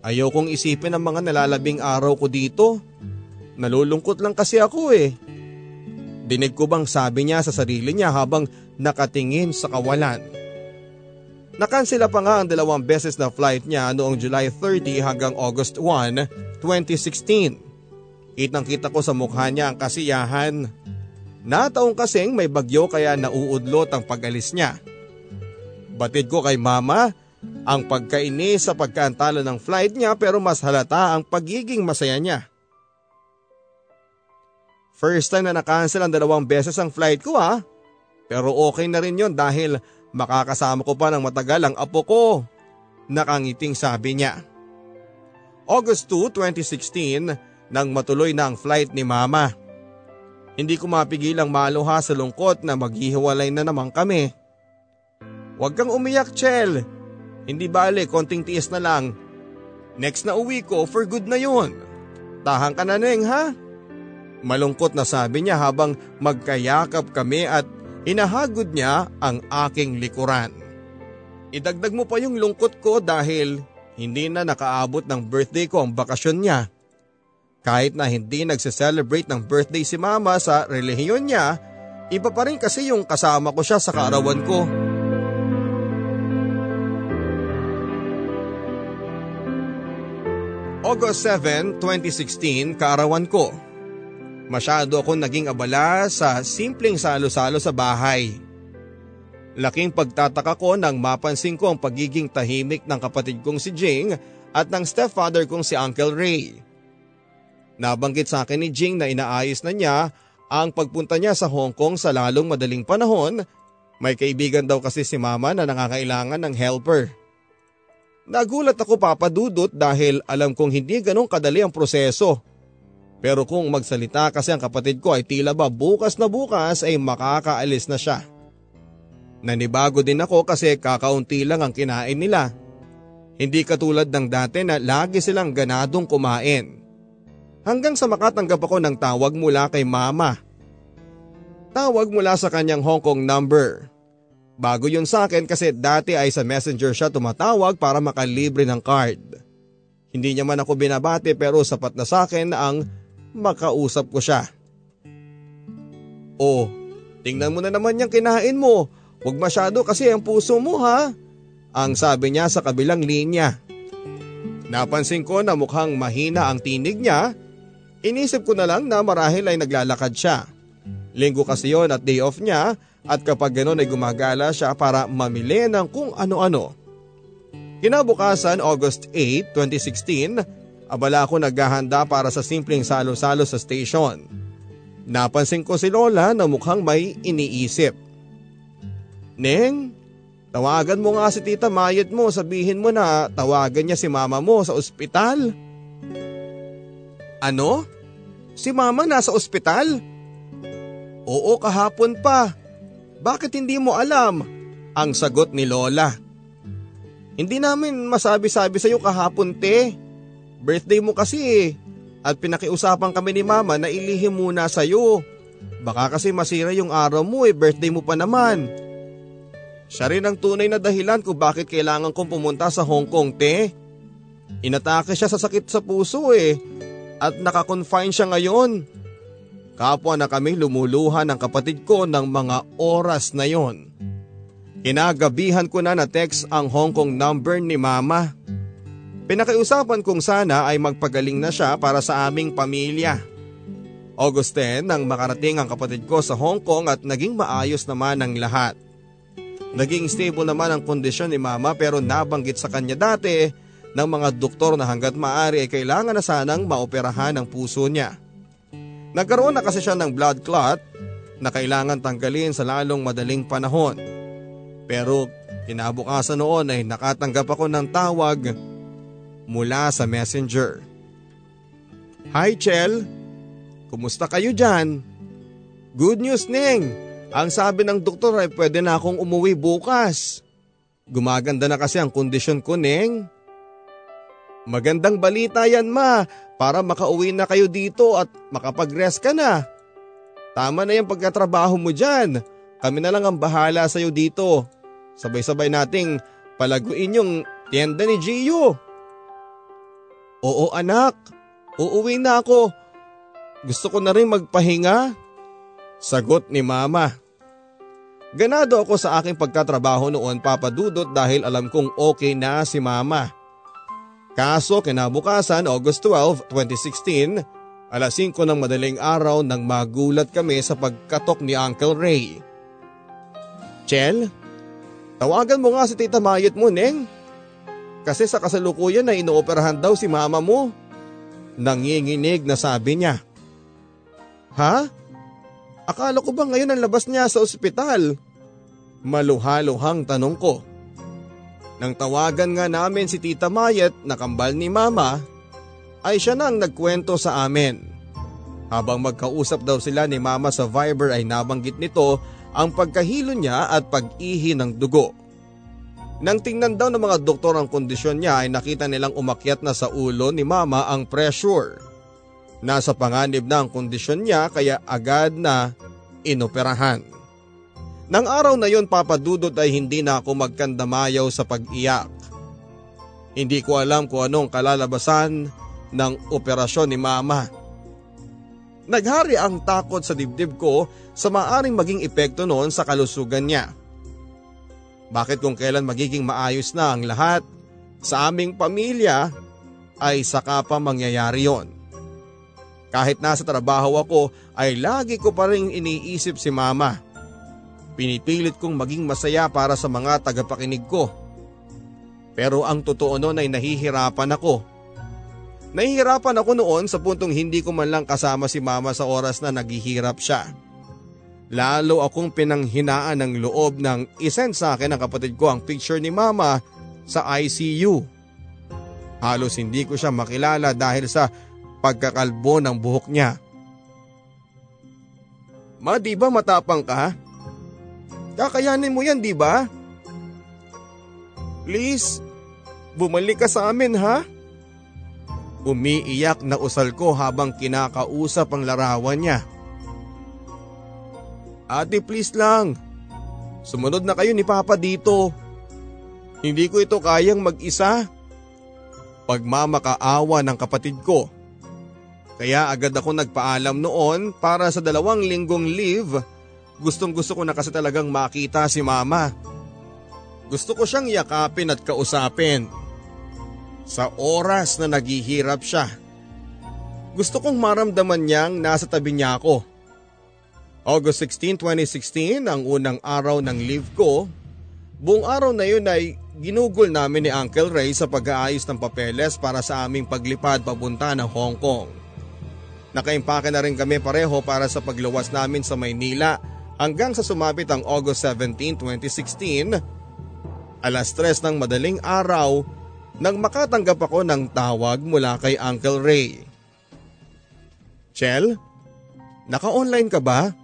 Ayaw kong isipin ang mga nalalabing araw ko dito. Nalulungkot lang kasi ako eh. Dinig ko bang sabi niya sa sarili niya habang nakatingin sa kawalan. Nakansela pa nga ang dalawang beses na flight niya noong July 30 hanggang August 1, 2016. Kitang kita ko sa mukha niya ang kasiyahan. Nataong kasing may bagyo kaya nauudlot ang pag-alis niya. Batid ko kay mama ang pagkainis sa pagkaantala ng flight niya pero mas halata ang pagiging masaya niya. First time na na-cancel ang dalawang beses ang flight ko ha. Pero okay na rin yon dahil makakasama ko pa ng matagal ang apo ko. Nakangiting sabi niya. August 2, 2016 nang matuloy na ang flight ni mama. Hindi ko mapigilang maluha sa lungkot na maghihiwalay na naman kami. Huwag kang umiyak, Chel. Hindi bale, konting tiis na lang. Next na uwi ko, for good na yun. Tahang ka na, Neng, ha? Malungkot na sabi niya habang magkayakap kami at inahagod niya ang aking likuran. Idagdag mo pa yung lungkot ko dahil hindi na nakaabot ng birthday ko ang bakasyon niya. Kahit na hindi nagse-celebrate ng birthday si mama sa relihiyon niya, iba pa rin kasi yung kasama ko siya sa kaarawan ko. August 7, 2016, kaarawan ko. Masyado akong naging abala sa simpleng salo-salo sa bahay. Laking pagtataka ko nang mapansin ko ang pagiging tahimik ng kapatid kong si Jing at ng stepfather kong si Uncle Ray. Nabanggit sa akin ni Jing na inaayos na niya ang pagpunta niya sa Hong Kong sa lalong madaling panahon. May kaibigan daw kasi si mama na nangangailangan ng helper. Nagulat ako papadudot dahil alam kong hindi ganong kadali ang proseso. Pero kung magsalita kasi ang kapatid ko ay tila ba bukas na bukas ay makakaalis na siya. Nanibago din ako kasi kakaunti lang ang kinain nila. Hindi katulad ng dati na lagi silang ganadong kumain. Hanggang sa makatanggap ako ng tawag mula kay mama. Tawag mula sa kanyang Hong Kong number. Bago yun sa akin kasi dati ay sa messenger siya tumatawag para makalibre ng card. Hindi niya man ako binabati pero sapat na sa akin ang makausap ko siya. Oh, tingnan mo na naman yung kinain mo. Huwag masyado kasi ang puso mo ha. Ang sabi niya sa kabilang linya. Napansin ko na mukhang mahina ang tinig niya. Inisip ko na lang na marahil ay naglalakad siya. Linggo kasi yon at day off niya at kapag ganoon ay gumagala siya para mamili ng kung ano-ano. Kinabukasan August 8, 2016, abala ako naghahanda para sa simpleng salo-salo sa station. Napansin ko si Lola na mukhang may iniisip. Neng, tawagan mo nga si Tita Mayet mo, sabihin mo na tawagan niya si mama mo sa ospital. Ano? Si mama nasa ospital? Oo kahapon pa. Bakit hindi mo alam? Ang sagot ni Lola. Hindi namin masabi-sabi sa iyo kahapon te. Birthday mo kasi eh. At pinakiusapan kami ni mama na ilihim muna sa iyo. Baka kasi masira yung araw mo eh, birthday mo pa naman. Siya rin ang tunay na dahilan kung bakit kailangan kong pumunta sa Hong Kong te. Inatake siya sa sakit sa puso eh. At nakakonfine siya ngayon. Kapwa na kami lumuluhan ng kapatid ko ng mga oras na yon. Kinagabihan ko na na text ang Hong Kong number ni mama. Pinakiusapan kong sana ay magpagaling na siya para sa aming pamilya. August 10 nang makarating ang kapatid ko sa Hong Kong at naging maayos naman ang lahat. Naging stable naman ang kondisyon ni mama pero nabanggit sa kanya dati ng mga doktor na hanggat maaari ay kailangan na sanang maoperahan ang puso niya. Nagkaroon na kasi siya ng blood clot na kailangan tanggalin sa lalong madaling panahon. Pero kinabukasan noon ay nakatanggap ako ng tawag mula sa messenger. Hi Chel, kumusta kayo dyan? Good news Ning, ang sabi ng doktor ay pwede na akong umuwi bukas. Gumaganda na kasi ang kondisyon ko Ning. Magandang balita yan ma, para makauwi na kayo dito at makapag-rest ka na. Tama na yung pagkatrabaho mo dyan. Kami na lang ang bahala sa'yo dito. Sabay-sabay nating palaguin yung tienda ni Gio. Oo anak, uuwi na ako. Gusto ko na rin magpahinga. Sagot ni mama. Ganado ako sa aking pagkatrabaho noon papadudot dahil alam kong okay na si mama. Kaso kinabukasan August 12, 2016, alas 5 ng madaling araw nang magulat kami sa pagkatok ni Uncle Ray. Chel, tawagan mo nga si Tita Mayet mo, Neng. Kasi sa kasalukuyan na inooperahan daw si mama mo. Nanginginig na sabi niya. Ha? Akala ko ba ngayon ang labas niya sa ospital? Maluhaluhang tanong ko. Nang tawagan nga namin si Tita Mayet na kambal ni Mama, ay siya nang nagkwento sa amin. Habang magkausap daw sila ni Mama sa Viber ay nabanggit nito ang pagkahilo niya at pag-ihi ng dugo. Nang tingnan daw ng mga doktor ang kondisyon niya ay nakita nilang umakyat na sa ulo ni Mama ang pressure. Nasa panganib na ang kondisyon niya kaya agad na inoperahan. Nang araw na yon papadudot ay hindi na ako magkandamayaw sa pag-iyak. Hindi ko alam kung anong kalalabasan ng operasyon ni mama. Naghari ang takot sa dibdib ko sa maaring maging epekto noon sa kalusugan niya. Bakit kung kailan magiging maayos na ang lahat sa aming pamilya ay saka pa mangyayari yon. Kahit nasa trabaho ako ay lagi ko pa rin iniisip si mama. Pinipilit kong maging masaya para sa mga tagapakinig ko. Pero ang totoo noon ay nahihirapan ako. Nahihirapan ako noon sa puntong hindi ko man lang kasama si mama sa oras na naghihirap siya. Lalo akong pinanghinaan ng loob ng isend sa akin ng kapatid ko ang picture ni mama sa ICU. Halos hindi ko siya makilala dahil sa pagkakalbo ng buhok niya. Ma, di ba matapang ka? Kakayanin mo yan, di ba? Please, bumalik ka sa amin ha? Umiiyak na usal ko habang kinakausap ang larawan niya. Ate please lang, sumunod na kayo ni Papa dito. Hindi ko ito kayang mag-isa. Pagmamakaawa ng kapatid ko. Kaya agad ako nagpaalam noon para sa dalawang linggong leave. Gustong gusto ko na kasi talagang makita si mama. Gusto ko siyang yakapin at kausapin. Sa oras na naghihirap siya. Gusto kong maramdaman niyang nasa tabi niya ako. August 16, 2016 ang unang araw ng leave ko. Buong araw na yun ay ginugol namin ni Uncle Ray sa pag-aayos ng papeles para sa aming paglipad papunta ng Hong Kong. Nakaimpake na rin kami pareho para sa pagluwas namin sa Maynila hanggang sa sumapit ang August 17, 2016. Alas 3 ng madaling araw nang makatanggap ako ng tawag mula kay Uncle Ray. Chel, naka-online ka ba?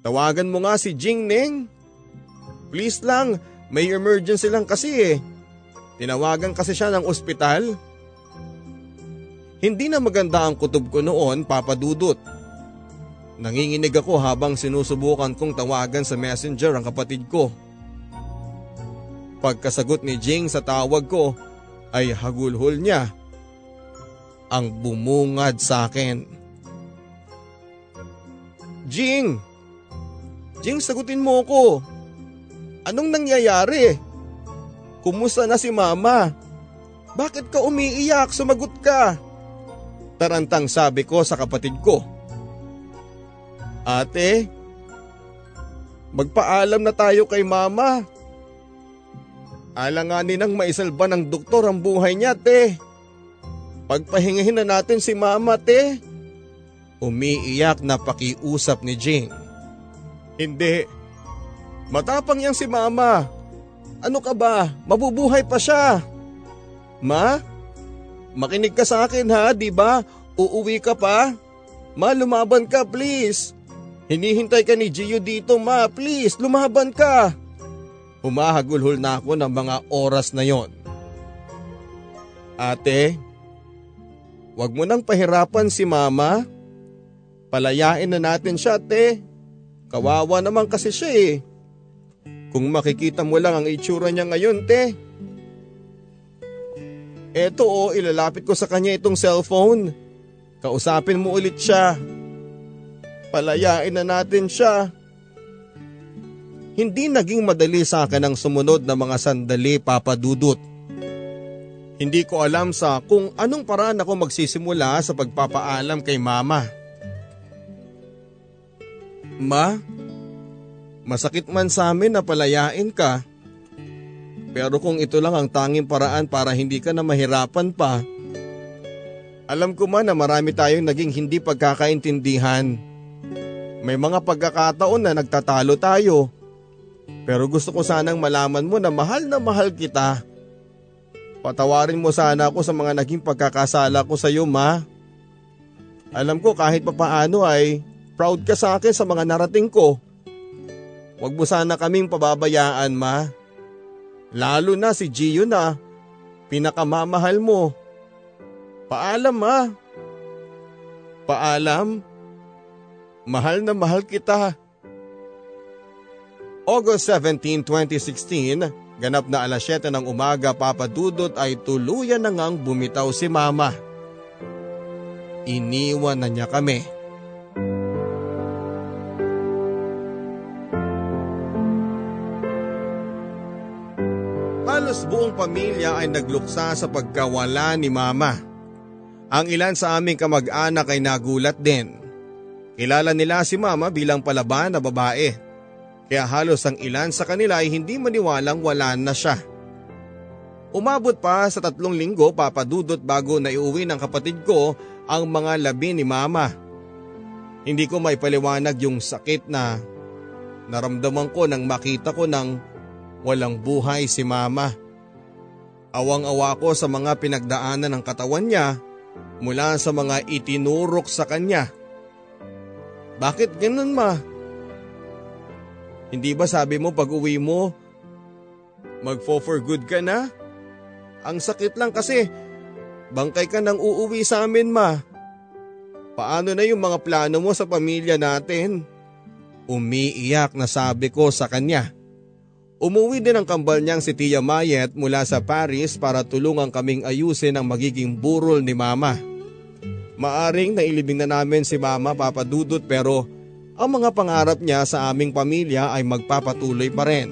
Tawagan mo nga si Jing Ning. Please lang, may emergency lang kasi eh. Tinawagan kasi siya ng ospital. Hindi na maganda ang kutob ko noon, papadudot. Nanginginig ako habang sinusubukan kong tawagan sa messenger ang kapatid ko. Pagkasagot ni Jing sa tawag ko ay hagulhol niya ang bumungad sa akin. Jing! Jing, sagutin mo ko. Anong nangyayari? Kumusta na si mama? Bakit ka umiiyak? Sumagot ka. Tarantang sabi ko sa kapatid ko. Ate, magpaalam na tayo kay mama. Alanganin ang maisalba ng doktor ang buhay niya, te. Pagpahingahin na natin si mama, te. Umiiyak na pakiusap ni Jing. Hindi. Matapang yang si mama. Ano ka ba? Mabubuhay pa siya. Ma? Makinig ka sa akin ha, di ba? Uuwi ka pa? Ma, lumaban ka please. Hinihintay ka ni Gio dito ma, please, lumaban ka. Humahagulhol na ako ng mga oras na yon. Ate, wag mo nang pahirapan si mama. Palayain na natin siya, te. Kawawa naman kasi siya eh. Kung makikita mo lang ang itsura niya ngayon, te. Eto o, oh, ilalapit ko sa kanya itong cellphone. Kausapin mo ulit siya. Palayain na natin siya. Hindi naging madali sa akin ang sumunod na mga sandali papadudot. Hindi ko alam sa kung anong paraan ako magsisimula sa pagpapaalam kay mama. Ma, masakit man sa amin na palayain ka. Pero kung ito lang ang tanging paraan para hindi ka na mahirapan pa, alam ko man na marami tayong naging hindi pagkakaintindihan. May mga pagkakataon na nagtatalo tayo. Pero gusto ko sanang malaman mo na mahal na mahal kita. Patawarin mo sana ako sa mga naging pagkakasala ko sa iyo, ma. Alam ko kahit papaano ay proud ka sa akin sa mga narating ko. Huwag mo sana kaming pababayaan, ma. Lalo na si Gio na pinakamamahal mo. Paalam, ma. Paalam. Mahal na mahal kita. August 17, 2016, ganap na alas 7 ng umaga papadudot ay tuluyan na ngang bumitaw si mama. Iniwan na niya kami. Halos buong pamilya ay nagluksa sa pagkawala ni mama. Ang ilan sa aming kamag-anak ay nagulat din. Kilala nila si mama bilang palaban na babae. Kaya halos ang ilan sa kanila ay hindi maniwalang wala na siya. Umabot pa sa tatlong linggo papadudot bago na iuwi ng kapatid ko ang mga labi ni mama. Hindi ko maipaliwanag yung sakit na naramdaman ko nang makita ko ng walang buhay si mama. Awang-awa ko sa mga pinagdaanan ng katawan niya mula sa mga itinurok sa kanya. Bakit ganun ma? Hindi ba sabi mo pag uwi mo, magfo for good ka na? Ang sakit lang kasi, bangkay ka nang uuwi sa amin ma. Paano na yung mga plano mo sa pamilya natin? Umiiyak na sabi ko sa kanya. Umuwi din ang kambal niyang si Tia Mayet mula sa Paris para tulungan kaming ayusin ang magiging burol ni Mama. Maaring nailibing na namin si Mama papadudot pero ang mga pangarap niya sa aming pamilya ay magpapatuloy pa rin.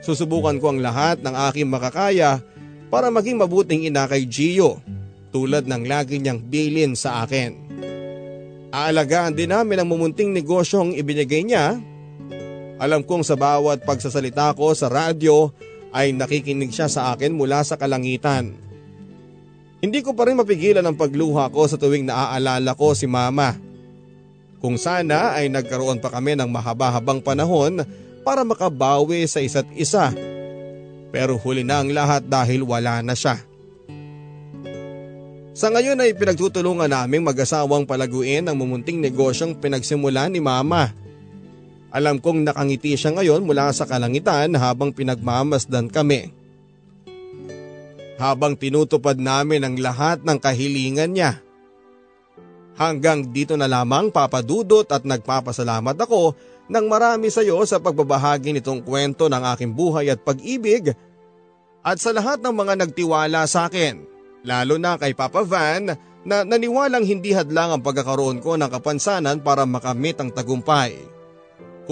Susubukan ko ang lahat ng aking makakaya para maging mabuting ina kay Gio tulad ng lagi niyang bilin sa akin. Aalagaan din namin ang mumunting negosyong ibinigay niya. Alam kong sa bawat pagsasalita ko sa radyo ay nakikinig siya sa akin mula sa kalangitan. Hindi ko pa rin mapigilan ang pagluha ko sa tuwing naaalala ko si mama. Kung sana ay nagkaroon pa kami ng mahaba-habang panahon para makabawi sa isa't isa. Pero huli na ang lahat dahil wala na siya. Sa ngayon ay pinagtutulungan naming mag-asawang palaguin ang mumunting negosyong pinagsimulan ni Mama. Alam kong nakangiti siya ngayon mula sa kalangitan habang pinagmamasdan kami. Habang tinutupad namin ang lahat ng kahilingan niya. Hanggang dito na lamang papadudot at nagpapasalamat ako ng marami sa iyo sa pagbabahagi nitong kwento ng aking buhay at pag-ibig at sa lahat ng mga nagtiwala sa akin. Lalo na kay Papa Van na naniwalang hindi hadlang ang pagkakaroon ko ng kapansanan para makamit ang tagumpay.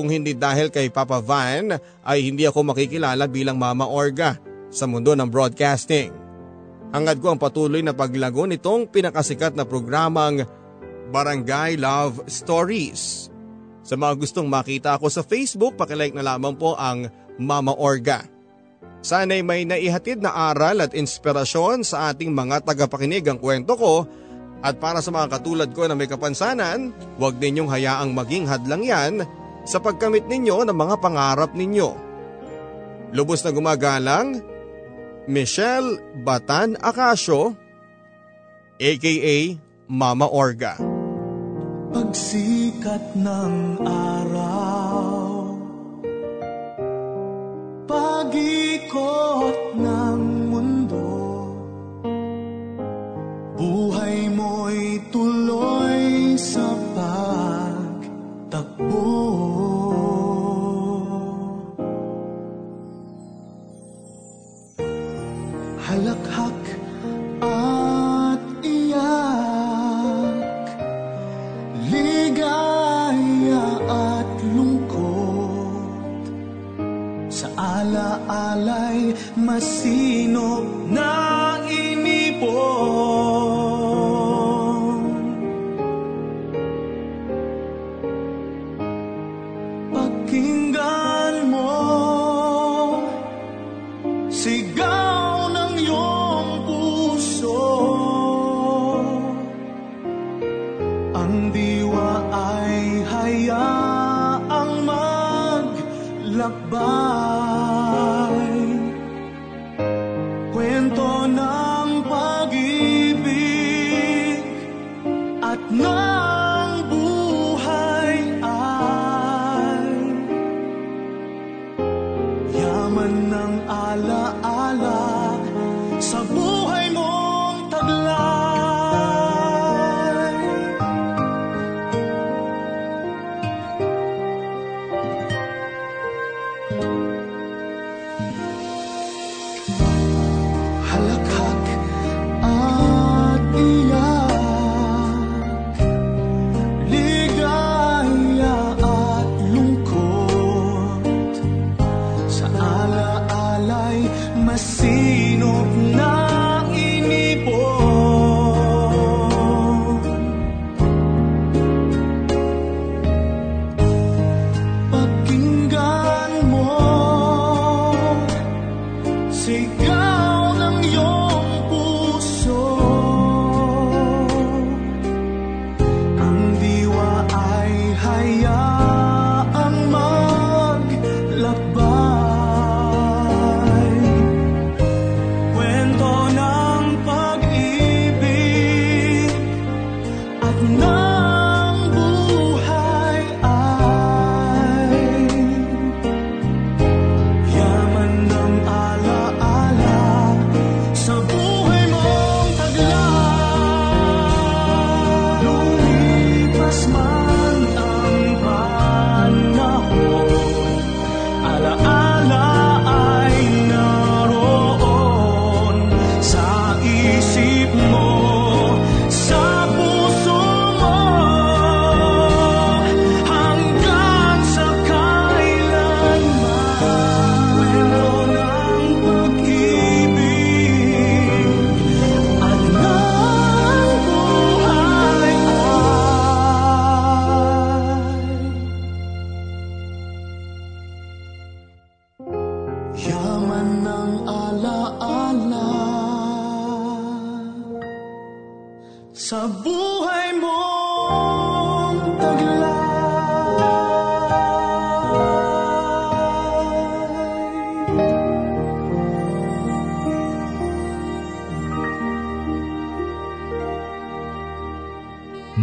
Kung hindi dahil kay Papa Van ay hindi ako makikilala bilang Mama Orga sa mundo ng broadcasting. Hangad ko ang patuloy na paglago nitong pinakasikat na programang Barangay Love Stories. Sa mga gustong makita ako sa Facebook, pakilike na lamang po ang Mama Orga. Sana'y may naihatid na aral at inspirasyon sa ating mga tagapakinig ang kwento ko at para sa mga katulad ko na may kapansanan, huwag ninyong hayaang maging hadlang yan sa pagkamit ninyo ng mga pangarap ninyo. Lubos na gumagalang, Michelle Batan Acasio, aka Mama Orga. Pagsikat ng araw